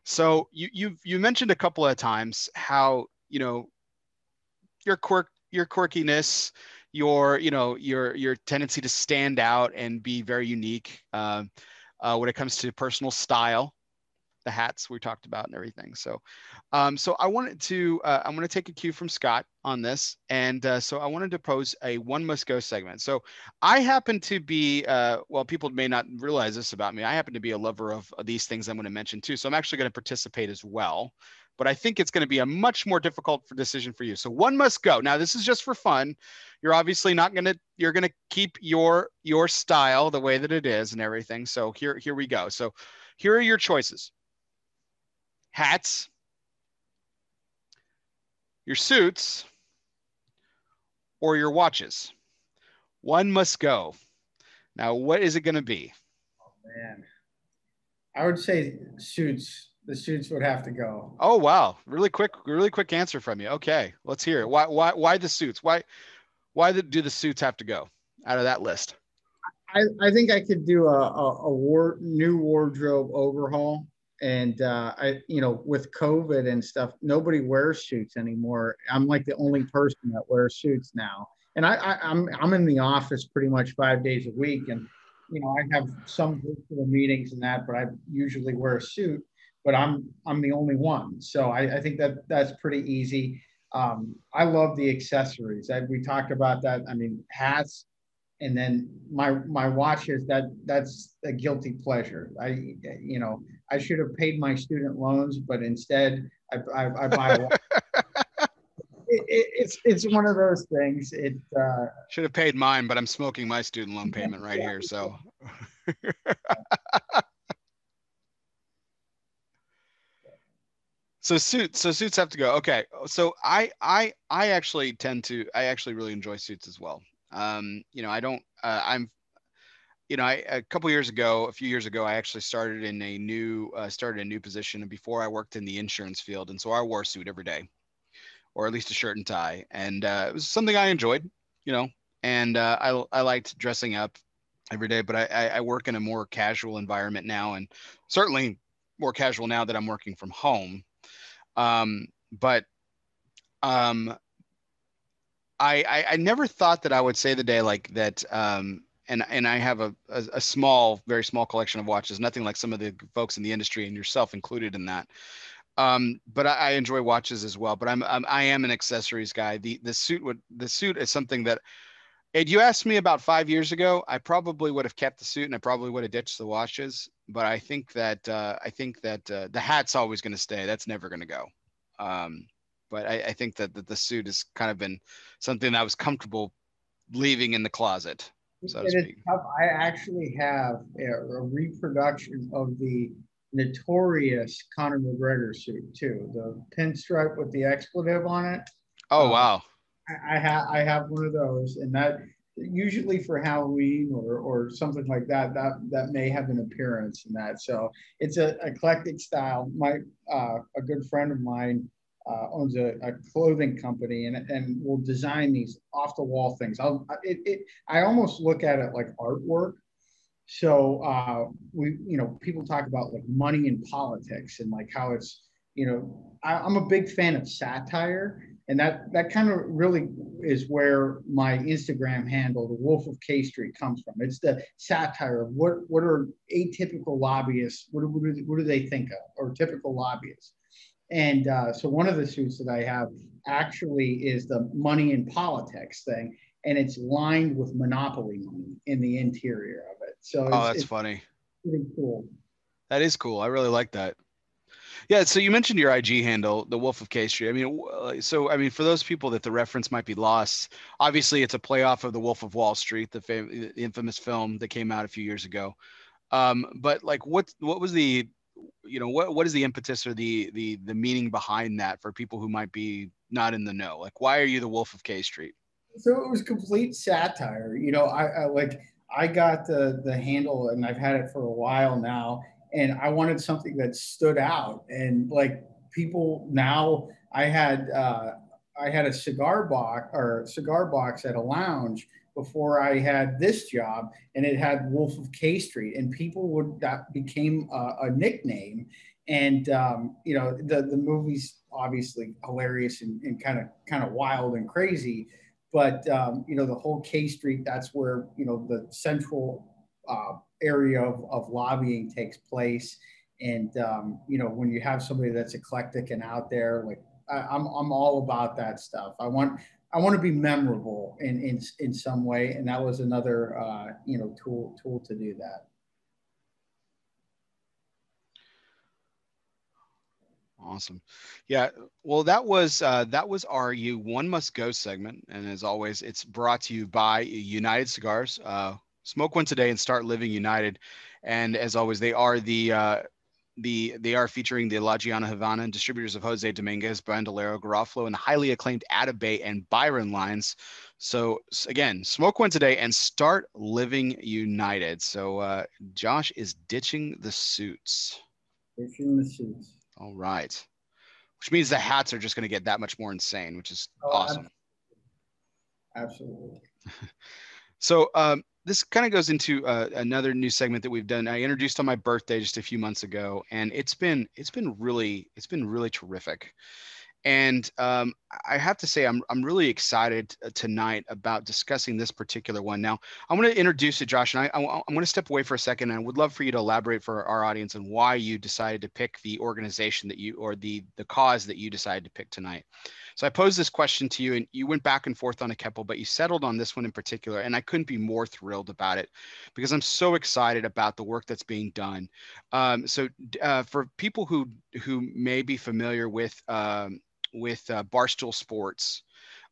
So you you've you mentioned a couple of times how you know your quirk your quirkiness, your you know your your tendency to stand out and be very unique uh, uh, when it comes to personal style, the hats we talked about and everything. So, um, so I wanted to uh, I'm going to take a cue from Scott on this, and uh, so I wanted to pose a one must go segment. So I happen to be uh, well, people may not realize this about me. I happen to be a lover of, these things I'm going to mention too. So I'm actually going to participate as well but I think it's going to be a much more difficult decision for you. So one must go. Now this is just for fun. You're obviously not going to you're going to keep your your style the way that it is and everything. So here here we go. So here are your choices. Hats, your suits, or your watches. One must go. Now, what is it going to be? Oh, man. I would say suits the suits would have to go. Oh wow, really quick, really quick answer from you. Okay, let's hear it. Why why why the suits? Why why the, do the suits have to go out of that list? I, I think I could do a, a, a war, new wardrobe overhaul. And uh, I, you know, with COVID and stuff, nobody wears suits anymore. I'm like the only person that wears suits now. And I, I I'm I'm in the office pretty much five days a week, and you know, I have some virtual meetings and that, but I usually wear a suit but I'm I'm the only one. So I, I think that that's pretty easy. Um, I love the accessories. I, we talked about that. I mean, hats, and then my my watch is That that's a guilty pleasure. I you know I should have paid my student loans, but instead I I, I buy. A it, it, it's it's one of those things. It uh, should have paid mine, but I'm smoking my student loan payment right here. So. so suits so suits have to go okay so i i i actually tend to i actually really enjoy suits as well um you know i don't uh, i'm you know I, a couple years ago a few years ago i actually started in a new uh, started a new position and before i worked in the insurance field and so i wore a suit every day or at least a shirt and tie and uh, it was something i enjoyed you know and uh, I, I liked dressing up every day, but I, I, I work in a more casual environment now, and certainly more casual now that I'm working from home. Um, but um, I, I, I never thought that I would say the day like that. Um, and and I have a, a, a small, very small collection of watches. Nothing like some of the folks in the industry, and yourself included in that. Um, but I, I, enjoy watches as well. But I'm, I'm I am an accessories guy. The the suit would the suit is something that. If you asked me about five years ago, I probably would have kept the suit and I probably would have ditched the watches. But I think that uh, I think that uh, the hat's always going to stay. That's never going to go. Um, but I, I think that, that the suit has kind of been something that I was comfortable leaving in the closet. So to speak. I actually have a, a, reproduction of the notorious Conor McGregor suit too, the pinstripe with the expletive on it. Oh um, wow! I, I have I have one of those, and that usually for Halloween or or something like that, that that may have an appearance in that. So it's a eclectic style. My uh, a good friend of mine uh, owns a, a, clothing company and, and will design these off the wall things. I'll, it, it, I almost look at it like artwork. So uh, we, you know, people talk about like money in politics and like how it's, you know, I, I'm a big fan of satire, and that that kind of really is where my Instagram handle, the Wolf of K Street, comes from. It's the satire of what what are atypical lobbyists, what, what, do, what do they think of, or typical lobbyists and uh, so one of the suits that I have actually is the money in politics thing, and it's lined with monopoly money in the interior of it. So oh, that's funny. Pretty cool. That is cool. I really like that. Yeah. So you mentioned your IG handle, the Wolf of K Street. I mean, so I mean, for those people that the reference might be lost, obviously it's a playoff of the Wolf of Wall Street, the, fam- the infamous film that came out a few years ago. Um, but like, what what was the you know what what is the impetus or the the the meaning behind that for people who might be not in the know? Like why are you the wolf of k street? So it was complete satire. You know i, I like i got the the handle and i've had it for a while now and i wanted something that stood out. And like people now i had uh i had a cigar box or cigar box at a lounge before I had this job, and it had Wolf of K Street, and people would that became a, a nickname. And um, you know, the the movie's obviously hilarious and kind of kind of wild and crazy, but um, you know, the whole K Street, that's where you know the central uh, area of, of lobbying takes place. And um, you know, when you have somebody that's eclectic and out there, like I, I'm, I'm all about that stuff. I want I want to be memorable in in in some way, and that was another uh, you know tool tool to do that. Awesome. Yeah. Well, that was uh, that was our "You One Must Go" segment, and as always, it's brought to you by United Cigars. Uh, smoke one today and start living united. And as always, they are the uh, the they are featuring the La Gianna Havana and distributors of Jose Dominguez, Bandolero, Garofalo, and the highly acclaimed Atabey and Byron lines. So again, smoke one today and start living united. So uh, Josh is ditching the suits. Ditching the suits. All right. Which means the hats are just going to get that much more insane, which is oh, awesome. Absolutely. so um, this kind of goes into uh, another new segment that we've done. I introduced on my birthday just a few months ago, and it's been it's been really it's been really terrific. And um, I have to say, I'm, I'm really excited uh, tonight about discussing this particular one. Now, I'm going to introduce it, Josh, and I, I, am going to step away for a second. And I would love for you to elaborate for our audience on why you decided to pick the organization that you or the the cause that you decided to pick tonight. So I posed this question to you, and you went back and forth on a couple, but you settled on this one in particular, and I couldn't be more thrilled about it because I'm so excited about the work that's being done. Um, so uh, for people who who may be familiar with um, with uh, Barstool Sports,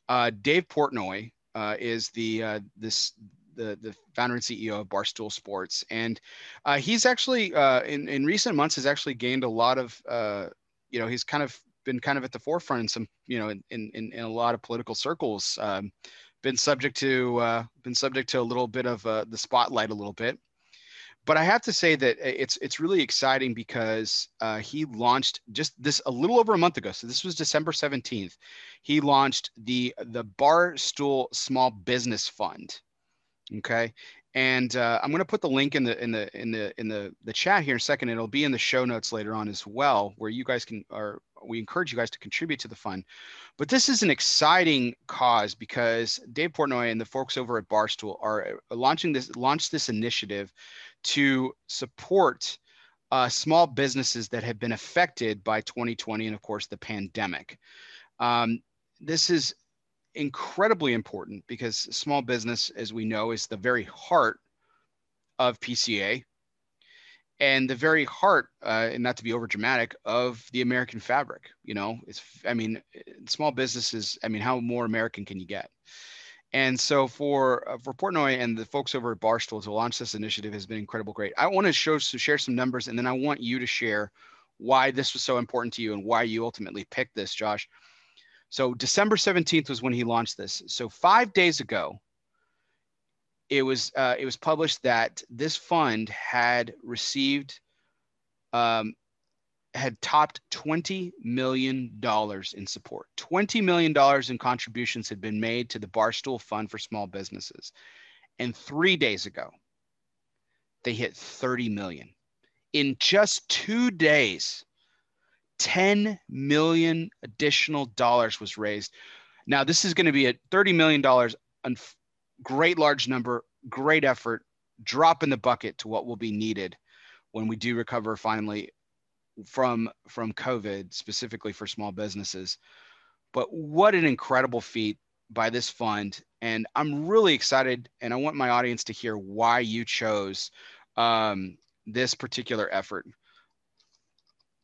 uh, Dave Portnoy uh, is the uh, this the, the founder and CEO of Barstool Sports. And uh, he's actually, uh, in, in recent months, has actually gained a lot of, uh, you know, he's kind of been kind of at the forefront in some, you know, in in, in a lot of political circles. Um, been subject to uh, been subject to a little bit of uh, the spotlight a little bit. But I have to say that it's it's really exciting because uh, he launched just this a little over a month ago. So this was December seventeenth. He launched the the Barstool Small Business Fund. Okay, and uh, I'm going to put the link in the in the in the in the the chat here in a second. It'll be in the show notes later on as well, where you guys can or we encourage you guys to contribute to the fund. But this is an exciting cause because Dave Portnoy and the folks over at Barstool are uh, launching this launched this initiative to support uh, small businesses that have been affected by 2020 and of course the pandemic. Um, this is incredibly important because small business, as we know, is the very heart of PCA and the very heart, uh, and not to be over dramatic, of the American fabric. You know, it's, I mean, small businesses, I mean, how more American can you get? And so for uh, for Portnoy and the folks over at Barstool to launch this initiative has been incredible, great. I want to show to share some numbers, and then I want you to share why this was so important to you and why you ultimately picked this, Josh. So December 17th was when he launched this. So five days ago, it was uh, it was published that this fund had received um, had topped 20 million dollars in support. 20 million dollars in contributions had been made to the barstool fund for small businesses. And three days ago they hit 30 million. In just two days 10 million additional dollars was raised. Now, this is going to be a $30 million, great large number, great effort, drop in the bucket to what will be needed when we do recover finally from from COVID, specifically for small businesses. But what an incredible feat by this fund. And I'm really excited, and I want my audience to hear why you chose um, this particular effort.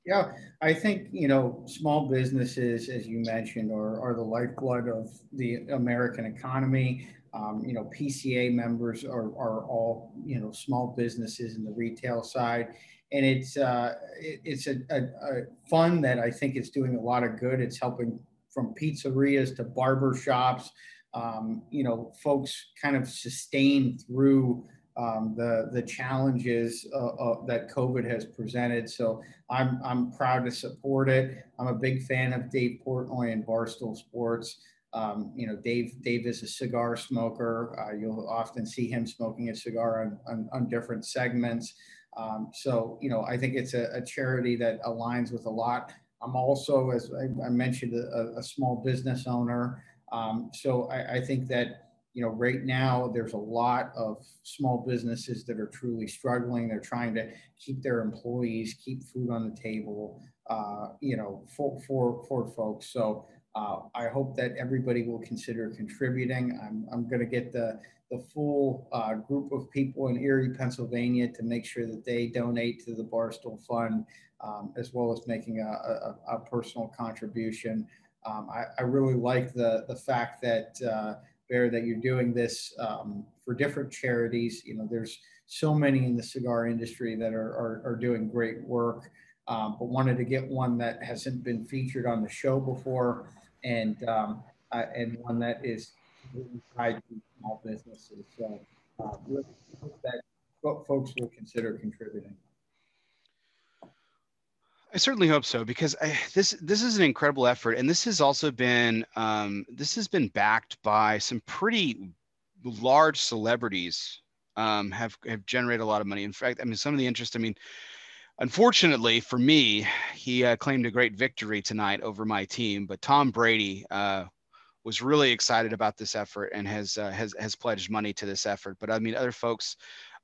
Yeah, I think, you know, small businesses, as you mentioned, are, are the lifeblood of the American economy. Um, you know, PCA members are, are all, you know, small businesses in the retail side. And it's, uh, it, it's a, a, a fund that I think is doing a lot of good. It's helping from pizzerias to barber shops, um, you know, folks kind of sustain through um, the the challenges uh, uh, that COVID has presented. So I'm I'm proud to support it. I'm a big fan of Dave Portnoy and Barstool Sports. Um, you know, Dave Dave is a cigar smoker. Uh, you'll often see him smoking a cigar on on, on different segments. Um, so you know, I think it's a, a, charity that aligns with a lot. I'm also, as I, I mentioned, a, a, small business owner. Um, so I, I think that you know, right now there's a lot of small businesses that are truly struggling. They're trying to keep their employees, keep food on the table, uh, you know, for, for, for folks. So uh, I hope that everybody will consider contributing. I'm, I'm going to get the, the full uh, group of people in Erie, Pennsylvania to make sure that they donate to the Barstool Fund, um, as well as making a, a, a personal contribution. Um, I, I, really like the, the fact that uh, That you're doing this um, for different charities. You know, there's so many in the cigar industry that are, are, are doing great work, um, but wanted to get one that hasn't been featured on the show before and, um, uh, and one that is tied to small businesses. So uh, that folks will consider contributing. I certainly hope so because I, this this is an incredible effort, and this has also been um, this has been backed by some pretty large celebrities um, have have generated a lot of money. In fact, I mean some of the interest. I mean, unfortunately for me, he uh, claimed a great victory tonight over my team, but Tom Brady uh, was really excited about this effort and has uh, has has pledged money to this effort. But I mean, other folks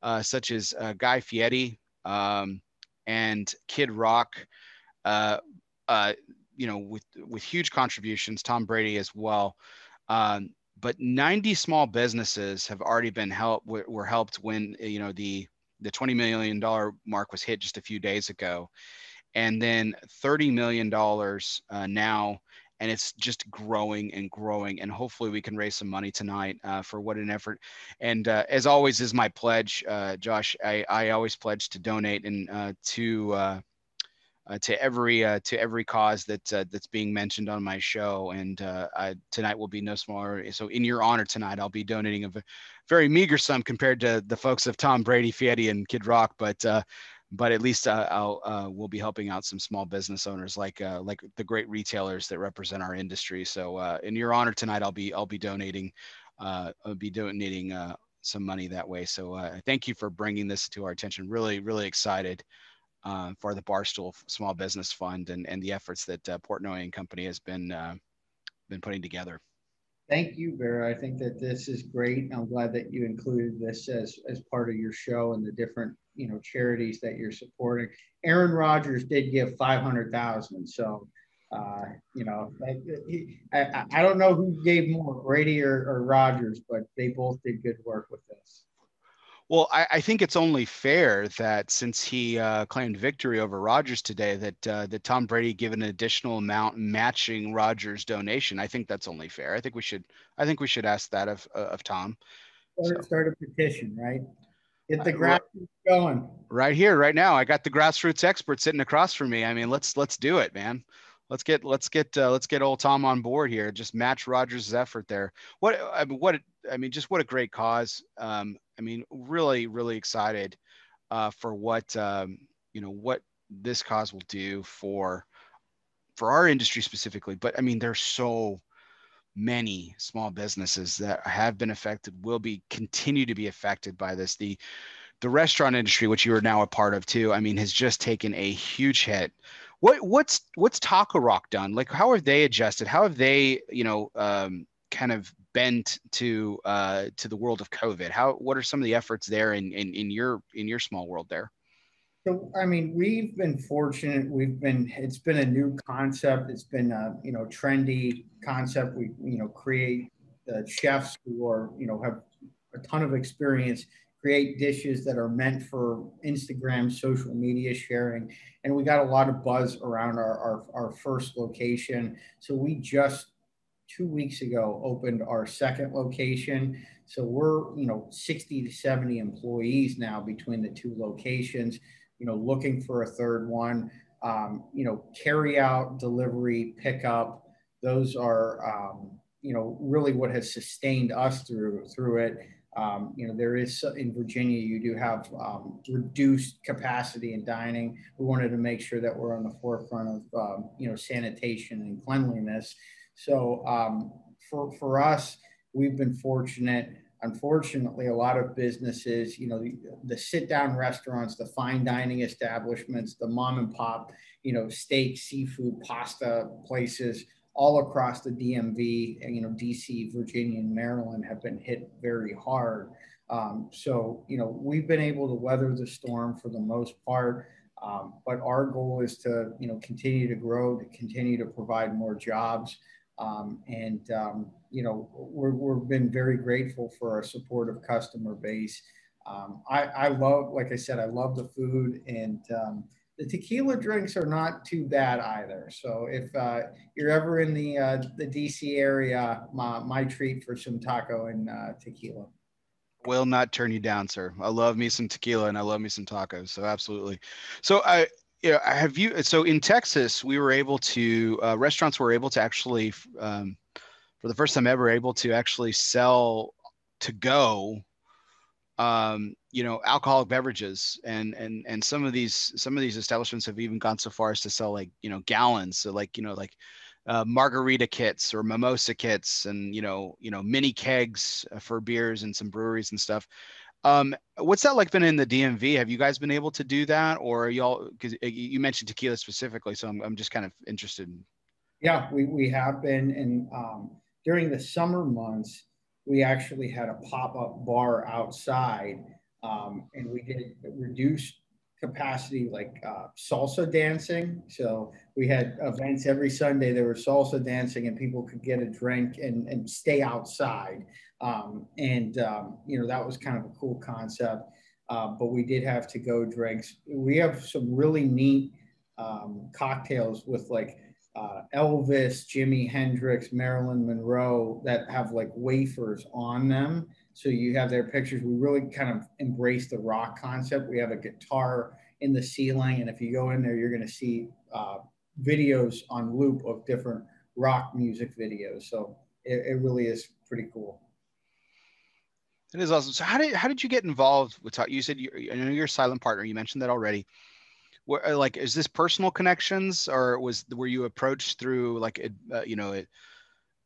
uh, such as uh, Guy Fieri. Um, and Kid Rock, uh, uh, you know, with with huge contributions. Tom Brady as well. Um, but 90 small businesses have already been helped were helped when you know the the 20 million dollar mark was hit just a few days ago, and then 30 million dollars uh, now and it's just growing and growing and hopefully we can raise some money tonight uh, for what an effort. And uh, as always is my pledge uh, josh I, I always pledge to donate and uh, to uh, uh, to every to every cause that that's being mentioned on my show. And I, tonight will be no smaller so in your honor tonight i'll be donating a very meager sum compared to the folks of tom brady fieri and kid rock but but at least uh, I'll uh, we'll be helping out some small business owners like uh, like the great retailers that represent our industry. So uh, in your honor tonight, I'll be I'll be donating uh, I'll be donating uh, some money that way. So thank you for bringing this to our attention. Really, really excited for the Barstool Small Business Fund and, and the efforts that Portnoy and Company has been been putting together. Thank you, Vera. I think that this is great. I'm glad that you included this as, as part of your show and the different you know charities that you're supporting. Aaron Rodgers did give 500,000, so uh, you know, he, I, I don't know who gave more, Brady or, or Rodgers, but they both did good work with this. Well, I, I, think it's only fair that since he uh, claimed victory over Rodgers today, that uh, that Tom Brady give an additional amount matching Rodgers' donation. I think that's only fair. I think we should. I think we should ask that of uh, of Tom. Start, so. start a petition, right? Get the grassroots going. Right here, right now. I got the grassroots expert sitting across from me. I mean, let's let's do it, man let's get let's get uh, let's get old Tom on board here. Just match Rodgers' effort there. What I mean, what I mean, just what a great cause. Um, I mean, really, really excited uh, for what um, you know what this cause will do for for our industry specifically. But I mean, there's so many small businesses that have been affected, will be continue to be affected by this. The the restaurant industry, which you are now a part of too, I mean, has just taken a huge hit what what's what's Taco Rock done? Like, how have they adjusted? How have they, you know, um, kind of bent to uh, to the world of COVID? How what are some of the efforts there in in, in your in your small world there? So, I mean, we've been fortunate. We've been, it's been a new concept. It's been a, you know, trendy concept. We, you know, create uh, chefs who are, you know, have a ton of experience create dishes that are meant for Instagram, social media sharing. And we got a lot of buzz around our, our, our first location. So we just two weeks ago opened our second location. So we're, you know, 60 to 70 employees now between the two locations, you know, looking for a third one. Um, you know, carry out, delivery, pickup, those are, um, you know, really what has sustained us through through it. Um, you know, there is in Virginia, you do have um, reduced capacity in dining. We wanted to make sure that we're on the forefront of, um, you know, sanitation and cleanliness. So um, for, for us, we've been fortunate. Unfortunately, a lot of businesses, you know, the, the sit down restaurants, the fine dining establishments, the mom and pop, you know, steak, seafood, pasta places, all across the DMV, you know, DC, Virginia, and Maryland have been hit very hard. Um, so, you know, we've been able to weather the storm for the most part. Um, but our goal is to, you know, continue to grow, to continue to provide more jobs. Um, and, um, you know, we're, we've been very grateful for our supportive customer base. Um, I, I love, like I said, I love the food and, um, the tequila drinks are not too bad either. So if uh, you're ever in the uh, the DC area, my, my treat for some taco and uh, tequila. Will not turn you down, sir. I love me some tequila and I love me some tacos. So absolutely. So I. You know, have you? So in Texas, we were able to uh, restaurants were able to actually, um, for the first time ever, able to actually sell to go um, you know alcoholic beverages. And and and some of these some of these establishments have even gone so far as to sell like you know gallons. So like you know like uh, margarita kits or mimosa kits and you know you know mini kegs for beers and some breweries and stuff. Um, what's that like been in the dmv have you guys been able to do that? Or y'all because uh, you mentioned tequila specifically so I'm, I'm just kind of interested yeah we, we have been and um, during the summer months we actually had a pop-up bar outside um, and we did reduced capacity like uh, salsa dancing. So we had events every Sunday. There was salsa dancing, and people could get a drink and, and stay outside. Um, and um, you know that was kind of a cool concept. Uh, but we did have to go drinks. We have some really neat um, cocktails with like uh, Elvis, Jimi Hendrix, Marilyn Monroe that have like wafers on them. So you have their pictures. We really kind of embrace the rock concept. We have a guitar in the ceiling, and if you go in there, you're going to see uh, videos on loop of different rock music videos. So it, it really is pretty cool. It is awesome. So how did how did you get involved with You said you, know you're a silent partner. You mentioned that already where, uh, like is this personal connections or was were you approached through like uh, you know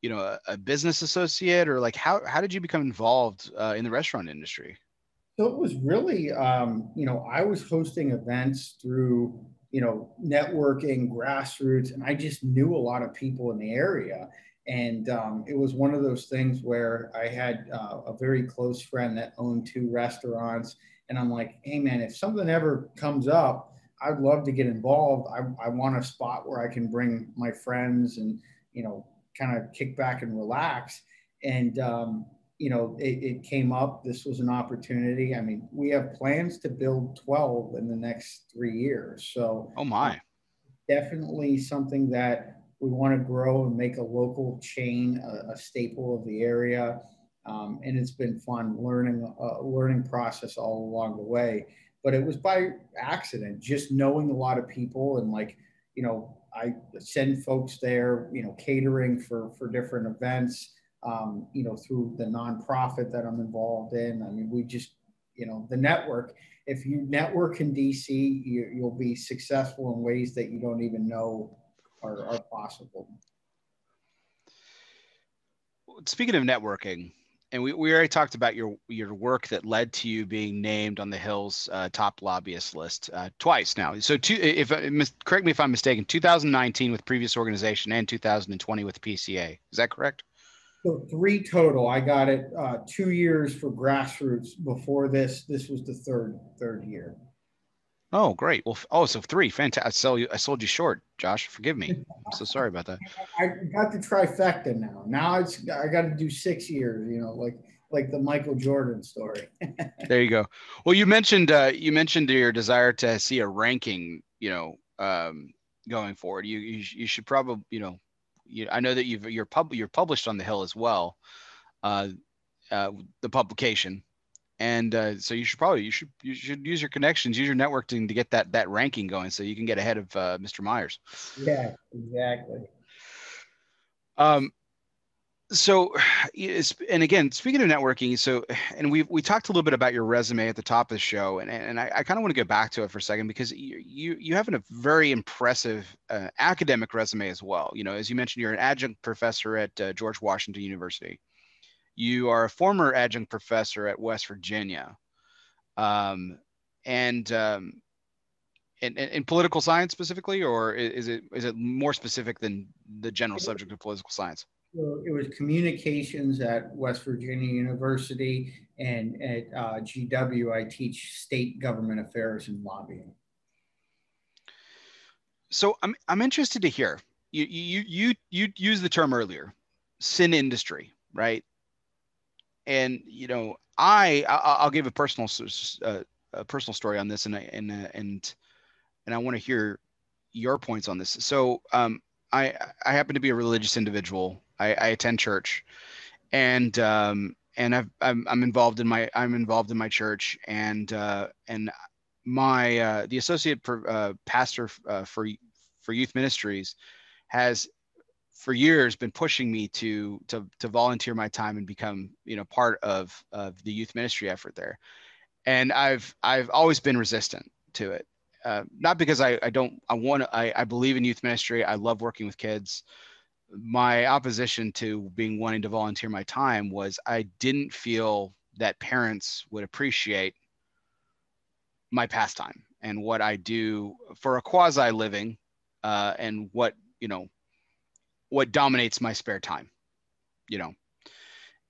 you know a, a, business associate or like how how did you become involved uh, in the restaurant industry? So it was really um, you know I was hosting events through you know networking grassroots and I just knew a lot of people in the area and um, it was one of those things where I had uh, a very close friend that owned two restaurants and I'm like hey man if something ever comes up I'd love to get involved I, I want a spot where I can bring my friends and you know kind of kick back and relax. And, um, you know, it, it, came up. This was an opportunity. I mean, we have plans to build 12 in the next three years. So, oh my, definitely something that we want to grow and make a local chain a, a staple of the area. Um, and it's been fun learning a uh, learning process all along the way. But it was by accident, just knowing a lot of people and like, you know, I send folks there, you know, catering for for different events, um, you know, through the nonprofit that I'm involved in. I mean, we just, you know, the network. If you network in DC, you, you'll be successful in ways that you don't even know are, are possible. Speaking of networking, and we, we already talked about your your work that led to you being named on the Hill's uh, top lobbyist list uh, twice now. So, two, if uh, correct me if I'm mistaken, 2019 with previous organization and 2020 with PCA. Is that correct? So three total. I got it uh, two years for grassroots. Before this, this was the third third year. Oh, great. Well, oh, so three. Fantastic. I sold you. I sold you short, Josh. Forgive me. I'm so sorry about that. I got the trifecta now. Now it's I got to do six years. You know, like like the Michael Jordan story. there you go. Well, you mentioned uh, you mentioned your desire to see a ranking. You know, um, going forward, you you, you should probably you know, you, I know that you've you're pub you're published on the Hill as well, uh, uh, the publication and uh, so you should probably you should you should use your connections, use your networking to get that that ranking going, so you can get ahead of uh, Mr. Myers. Yeah, exactly. Um, so, and again, speaking of networking, so and we we talked a little bit about your resume at the top of the show, and and I, I kind of want to go back to it for a second because you you, you have a very impressive uh, academic resume as well. You know, as you mentioned, you're an adjunct professor at uh, George Washington University. You are a former adjunct professor at West Virginia, um, and um, in, in, political science specifically, or is it is it more specific than the general subject of political science? So it was communications at West Virginia University, and at uh, GW, I teach state government affairs and lobbying. So I'm I'm interested to hear you you you you used the term earlier, sin industry, right? And you know i i'll give a personal uh, a personal story on this and and uh, and and i want to hear your points on this. So um i i happen to be a religious individual. I, I attend church. And um and I've, I'm, I'm involved in my I'm involved in my church. And uh, and my uh, the associate per, uh, pastor uh, for for youth ministries has for years been pushing me to to to volunteer my time and become you know part of of the youth ministry effort there. And i've i've always been resistant to it uh, not because I, I don't I want I, I believe in youth ministry. I love working with kids. My opposition to being wanting to volunteer my time was I didn't feel that parents would appreciate my pastime and what I do for a quasi living uh, and what you know what dominates my spare time, you know.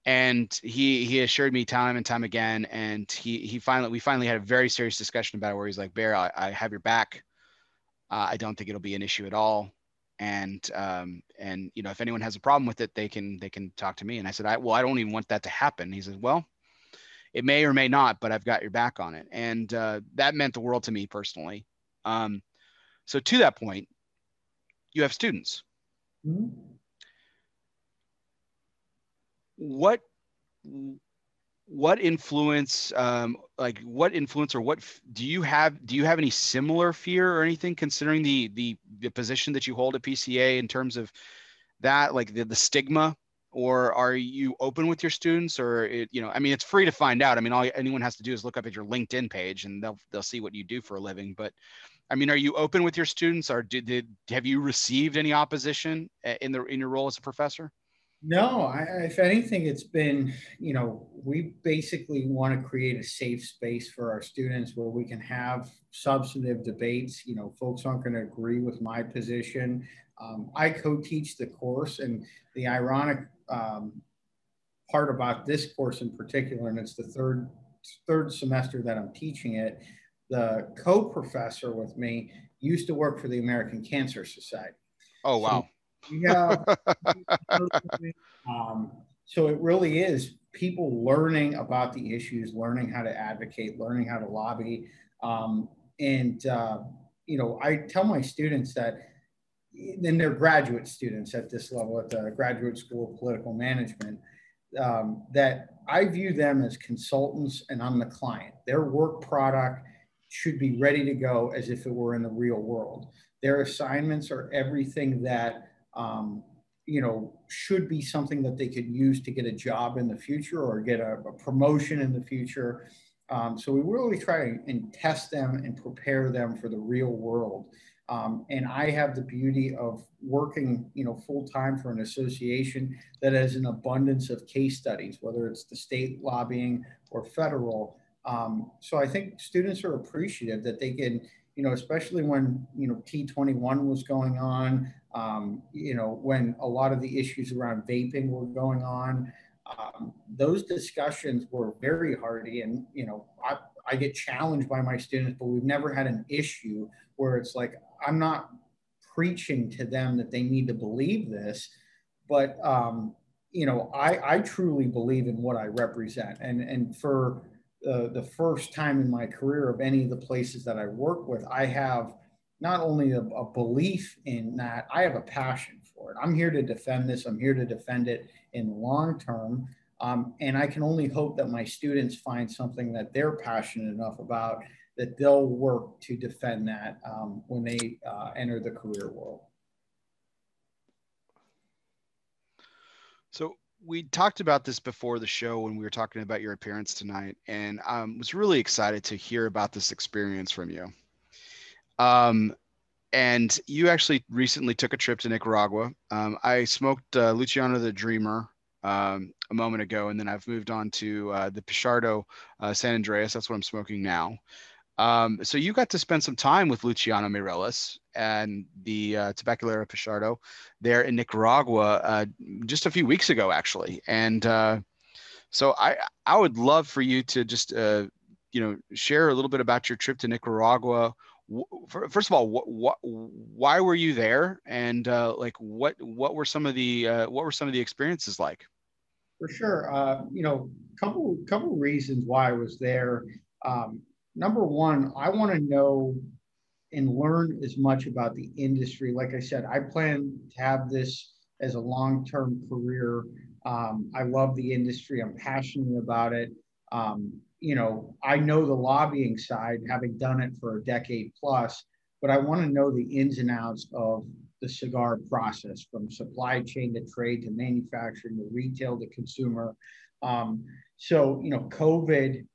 And he he assured me time and time again, and he he finally we finally had a very serious discussion about it where he's like, Bear, I, I have your back. Uh, I don't think it'll be an issue at all. And um, and you know, if anyone has a problem with it, they can they can talk to me. And I said, I well, I don't even want that to happen. He says, Well, it may or may not, but I've got your back on it. And uh, that meant the world to me personally. Um, so to that point, you have students Mm-hmm. What what influence um, like what influence or what do you have do you have any similar fear or anything considering the the the position that you hold at PCA in terms of that like the, the stigma? Or are you open with your students or it, you know i mean it's free to find out. I mean all anyone has to do is look up at your linkedin page and they'll they'll see what you do for a living. But I mean, are you open with your students, or did, did have you received any opposition in the in your role as a professor? No, I, if anything, it's been, you know, we basically want to create a safe space for our students where we can have substantive debates. You know, folks aren't going to agree with my position. Um, I co teach the course, and the ironic um, part about this course in particular, and it's the third third semester that I'm teaching it, the co-professor with me used to work for the American Cancer Society. Oh wow. So, yeah. um, so it really is people learning about the issues, learning how to advocate, learning how to lobby. Um, and, uh, you know, I tell my students that, and they're graduate students at this level at the Graduate School of Political Management, um, that I view them as consultants and I'm the client. Their work product should be ready to go as if it were in the real world. Their assignments are everything that um, you know should be something that they could use to get a job in the future or get a, a promotion in the future. Um, so we really try and test them and prepare them for the real world. Um, and I have the beauty of working, you know, full time for an association that has an abundance of case studies, whether it's the state lobbying or federal. Um, so I think students are appreciative that they can, you know, especially when you know T21 was going on, um, you know, when a lot of the issues around vaping were going on. Um, those discussions were very hardy, and you know, I, I get challenged by my students, but we've never had an issue where it's like I'm not preaching to them that they need to believe this, but um, you know, I, I truly believe in what I represent, and and for uh, the first time in my career of any of the places that I work with, I have not only a, a belief in that, I have a passion for it. I'm here to defend this. I'm here to defend it in the long term. Um, and I can only hope that my students find something that they're passionate enough about that they'll work to defend that um, when they uh, enter the career world. So we talked about this before the show when we were talking about your appearance tonight, and I um, was really excited to hear about this experience from you. Um, and you actually recently took a trip to Nicaragua. Um, I smoked uh, Luciano the Dreamer um, a moment ago, and then I've moved on to uh, the Pichardo uh, San Andrés. That's what I'm smoking now. Um, so you got to spend some time with Luciano Meirelles and the uh, Tabacalera Pichardo there in Nicaragua uh, just a few weeks ago, actually. And uh, so I I would love for you to just uh, you know share a little bit about your trip to Nicaragua. First of all, what, what why were you there, and uh, like what what were some of the uh, what were some of the experiences like? For sure, you know, couple couple reasons why I was there. Um, number one, I want to know and learn as much about the industry. Like I said, I plan to have this as a long term career. Um, I love the industry, I'm passionate about it. Um, you know, I know the lobbying side, having done it for a decade plus, but I want to know the ins and outs of the cigar process from supply chain to trade to manufacturing to retail to consumer. Um, so, you know, COVID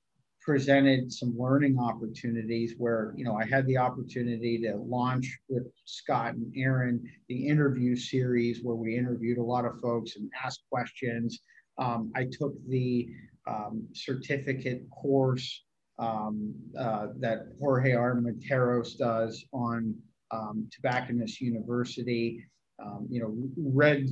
presented some learning opportunities where you know I had the opportunity to launch with Scott and Aaron the interview series where we interviewed a lot of folks and asked questions. Um, I took the um, certificate course um, uh, that Jorge Armenteros does on um, Tobacconist University. Um, you know, read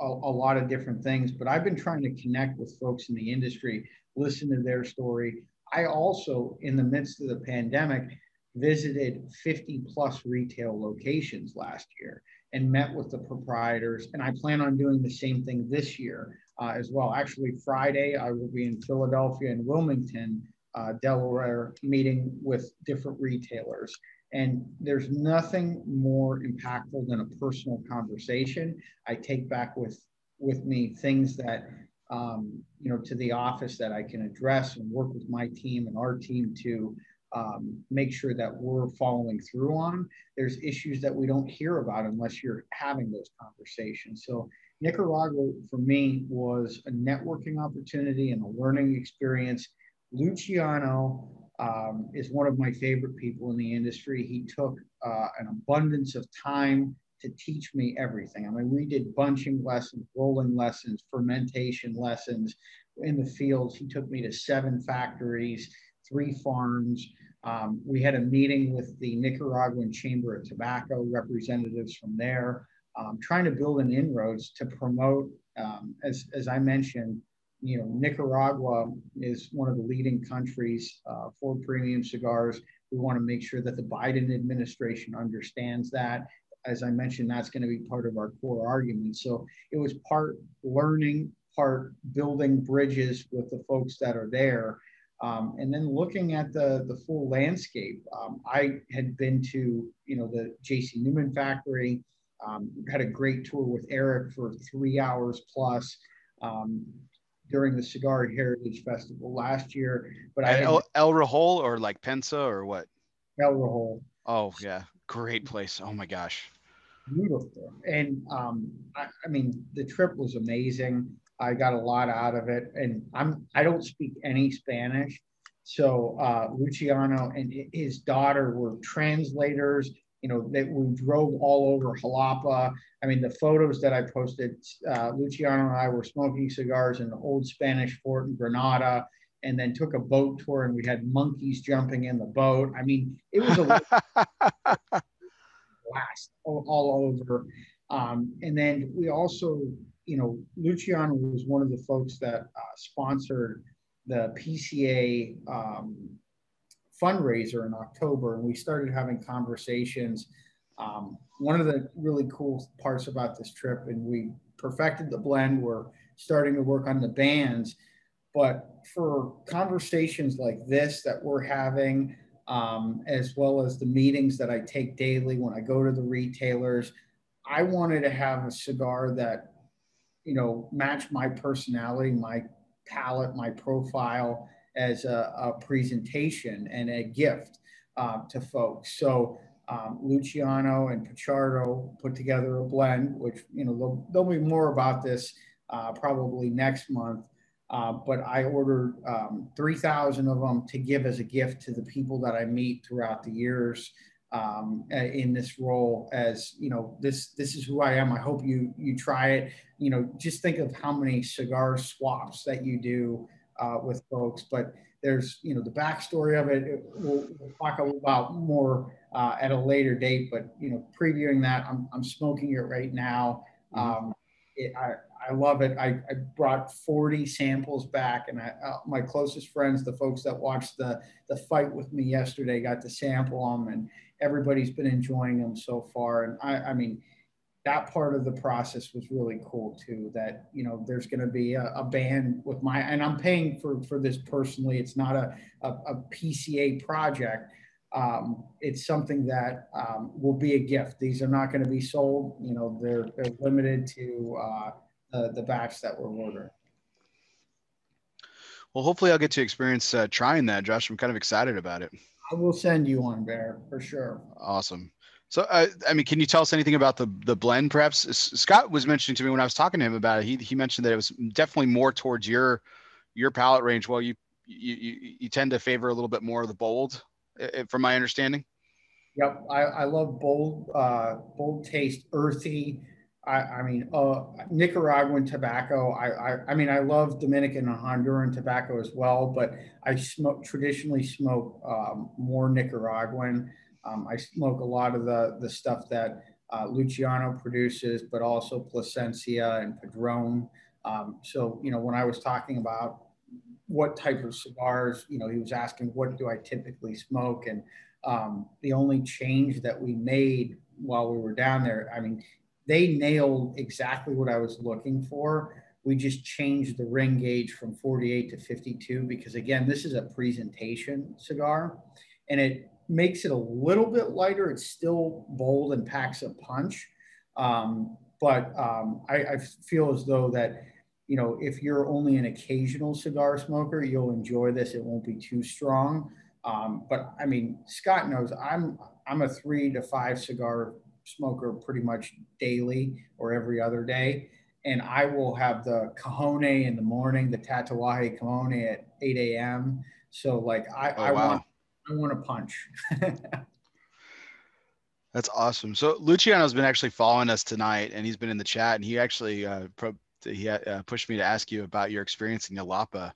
a, a lot of different things, but I've been trying to connect with folks in the industry, listen to their story, I also, in the midst of the pandemic, visited 50 plus retail locations last year and met with the proprietors. And I plan on doing the same thing this year uh, as well. Actually, Friday, I will be in Philadelphia and Wilmington, uh, Delaware, meeting with different retailers. And there's nothing more impactful than a personal conversation. I take back with with me things that um, you know, to the office that I can address and work with my team and our team to um, make sure that we're following through on. There's issues that we don't hear about unless you're having those conversations. So Nicaragua for me was a networking opportunity and a learning experience. Luciano um, is one of my favorite people in the industry. He took uh, an abundance of time to teach me everything. I mean, we did bunching lessons, rolling lessons, fermentation lessons in the fields. He took me to seven factories, three farms. Um, we had a meeting with the Nicaraguan Chamber of Tobacco representatives from there, um, trying to build an inroads to promote, um, as, as I mentioned, you know, Nicaragua is one of the leading countries uh, for premium cigars. We want to make sure that the Biden administration understands that. As I mentioned, that's going to be part of our core argument. So it was part learning, part building bridges with the folks that are there. Um, and then looking at the, the full landscape, um, I had been to, you know, the JC Newman factory, um, had a great tour with Eric for three hours plus. Um, during the Cigar Heritage Festival last year. But I El, El Reloj or like Pensa or what? El Reloj. Oh yeah, great place. Oh my gosh. Beautiful. And um, I, I mean, the trip was amazing. I got a lot out of it, and I'm I don't speak any Spanish, so uh, Luciano and his daughter were translators you know, that we drove all over Jalapa. I mean, the photos that I posted, uh, Luciano and I were smoking cigars in the old Spanish fort in Granada and then took a boat tour and we had monkeys jumping in the boat. I mean, it was a blast all, all over. Um, and then we also, you know, Luciano was one of the folks that uh, sponsored the PCA um, fundraiser in October, and we started having conversations. Um, one of the really cool parts about this trip, and we perfected the blend. We're starting to work on the bands, but for conversations like this that we're having, um, as well as the meetings that I take daily when I go to the retailers, I wanted to have a cigar that, you know, matched my personality, my palate, my profile, as a, a presentation and a gift uh, to folks. So um, Luciano and Pichardo put together a blend, which, you know, there'll, there'll be more about this uh, probably next month. Uh, but I ordered um, 3,000 of them to give as a gift to the people that I meet throughout the years um, in this role as, you know, this, this is who I am. I hope you, you try it. You know, just think of how many cigar swaps that you do uh, with folks. But there's, you know, the backstory of it. We'll, we'll talk about more uh, at a later date. But you know, previewing that, I'm, I'm smoking it right now. Mm-hmm. Um, it, I, I love it. I, I, brought 40 samples back, and I, uh, my closest friends, the folks that watched the the fight with me yesterday, got to sample them, and everybody's been enjoying them so far. And I, I mean, that part of the process was really cool too that you know there's going to be a, a, band with my and i'm paying for for this personally it's not a, a, a pca project um, it's something that um, will be a gift these are not going to be sold you know they're they're limited to uh, the, the batch that we're ordering well hopefully i'll get to experience uh, trying that josh i'm kind of excited about it i will send you one bear for sure awesome so, uh, I mean, can you tell us anything about the the blend? Perhaps Scott was mentioning to me when I was talking to him about it. He he mentioned that it was definitely more towards your your palate range. Well, you you you tend to favor a little bit more of the bold, from my understanding. Yep, I, I love bold uh, bold taste, earthy. I, I mean, uh, Nicaraguan tobacco. I, I I mean, I love Dominican and Honduran tobacco as well, but I smoke traditionally smoke um, more Nicaraguan. Um, I smoke a lot of the, the stuff that uh, Luciano produces, but also Plasencia and Padron. Um, so, you know, when I was talking about what type of cigars, you know, he was asking, what do I typically smoke? And um, the only change that we made while we were down there, I mean, they nailed exactly what I was looking for. We just changed the ring gauge from 48 to 52 because, again, this is a presentation cigar and it makes it a little bit lighter. It's still bold and packs a punch. Um, but um, I, I, feel as though that, you know, if you're only an occasional cigar smoker, you'll enjoy this. It won't be too strong. Um, but I mean, Scott knows I'm I'm a three to five cigar smoker pretty much daily or every other day. And I will have the Cojonu in the morning, the Tatuaje Cojonu at 8 a.m. So like I, oh, I wow. want I want to punch. That's awesome. So Luciano's been actually following us tonight, and he's been in the chat, and he actually uh, pro- he uh, pushed me to ask you about your experience in Jalapa.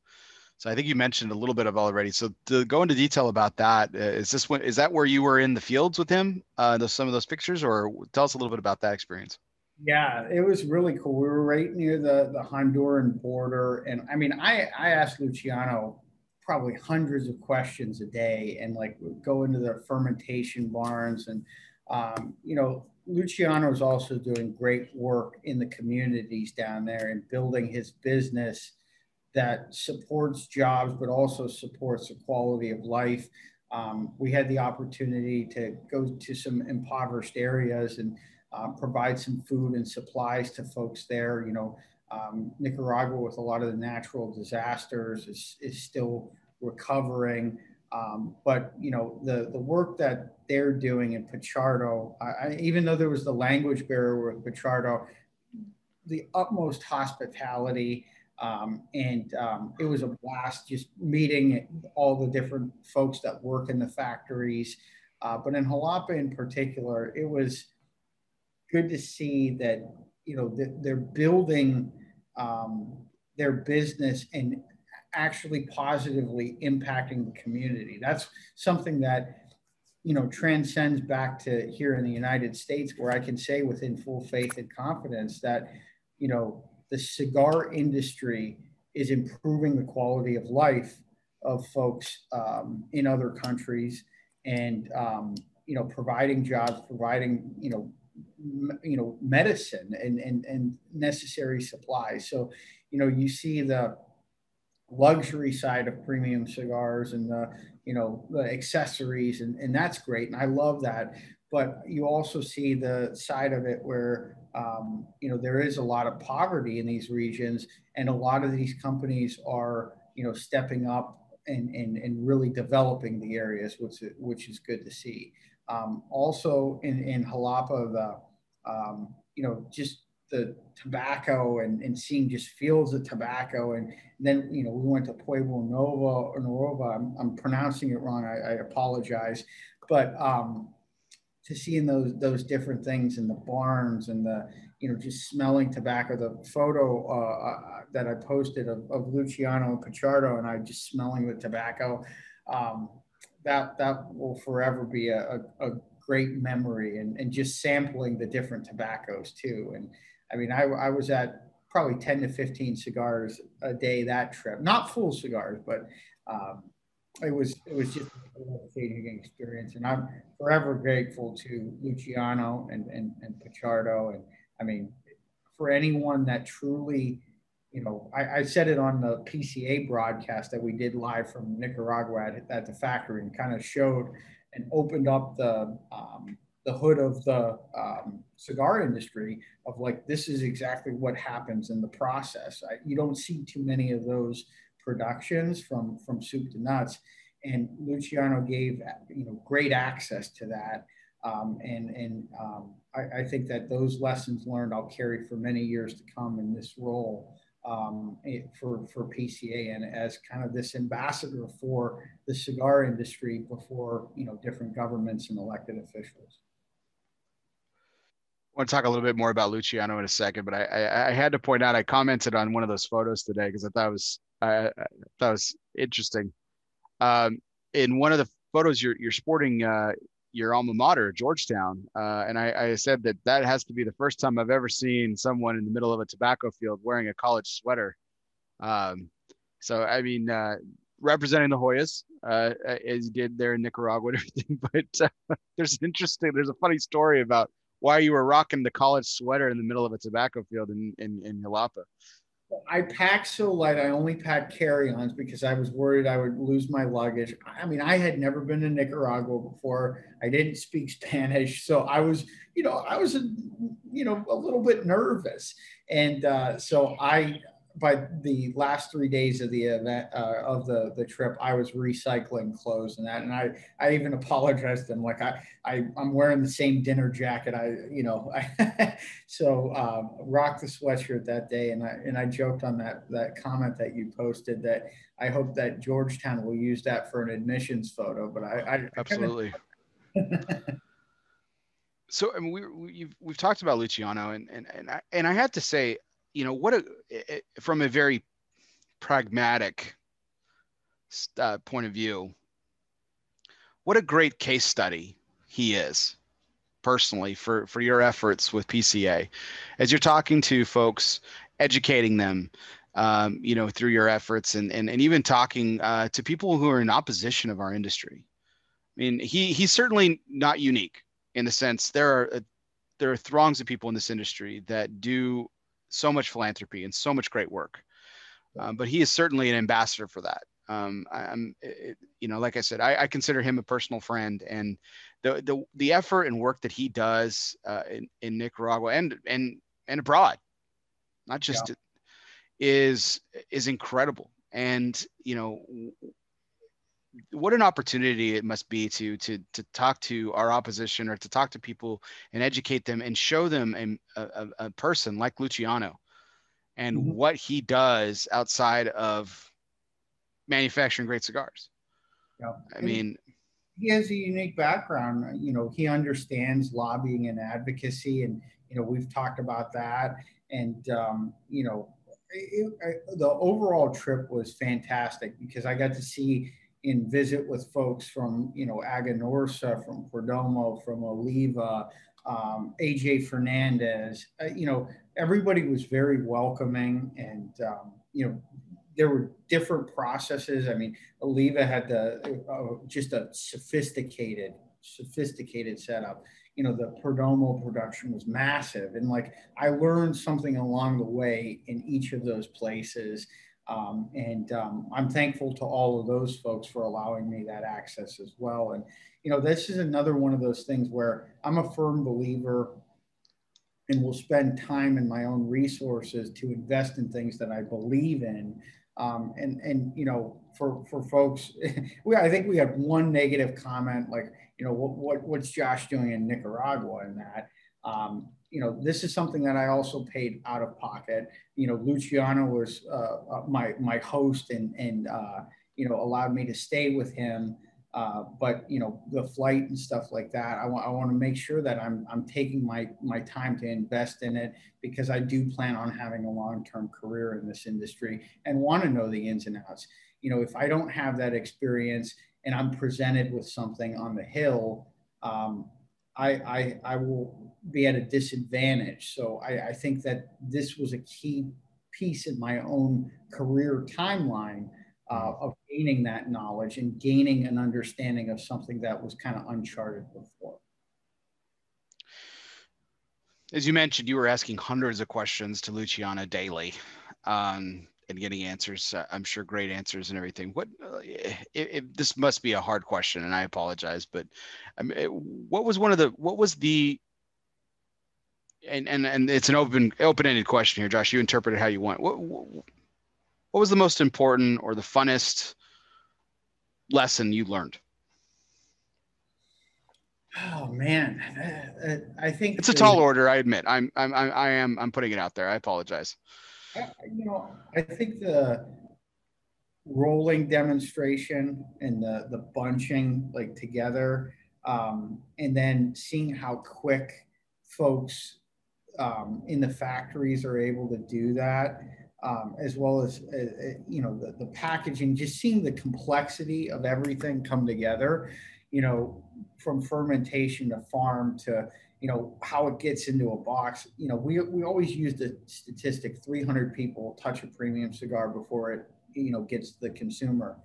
So I think you mentioned a little bit of already. So to go into detail about that, uh, is this when is that where you were in the fields with him? Uh, those, some of those pictures, or tell us a little bit about that experience. Yeah, it was really cool. We were right near the the Honduran border, and I mean, I I asked Luciano probably hundreds of questions a day, and like go into the fermentation barns, and um, you know, Luciano is also doing great work in the communities down there and building his business that supports jobs, but also supports the quality of life. Um, we had the opportunity to go to some impoverished areas and uh, provide some food and supplies to folks there. You know, um, Nicaragua, with a lot of the natural disasters, is, is still recovering. Um, but you know, the the work that they're doing in Pichardo, I, even though there was the language barrier with Pichardo, the utmost hospitality. Um, and um, it was a blast just meeting all the different folks that work in the factories. Uh, but in Jalapa in particular, it was good to see that you know that they're building um, their business and actually positively impacting the community. That's something that you know transcends back to here in the United States, where I can say within full faith and confidence that you know the cigar industry is improving the quality of life of folks um, in other countries and um, you know providing jobs providing you know you know medicine and, and and necessary supplies. So you know you see the luxury side of premium cigars and the you know the accessories and, and that's great and i love that. But you also see the side of it where um, you know there is a lot of poverty in these regions and a lot of these companies are you know stepping up and, and, and really developing the areas which, which is good to see um, also in, in Jalapa, the, um, you know, just the tobacco and, and seeing just fields of tobacco. And then, you know, we went to Pueblo Nova Nueva. I'm, I'm pronouncing it wrong. I, I apologize. But um, to seeing those, those different things in the barns and the, you know, just smelling tobacco, the photo uh, uh, that I posted of, of Luciano and Pichardo and I just smelling the tobacco. Um, that that will forever be a, a, a great memory and, and just sampling the different tobaccos too. And I mean, I, I was at probably 10 to 15 cigars a day that trip, not full cigars, but um, it was it was just a changing experience. And I'm forever grateful to Luciano and, and, and Pichardo. And I mean, for anyone that truly you know, I, I, said it on the PCA broadcast that we did live from Nicaragua at, at the factory and kind of showed and opened up the um, the hood of the um, cigar industry of like this is exactly what happens in the process. I, you don't see too many of those productions from from soup to nuts, and Luciano gave you know great access to that. Um, and and um, I, I, think that those lessons learned I'll carry for many years to come in this role um, for, for PCA and as kind of this ambassador for the cigar industry before, you know, different governments and elected officials. Want to talk a little bit more about Luciano in a second, but I, I, I had to point out I commented on one of those photos today because I thought it was I, I thought was interesting. Um, in one of the photos, you're you're sporting uh, your alma mater, Georgetown. Uh, and I, I, said that that has to be the first time I've ever seen someone in the middle of a tobacco field wearing a college sweater. Um, so, I mean, uh, representing the Hoyas, uh, as you did there in Nicaragua and everything. But uh, there's interesting, there's a funny story about why you were rocking the college sweater in the middle of a tobacco field in, in, in Jalapa. I packed so light. I only packed carry-ons because I was worried I would lose my luggage. I mean, I had never been to Nicaragua before. I didn't speak Spanish, so I was, you know, I was, you know, a little bit nervous, and uh, so I by the last three days of the event uh, of the the trip, I was recycling clothes and that, and I I even apologized to them like I, I I'm wearing the same dinner jacket I you know I, so um, rocked the sweatshirt that day, and I and I joked on that that comment that you posted that I hope that Georgetown will use that for an admissions photo, but I, I absolutely. so I mean, we, we have we've talked about Luciano, and and and I, and I have to say, you know, what a it, from a very pragmatic uh, point of view, what a great case study he is personally for for your efforts with PCA, as you're talking to folks, educating them, um, you know, through your efforts, and and, and even talking uh, to people who are in opposition of our industry. I mean, he he's certainly not unique in the sense there are uh, there are throngs of people in this industry that do so much philanthropy and so much great work. Um, but he is certainly an ambassador for that. Um, I, am you know, like I said, I, I, consider him a personal friend, and the the the effort and work that he does uh, in, in Nicaragua and and and abroad, not just yeah. is is incredible. And you know, what an opportunity it must be to to to talk to our opposition or to talk to people and educate them and show them a, a, a person like Luciano and mm-hmm. what he does outside of manufacturing great cigars. Yeah. I and mean, he has a unique background. You know, he understands lobbying and advocacy, and you know, we've talked about that. And um, you know, it, it, the overall trip was fantastic because I got to see and visit with folks from you know Aganorsa, from Perdomo, from Oliva, um, AJ Fernandez. Uh, you know, everybody was very welcoming, and um, you know, there were different processes. I mean, Oliva had the uh, just a sophisticated, sophisticated setup. You know, the Perdomo production was massive, and like I learned something along the way in each of those places. Um, and um, I'm thankful to all of those folks for allowing me that access as well. And you know, this is another one of those things where I'm a firm believer and will spend time and my own resources to invest in things that I believe in um, and and you know, for for folks, we I think we had one negative comment like, you know, what, what what's Josh doing in Nicaragua and that. You know, this is something that I also paid out of pocket. You know, Luciano was uh, uh my my host and and uh, you know allowed me to stay with him uh, but you know the flight and stuff like that i want i want to make sure that i'm i'm taking my my time to invest in it because i do plan on having a long-term career in this industry and want to know the ins and outs you know if i don't have that experience and i'm presented with something on the hill um, I, I i will be at a disadvantage so I, I think that this was a key piece in my own career timeline uh, of gaining that knowledge and gaining an understanding of something that was kind of uncharted before. As you mentioned, you were asking hundreds of questions to Luciano daily um, and getting answers. Uh, I'm sure great answers and everything. What uh, this must be a hard question, and I apologize, but um, what was one of the what was the and and and it's an open open ended question here, Josh. You interpret it how you want. What, what what was the most important or the funnest lesson you learned? Oh man, I think it's a tall order. I admit. I'm, I'm, I am, I'm putting it out there. I apologize. You know, I think the rolling demonstration and the the bunching like together, um, and then seeing how quick folks um, in the factories are able to do that um, as well as uh, uh, you know the, the packaging just seeing the complexity of everything come together you know from fermentation to farm to you know how it gets into a box. You know we, we always use the statistic 300 people touch a premium cigar before it you know gets the consumer.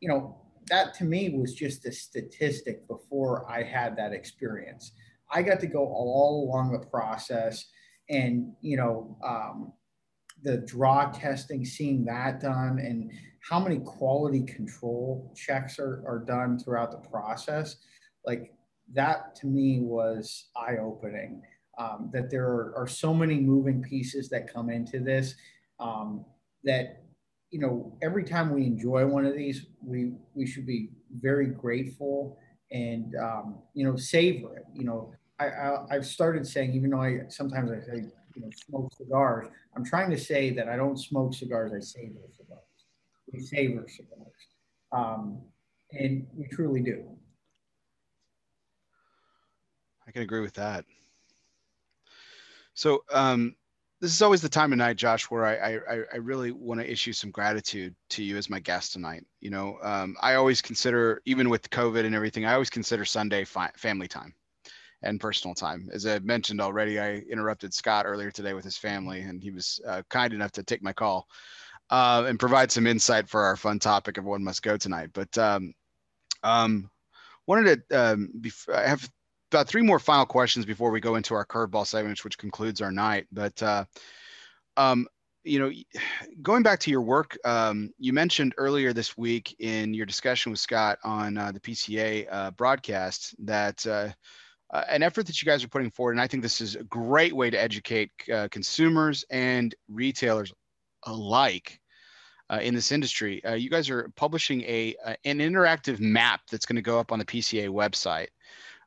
You know that to me was just a statistic before i had that experience. I got to go all along the process and you know um, the draw testing, seeing that done, and how many quality control checks are, are done throughout the process, like that to me was eye opening. Um, that there are, are, so many moving pieces that come into this um, that you know every time we enjoy one of these, we we should be very grateful and um, you know savor it. You know, I, I I've started saying even though I sometimes I say you know, smoke cigars. I'm trying to say that I don't smoke cigars, I savor cigars. We savor cigars. Um, and we truly do. I can agree with that. So um, this is always the time of night, Josh, where I I, I really want to issue some gratitude to you as my guest tonight. You know, um, I always consider, even with COVID and everything, I always consider Sunday fi- family time and personal time. As I mentioned already, I interrupted Scott earlier today with his family, and he was uh, kind enough to take my call uh, and provide some insight for our fun topic of one must go tonight. But um, um, wanted to um, bef- I have about three more final questions before we go into our curveball segment, which concludes our night. But uh, um, you know, going back to your work, um, you mentioned earlier this week in your discussion with Scott on uh, the PCA uh, broadcast that uh, uh, an effort that you guys are putting forward, and I think this is a great way to educate uh, consumers and retailers alike uh, in this industry. Uh, you guys are publishing a an interactive map that's going to go up on the PCA website.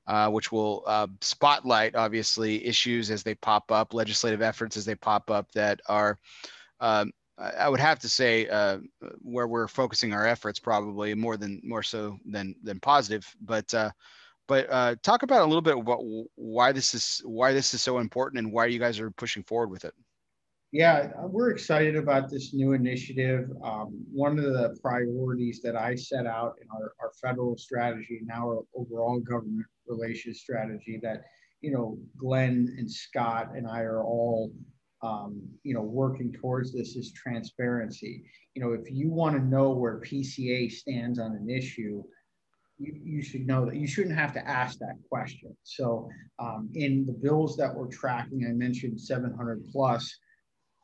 Uh, which will uh, spotlight obviously issues as they pop up, legislative efforts as they pop up that are, um, I would have to say, uh, where we're focusing our efforts probably more than more so than than positive. But uh, but uh, talk about a little bit about why this is why this is so important and why you guys are pushing forward with it. Yeah, we're excited about this new initiative. Um, one of the priorities that I set out in our, our federal strategy and our overall government relations strategy that, you know, Glynn and Scott and I are all, um, you know, working towards this is transparency. You know, if you want to know where PCA stands on an issue, you, you should know that you shouldn't have to ask that question. So um, in the bills that we're tracking, I mentioned 700 plus,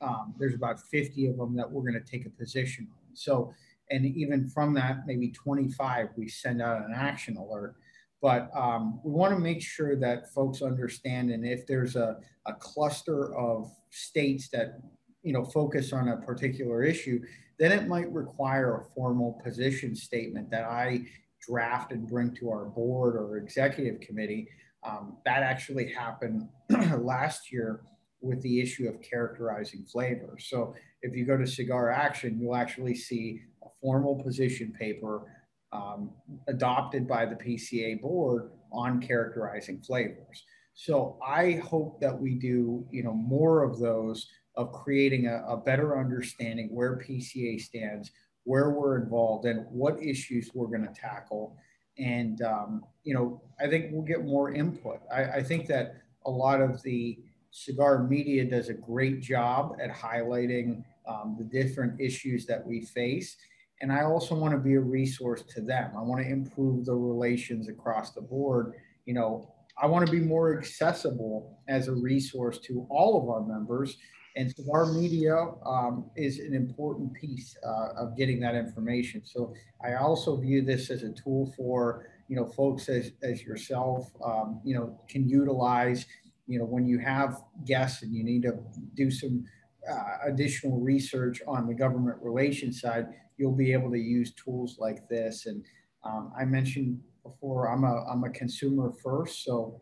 um, there's about 50 of them that we're going to take a position on. So, and even from that, maybe 25, we send out an action alert. But um, we want to make sure that folks understand, and if there's a, a cluster of states that you know focus on a particular issue, then it might require a formal position statement that I draft and bring to our board or executive committee. Um, that actually happened last year with the issue of characterizing flavor. So if you go to Cigar Action, you'll actually see a formal position paper um, adopted by the PCA board on characterizing flavors. So I hope that we do, you know, more of those of creating a, a better understanding where PCA stands, where we're involved, and what issues we're going to tackle. And um, you know, I think we'll get more input. I, I think that a lot of the Cigar Media does a great job at highlighting um, the different issues that we face. And I also want to be a resource to them. I want to improve the relations across the board. You know, I want to be more accessible as a resource to all of our members. And so our Media um, is an important piece uh, of getting that information. So I also view this as a tool for, you know, folks as, as yourself, um, you know, can utilize you know, when you have guests and you need to do some uh, additional research on the government relations side, you'll be able to use tools like this. And um, I mentioned before, I'm a, I'm a consumer first. So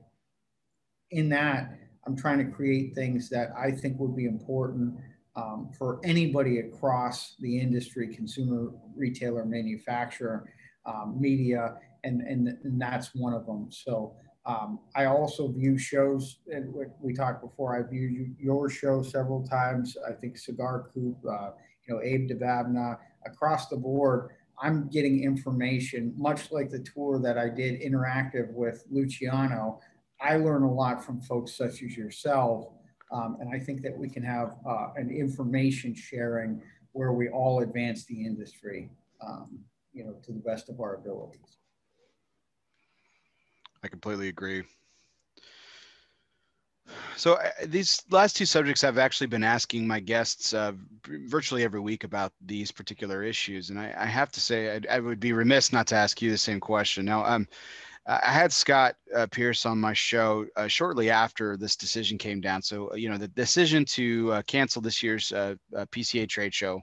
in that, I'm trying to create things that I think would be important um, for anybody across the industry, consumer, retailer, manufacturer, um, media, and, and, and that's one of them. So um, I also view shows, and we talked before, I've viewed your show several times. I think Cigar Coop, uh, you know, Abe Dababneh, across the board, I'm getting information, much like the tour that I did interactive with Luciano. I learn a lot from folks such as yourself. Um, and I think that we can have uh, an information sharing where we all advance the industry, um, you know, to the best of our abilities. I completely agree. So uh, these last two subjects, I've actually been asking my guests uh, virtually every week about these particular issues, and I, I have to say I, I, would be remiss not to ask you the same question. Now, um, I had Scott uh, Pearce on my show uh, shortly after this decision came down. So you know the decision to uh, cancel this year's uh, PCA trade show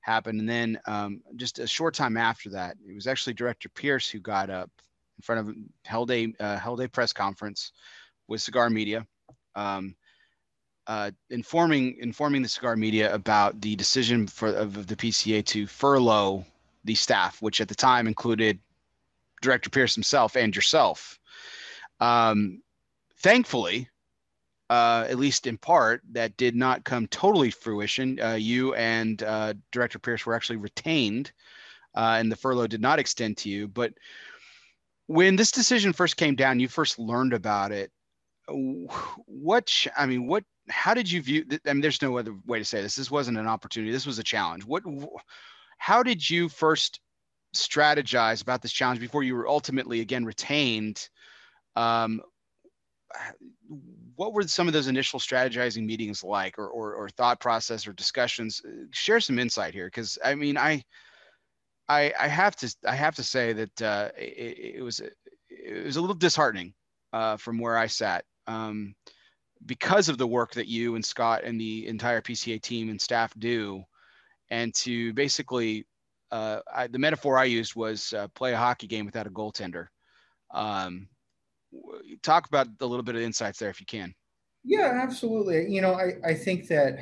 happened, and then um, just a short time after that, it was actually Director Pearce who got up in front of held a uh, held a press conference with Cigar Media, um, uh, informing informing the Cigar Media about the decision for of the PCA to furlough the staff, which at the time included Director Pearce himself and yourself. Um, thankfully, uh, at least in part, that did not come totally fruition. Uh, you and uh, Director Pearce were actually retained, uh, and the furlough did not extend to you. But when this decision first came down, you first learned about it. What I mean, what? How did you view? I mean, there's no other way to say this. This wasn't an opportunity. This was a challenge. What? How did you first strategize about this challenge before you were ultimately again retained? Um, what were some of those initial strategizing meetings like or, or, or thought process or discussions share some insight here because i mean i I, I have to I have to say that uh, it, it, was it was a little disheartening uh, from where I sat um, because of the work that you and Scott and the entire PCA team and staff do, and to basically uh, I, the metaphor I used was uh, play a hockey game without a goaltender. Um, talk about a little bit of insights there if you can. Yeah, absolutely. You know, I, I think that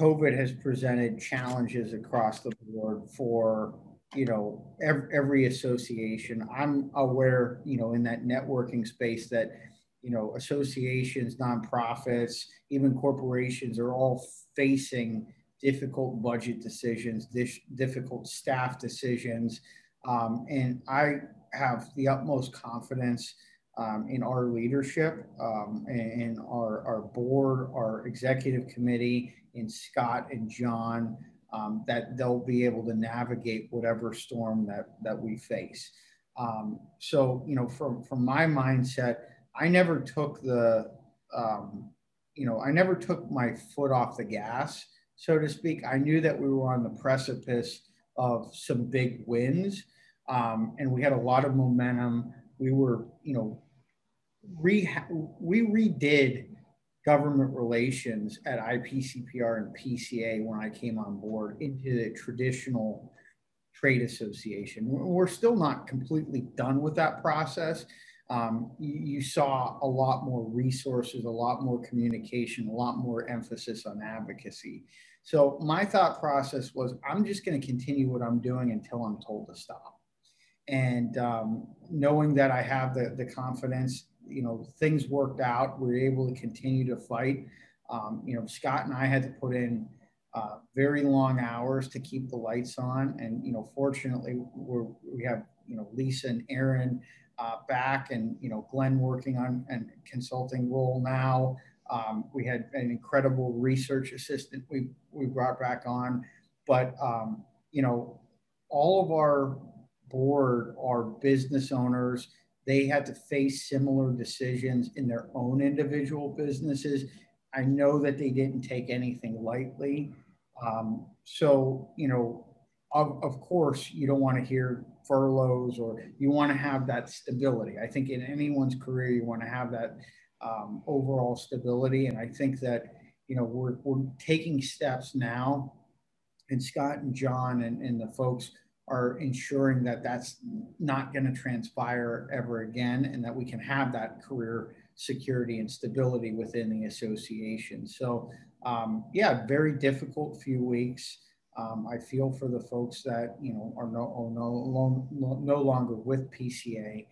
COVID has presented challenges across the board for you know every, every association. I'm aware, you know, in that networking space that you know associations, nonprofits, even corporations are all facing difficult budget decisions, difficult staff decisions, um, and I have the utmost confidence um, in our leadership, um, in our, our board, our executive committee, in Scott and John, um, that they'll be able to navigate whatever storm that, that we face. Um, so, you know, from, from my mindset, I never took the, um, you know, I never took my foot off the gas, so to speak. I knew that we were on the precipice of some big wins, um, and we had a lot of momentum. We were, you know, re- we redid government relations at IPCPR and PCA when I came on board into the traditional trade association. We're still not completely done with that process. Um, you, you, saw a lot more resources, a lot more communication, a lot more emphasis on advocacy. So my thought process was, I'm just going to continue what I'm doing until I'm told to stop. And um, knowing that I have the, the confidence you know, things worked out. We are able to continue to fight. Um, you know, Scott and I had to put in uh, very long hours to keep the lights on. And, you know, fortunately, we're, we have, you know, Lisa and Aaron uh, back and, you know, Glynn working on a consulting role now. Um, we had an incredible research assistant we, we brought back on. But, um, you know, all of our board are business owners they had to face similar decisions in their own individual businesses. I know that they didn't take anything lightly. Um, so, you know, of, of course, you don't want to hear furloughs or you want to have that stability. I think in anyone's career, you want to have that um, overall stability. And I think that, you know, we're, we're taking steps now. And Scott and John and, and the folks are ensuring that that's not going to transpire ever again and that we can have that career security and stability within the association. So, um, yeah, very difficult few weeks. Um, I feel for the folks that you know are no no no, no longer with PCA,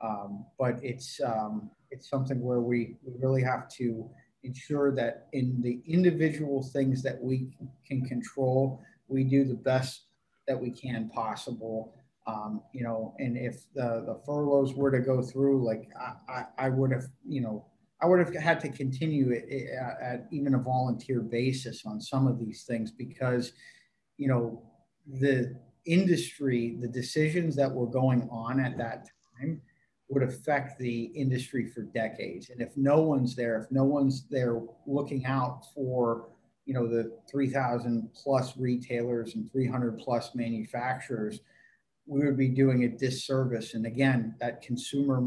um, but it's um, it's something where we, we really have to ensure that in the individual things that we can control, we do the best that we can possible. Um, you know, and if the, the furloughs were to go through, like I, I, I would have, you know, I would have had to continue it at, at even a volunteer basis on some of these things because, you know, the industry, the decisions that were going on at that time would affect the industry for decades. And if no one's there, if no one's there looking out for you know the 3000 plus retailers and 300 plus manufacturers we would be doing a disservice and again that consumer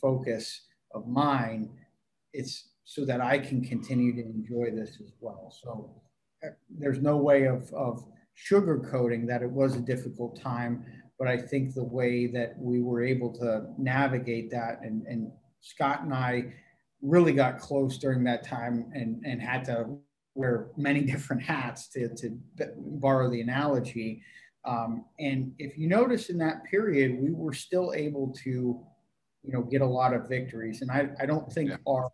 focus of mine it's so that i can continue to enjoy this as well so uh, there's no way of, of sugarcoating that it was a difficult time but i think the way that we were able to navigate that and, and scott and i really got close during that time and, and had to wear many different hats to, to borrow the analogy. Um, and if you notice in that period, we were still able to you know, get a lot of victories. And I, I don't think yeah. our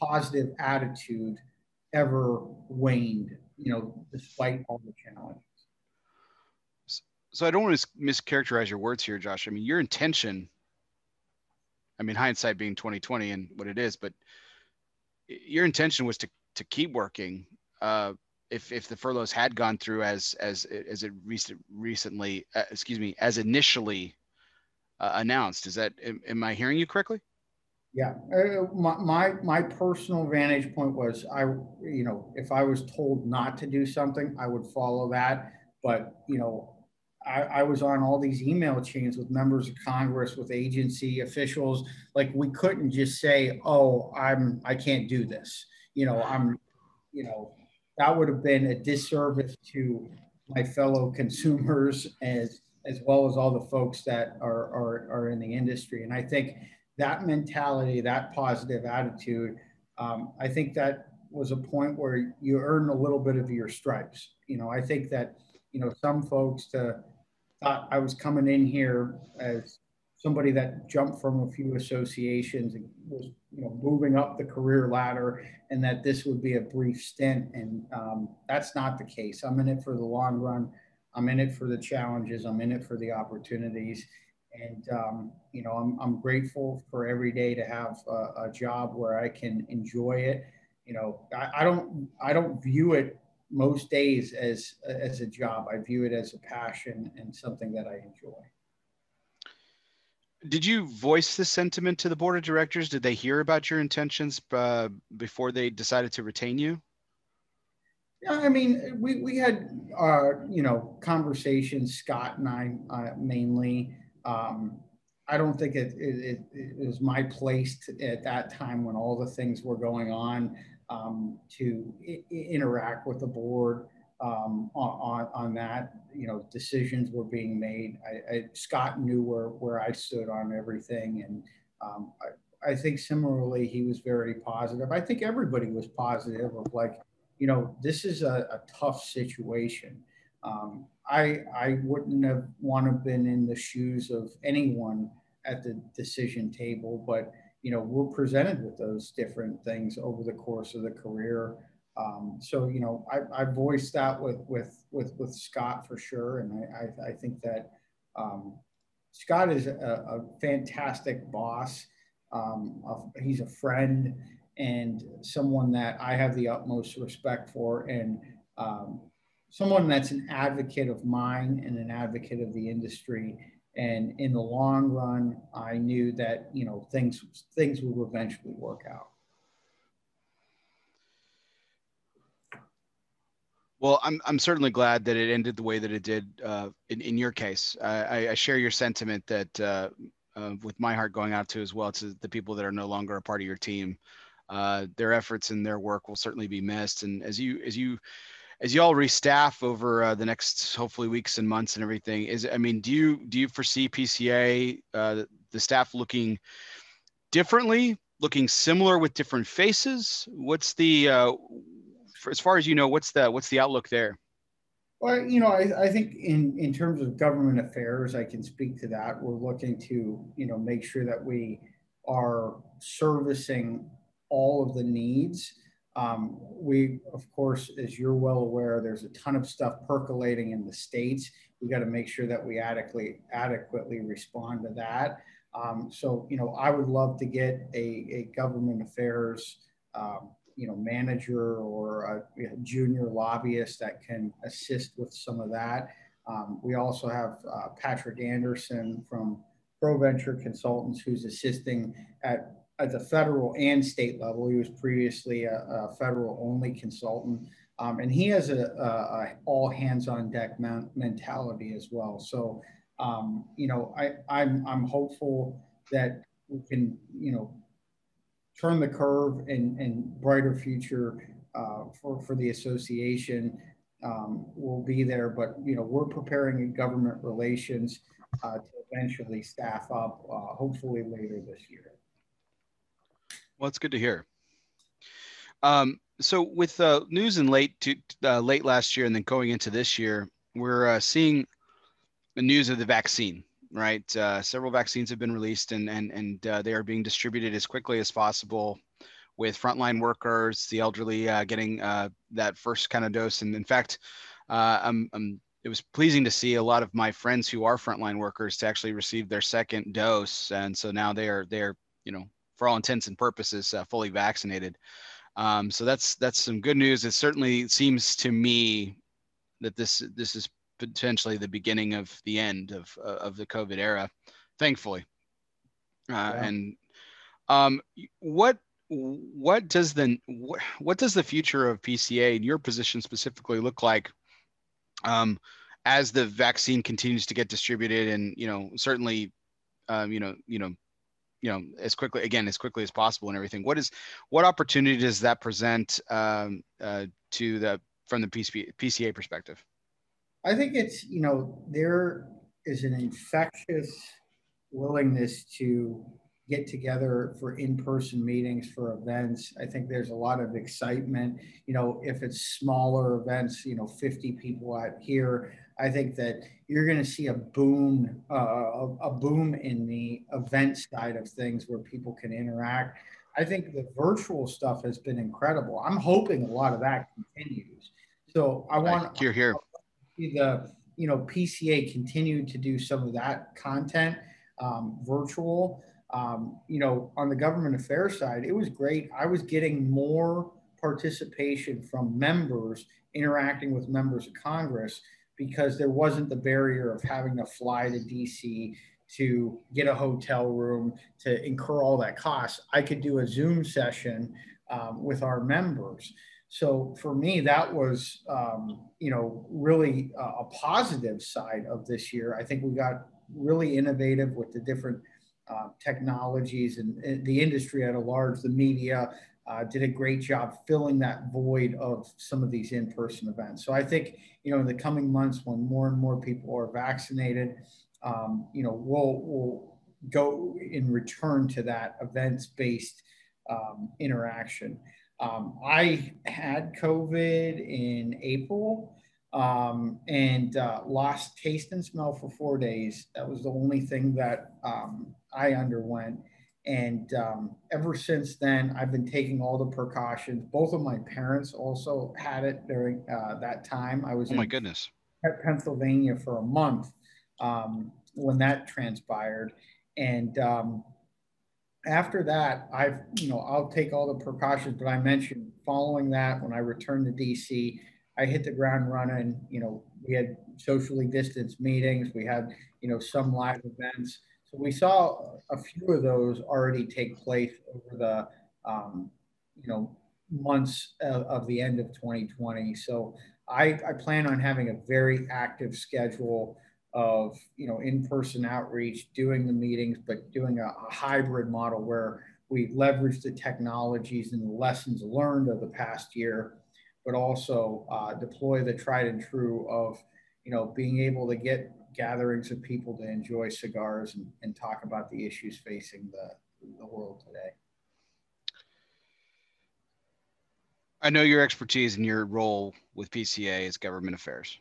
positive attitude ever waned, you know, despite all the challenges. So I don't want to mischaracterize your words here, Josh. I mean, your intention, I mean, hindsight being 2020 and what it is, but your intention was to, to keep working. Uh, if, if the furloughs had gone through as, as, as it recent, recently, uh, excuse me, as initially uh, announced, is that, am, am I hearing you correctly? Yeah, uh, my, my my personal vantage point was I, you know, if I was told not to do something, I would follow that. But you know, I, I was on all these email chains with members of Congress, with agency officials. Like we couldn't just say, "Oh, I'm I can't do this." You know, I'm, you know, that would have been a disservice to my fellow consumers as as well as all the folks that are are, are in the industry. And I think that mentality, that positive attitude, um, I think that was a point where you earn a little bit of your stripes. You know, I think that, you know, some folks to, thought I was coming in here as somebody that jumped from a few associations and was, you know, moving up the career ladder and that this would be a brief stint. And um, that's not the case. I'm in it for the long run. I'm in it for the challenges. I'm in it for the opportunities. And, um, you know, I'm, I'm grateful for every day to have a, a job where I can enjoy it. You know, I, I, don't, I don't view it most days as, as a job. I view it as a passion and something that I enjoy. Did you voice this sentiment to the board of directors? Did they hear about your intentions uh, before they decided to retain you? Yeah, I mean, we, we had, our you know, conversations, Scott and I uh, mainly, um, I don't think it, it, it, was my place to, at that time when all the things were going on um, to interact with the board um, on, on that. You know, decisions were being made. I, I, Scott knew where, where I stood on everything. And um, I, I think similarly, he was very positive. I think everybody was positive of like, you know, this is a, a tough situation. Um, I, I wouldn't have want to been in the shoes of anyone at the decision table, but you know we're presented with those different things over the course of the career. Um, so you know I, I voiced that with with with with Scott for sure, and I I, I think that um, Scott is a, a fantastic boss. Um, a, he's a friend and someone that I have the utmost respect for, and um, someone that's an advocate of mine and an advocate of the industry. And in the long run, I knew that you know things things will eventually work out. Well, I'm, I'm certainly glad that it ended the way that it did uh, in, in your case. I, I share your sentiment that uh, uh, with my heart going out to as well to the people that are no longer a part of your team. Uh, their efforts and their work will certainly be missed. And as you as you as you all restaff over uh, the next hopefully weeks and months and everything is i mean do you do you foresee pca uh, the staff looking differently looking similar with different faces? What's the uh, for, as far as you know what's the what's the outlook there? Well you know I, I think in in terms of government affairs i can speak to that. We're looking to you know make sure that we are servicing all of the needs um, we, of course, as you're well aware, there's a ton of stuff percolating in the states. We got to make sure that we adequately adequately respond to that. Um, so, you know, I would love to get a, a government affairs, um, you know, manager or a, a, junior lobbyist that can assist with some of that. Um, we also have uh, Patrick Anderson from ProVenture Consultants who's assisting at at the federal and state level. He was previously a, a federal only consultant. Um, and he has a, a, a, all hands on deck mentality as well. So, um, you know, I, I'm, I'm hopeful that we can, you know, turn the curve and, and brighter future uh, for, for the association um, will be there. But, you know, we're preparing government relations uh, to eventually staff up, uh, hopefully later this year. Well, it's good to hear. Um, so with uh, news in late to, uh, late last year and then going into this year, we're uh, seeing the news of the vaccine right? Uh, several vaccines have been released, and and and uh, they are being distributed as quickly as possible, with frontline workers, the elderly uh, getting that first kind of dose. And in fact, I'm, I'm, it was pleasing to see a lot of my friends who are frontline workers to actually receive their second dose, and so now they are they are you know for all intents and purposes uh, fully vaccinated. Um, so that's that's some good news. It certainly seems to me that this this is potentially the beginning of the end of uh, of the COVID era, thankfully. Uh, yeah. And um, what what does the what, what does the future of PCA and your position specifically look like um, as the vaccine continues to get distributed and you know certainly um, you know you know you know as quickly again as quickly as possible and everything. What is what opportunity does that present um, uh, to the from the PCA, PCA perspective? I think it's, you know, there is an infectious willingness to get together for in-person meetings for events. I think there's a lot of excitement. You know if it's smaller events you know 50 people out here i think that you're going to see a boom uh, a, boom in the event side of things where people can interact. I think the virtual stuff has been incredible. I'm hoping a lot of that continues. So i want here here. the you know PCA continued to do some of that content um, virtual. Um, you know, on the government affairs side, it was great. I was getting more participation from members interacting with members of Congress because there wasn't the barrier of having to fly to DC to get a hotel room to incur all that cost. I could do a Zoom session um, with our members. So for me, that was, um, you know, really a, positive side of this year. I think we got really innovative with the different uh, technologies and, and, the industry at a large, the media uh, did a great job filling that void of some of these in-person events. So I think, you know, in the coming months when more and more people are vaccinated, um, you know, we'll, we'll go in return to that events-based um, interaction. Um, I had COVID in April um, and uh, lost taste and smell for four days. That was the only thing that um, I underwent. And um, ever since then, I've been taking all the precautions. Both of my parents also had it during uh, that time. I was oh my goodness Pennsylvania for a month um, when that transpired, and um, after that, I've, you know, I'll take all the precautions that I mentioned. Following that, when I returned to DC, I hit the ground running. You know, we had socially distanced meetings, we had, you know, some live events. So we saw a few of those already take place over the, um, you know, months of, of the end of 2020. So I, I plan on having a very active schedule of you know in-person outreach, doing the meetings, but doing a, a hybrid model where we leverage the technologies and the lessons learned of the past year, but also uh, deploy the tried and true of you know being able to get gatherings of people to enjoy cigars and, and talk about the issues facing the, the world today. I know your expertise and your role with PCA is government affairs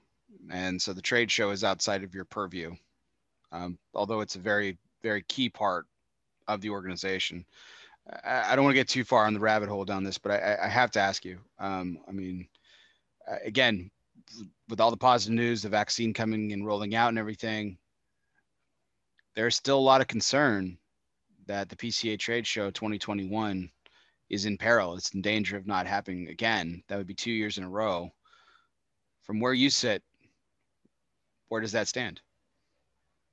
and so the trade show is outside of your purview, um, although it's a very very key part of the organization. I, I don't want to get too far on the rabbit hole down this, but I, I have to ask you. Um, I mean, again, with all the positive news, the vaccine coming and rolling out and everything, there's still a lot of concern that the PCA trade show 2021 is in peril. It's in danger of not happening again. That would be two years in a row. From where you sit, where does that stand?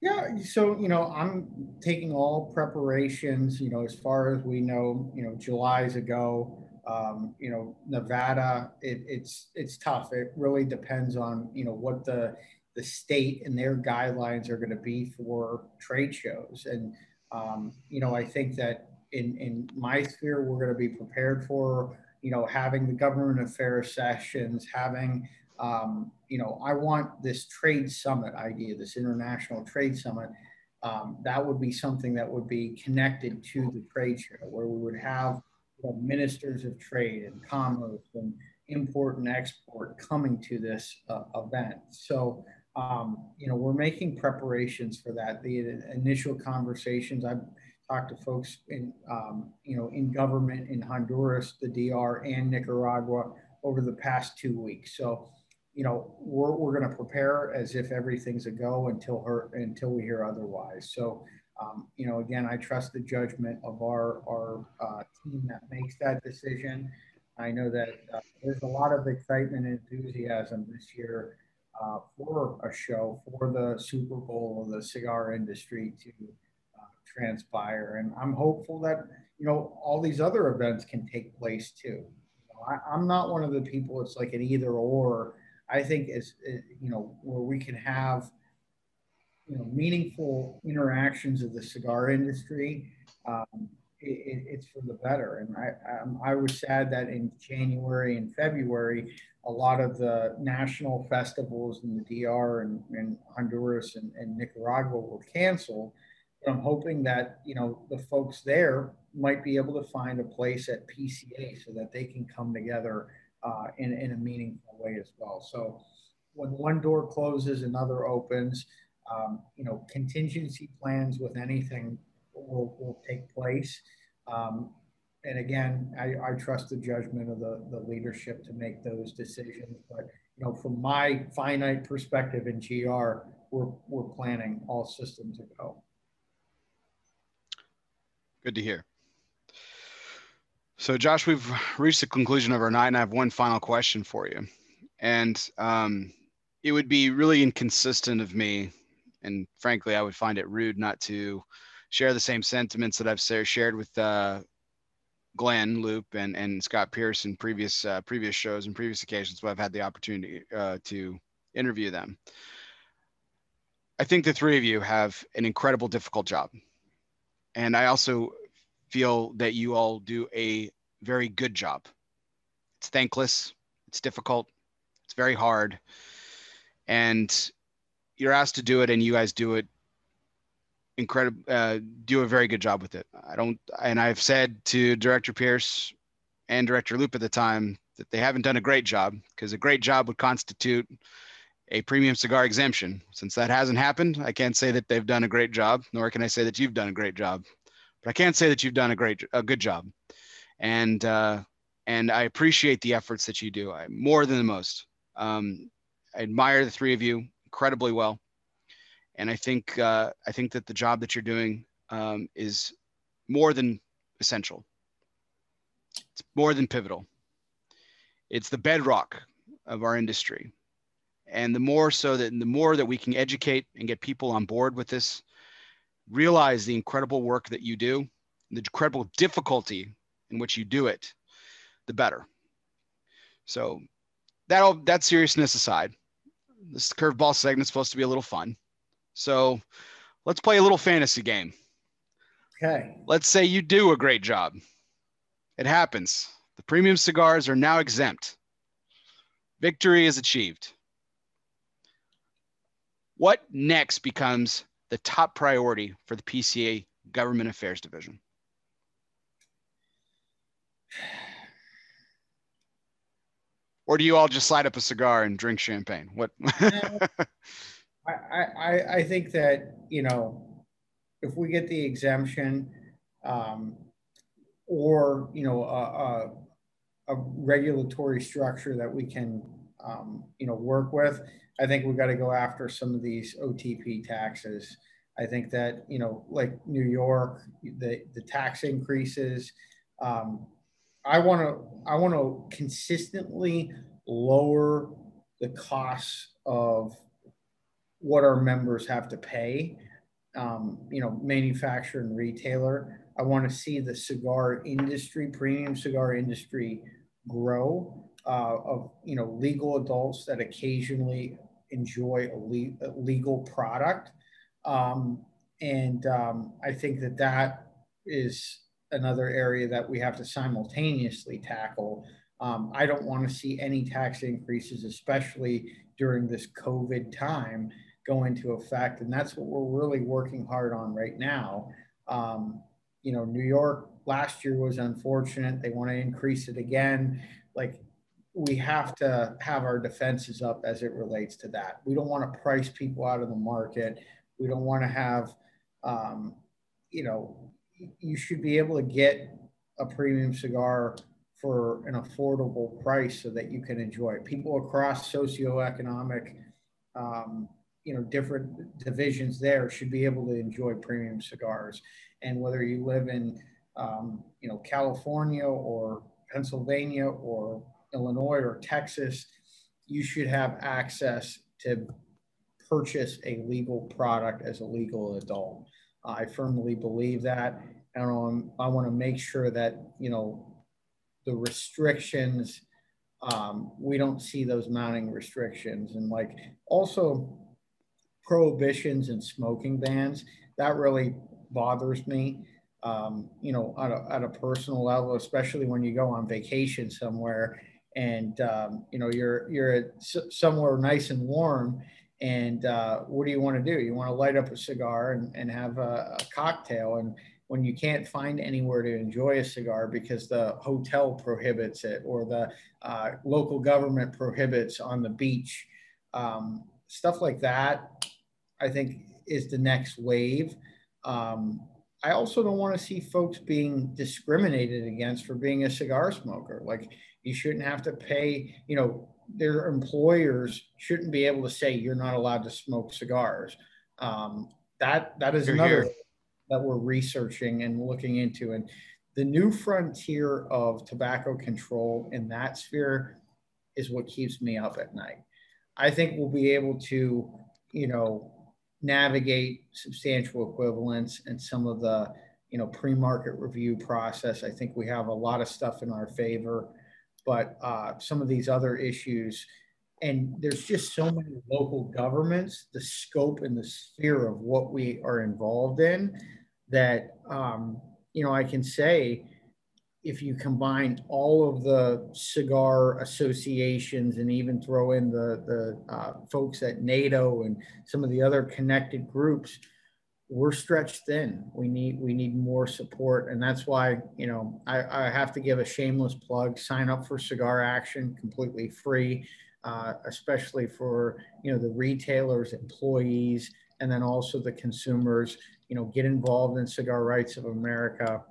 Yeah, so you know, I'm taking all preparations. You know, as far as we know, you know, July's ago. Um, you know, Nevada, it, it's it's tough. It really depends on you know what the the state and their guidelines are going to be for trade shows. And um, you know, I think that in in my sphere, we're going to be prepared for you know having the government affairs sessions, having um, you know, I want this trade summit idea, this international trade summit. Um, that would be something that would be connected to the trade show, where we would have you know, ministers of trade and commerce and import and export coming to this uh, event. So um, you know, we're making preparations for that. The initial conversations, I've talked to folks in, um, you know, in government in Honduras, the DR, and Nicaragua over the past two weeks. So, you know, we're, we're going to prepare as if everything's a go until her until we hear otherwise. So, um, you know, again, I trust the judgment of our our uh, team that makes that decision. I know that uh, there's a lot of excitement and enthusiasm this year uh, for a show for the Super Bowl of the cigar industry to uh, transpire. And I'm hopeful that, you know, all these other events can take place too. I, am not one of the people it's like an either or. I think it's, it, you know, where we can have, you know, meaningful interactions of the cigar industry. Um, it, it's for the better. And I, um, I was sad that in January and February, a lot of the national festivals in the DR and, and Honduras and, and, Nicaragua were canceled. But I'm hoping that you know the folks there might be able to find a place at PCA so that they can come together uh, in, in a meaningful way as well. So when one door closes, another opens. Um, you know, contingency plans with anything will, will take place. Um, and again, I, I trust the judgment of the, the leadership to make those decisions. But you know, from my finite perspective in GR, we're we're planning all systems to go. Good to hear. So, Josh, we've reached the conclusion of our night, and I have one final question for you. And um, it would be really inconsistent of me, and frankly, I would find it rude not to share the same sentiments that I've shared with uh, Glynn Loope and, and Scott Pearce in previous uh, previous shows and previous occasions where I've had the opportunity uh, to interview them. I think the three of you have an incredible, difficult job, and I also feel that you all do a very good job. It's thankless, it's difficult, it's very hard, and you're asked to do it, and you guys do it incredible uh, do a very good job with it. I don't and i've said to director Pearce and director Loope at the time that they haven't done a great job because a great job would constitute a premium cigar exemption. Since that hasn't happened i can't say that they've done a great job nor can i say that you've done a great job. But i can't say that you've done a great a good job. And uh, and i appreciate the efforts that you do. I, more than the most. Um, i admire the three of you incredibly well and I think uh, I think that the job that you're doing um, is more than essential. It's more than pivotal. It's the bedrock of our industry, and the more so that the more that we can educate and get people on board with this, realize the incredible work that you do, the incredible difficulty in which you do it, the better. So that all that seriousness aside, this curveball segment is supposed to be a little fun. So let's play a little fantasy game. Okay. Let's say you do a great job. It happens. The premium cigars are now exempt. Victory is achieved. What next becomes the top priority for the PCA Government Affairs Division? Or do you all just slide up a cigar and drink champagne? What? I, I, I think that, you know, if we get the exemption um, or, you know, a, a, a, regulatory structure that we can, um, you know, work with, I think we've got to go after some of these OTP taxes. I think that, you know, like New York, the, the tax increases, um, I want to, I want to consistently lower the costs of what our members have to pay, um, you know, manufacturer and retailer. I want to see the cigar industry, premium cigar industry grow uh, of, you know, legal adults that occasionally enjoy a, le- a legal product. Um, and um, I think that that is another area that we have to simultaneously tackle. Um, I don't want to see any tax increases, especially during this COVID time, go into effect. And that's what we're really working hard on right now. Um, you know, New York last year was unfortunate. They want to increase it again. Like we have to have our defenses up as it relates to that. We don't want to price people out of the market. We don't want to have, um, you know, you should be able to get a premium cigar for an affordable price so that you can enjoy it. People across socioeconomic, um, you know, different divisions there should be able to enjoy premium cigars. And whether you live in, um, you know, California or Pennsylvania or Illinois or Texas, you should have access to purchase a legal product as a legal adult. I firmly believe that. And I want to make sure that, you know, the restrictions, um, we don't see those mounting restrictions. And like also prohibitions and smoking bans, that really bothers me. Um, you know, at a, at a personal level, especially when you go on vacation somewhere and um, you know you're you're somewhere nice and warm and uh, what do you want to do? You want to light up a cigar and, and have a, a, cocktail. And when you can't find anywhere to enjoy a cigar because the hotel prohibits it or the uh, local government prohibits on the beach um, stuff like that i think is the next wave. Um, i also don't want to see folks being discriminated against for being a cigar smoker. Like you shouldn't have to pay, you know, their employers shouldn't be able to say you're not allowed to smoke cigars. Um, that that is another that we're researching and looking into. And the new frontier of tobacco control in that sphere is what keeps me up at night. I think we'll be able to, you know, navigate substantial equivalence and some of the, you know, pre-market review process. I think we have a lot of stuff in our favor but uh, some of these other issues. And there's just so many local governments, the scope and the sphere of what we are involved in that, um, you know, I can say if you combine all of the cigar associations and even throw in the, the uh, folks at NATO and some of the other connected groups, we're stretched thin. We need we need more support, and that's why you know I, I have to give a shameless plug. Sign up for Cigar Action, completely free, uh, especially for you know the retailers, employees, and then also the consumers. You know, get involved in Cigar Rights of America,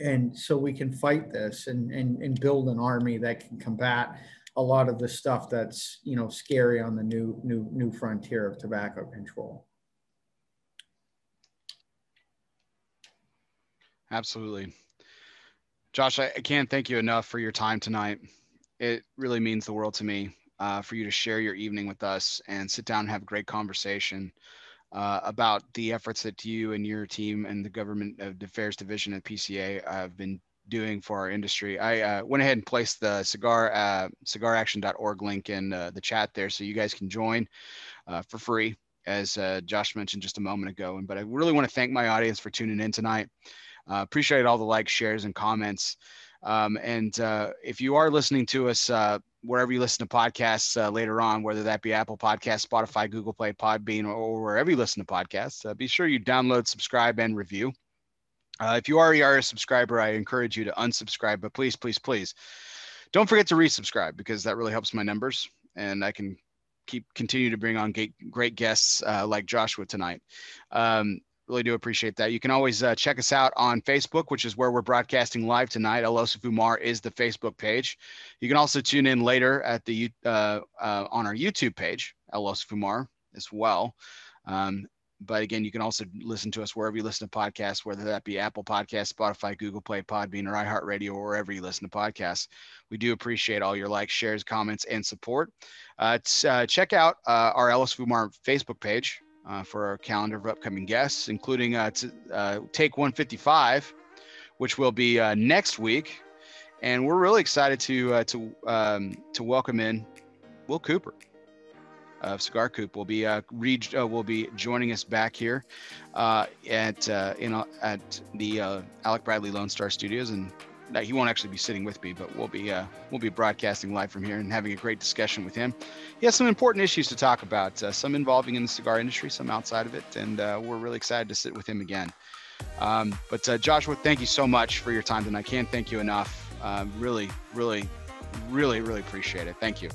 and so we can fight this and and, and build an army that can combat a lot of the stuff that's you know scary on the new new new frontier of tobacco control. Absolutely. Josh, I, I can't thank you enough for your time tonight. It really means the world to me uh, for you to share your evening with us and sit down and have a great conversation uh, about the efforts that you and your team and the government affairs division at PCA have been doing for our industry. I uh, went ahead and placed the cigar uh, cigaraction.org link in uh, the chat there, so you guys can join uh, for free, as uh, Josh mentioned just a moment ago. But I really want to thank my audience for tuning in tonight. Uh, appreciate all the likes, shares, and comments. Um, and uh, if you are listening to us uh, wherever you listen to podcasts uh, later on, whether that be Apple Podcast, Spotify, Google Play, Podbean, or wherever you listen to podcasts, uh, be sure you download, subscribe, and review. Uh, if you already are a subscriber, I encourage you to unsubscribe, but please, please, please don't forget to resubscribe because that really helps my numbers and I can keep continue to bring on great, great guests uh, like Joshua tonight. Um, Really do appreciate that. You can always uh, check us out on Facebook, which is where we're broadcasting live tonight. El Oso Fumar is the Facebook page. You can also tune in later at the uh, uh, on our YouTube page, El Oso Fumar, as well. Um, but again, you can also listen to us wherever you listen to podcasts, whether that be Apple Podcasts, Spotify, Google Play, Podbean, or iHeartRadio, or wherever you listen to podcasts. We do appreciate all your likes, shares, comments, and support. Uh, uh, check out uh, our El Oso Fumar Facebook page uh, for our calendar of upcoming guests, including uh, t- uh, Take 155, which will be uh, next week. And we're really excited to uh, to um, to welcome in Will Cooper of Cigar Coop. Will be uh, re- will be joining us back here at uh in at the Alec Bradley Lone Star Studios, and he won't actually be sitting with me, but we'll be uh, we'll be broadcasting live from here and having a great discussion with him. He has some important issues to talk about, uh, some involving in the cigar industry, some outside of it, and uh, we're really excited to sit with him again. Um, but uh, Joshua, thank you so much for your time tonight. I can't thank you enough. Um, really, really Really, really appreciate it. Thank you.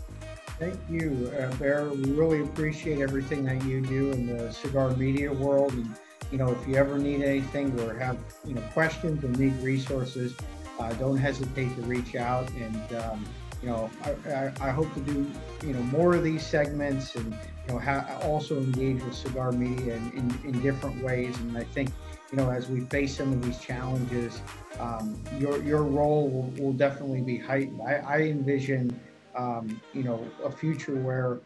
Thank you, uh, Bear. We really appreciate everything that you do in the cigar media world. And, you know, if you ever need anything or have, you know, questions or need resources, uh, don't hesitate to reach out. And, um, you know, I, I, I, hope to do, you know, more of these segments and, you know, ha- also engage with cigar media in, in, in different ways. And I think, you know, as we face some of these challenges, um, your, your role will, will definitely be heightened. I, I envision, um, you know, a future where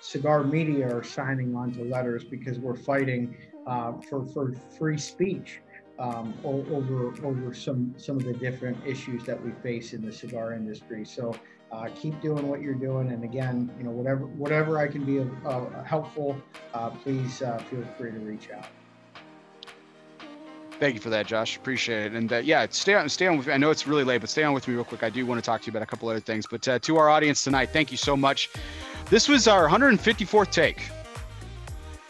cigar media are signing on to letters because we're fighting uh, for, for free speech um, over over some some of the different issues that we face in the cigar industry. So uh, keep doing what you're doing, and again, you know, whatever whatever I can be helpful, uh, please uh, feel free to reach out. Thank you for that, Josh. Appreciate it. And uh, yeah, stay on, stay on with. I know it's really late, but stay on with me real quick. I do want to talk to you about a couple other things. But uh, to our audience tonight, thank you so much. This was our 154th take.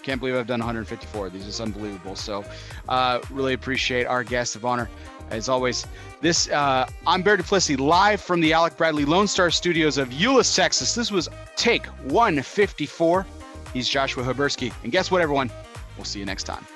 Can't believe I've done 154. These is unbelievable. So, uh, really appreciate our guest of honor. As always, this uh, I'm Bear Duplessis live from the Alec Bradley Lone Star Studios of Euless, Texas. This was take 154. He's Joshua Habursky, and guess what, everyone? We'll see you next time.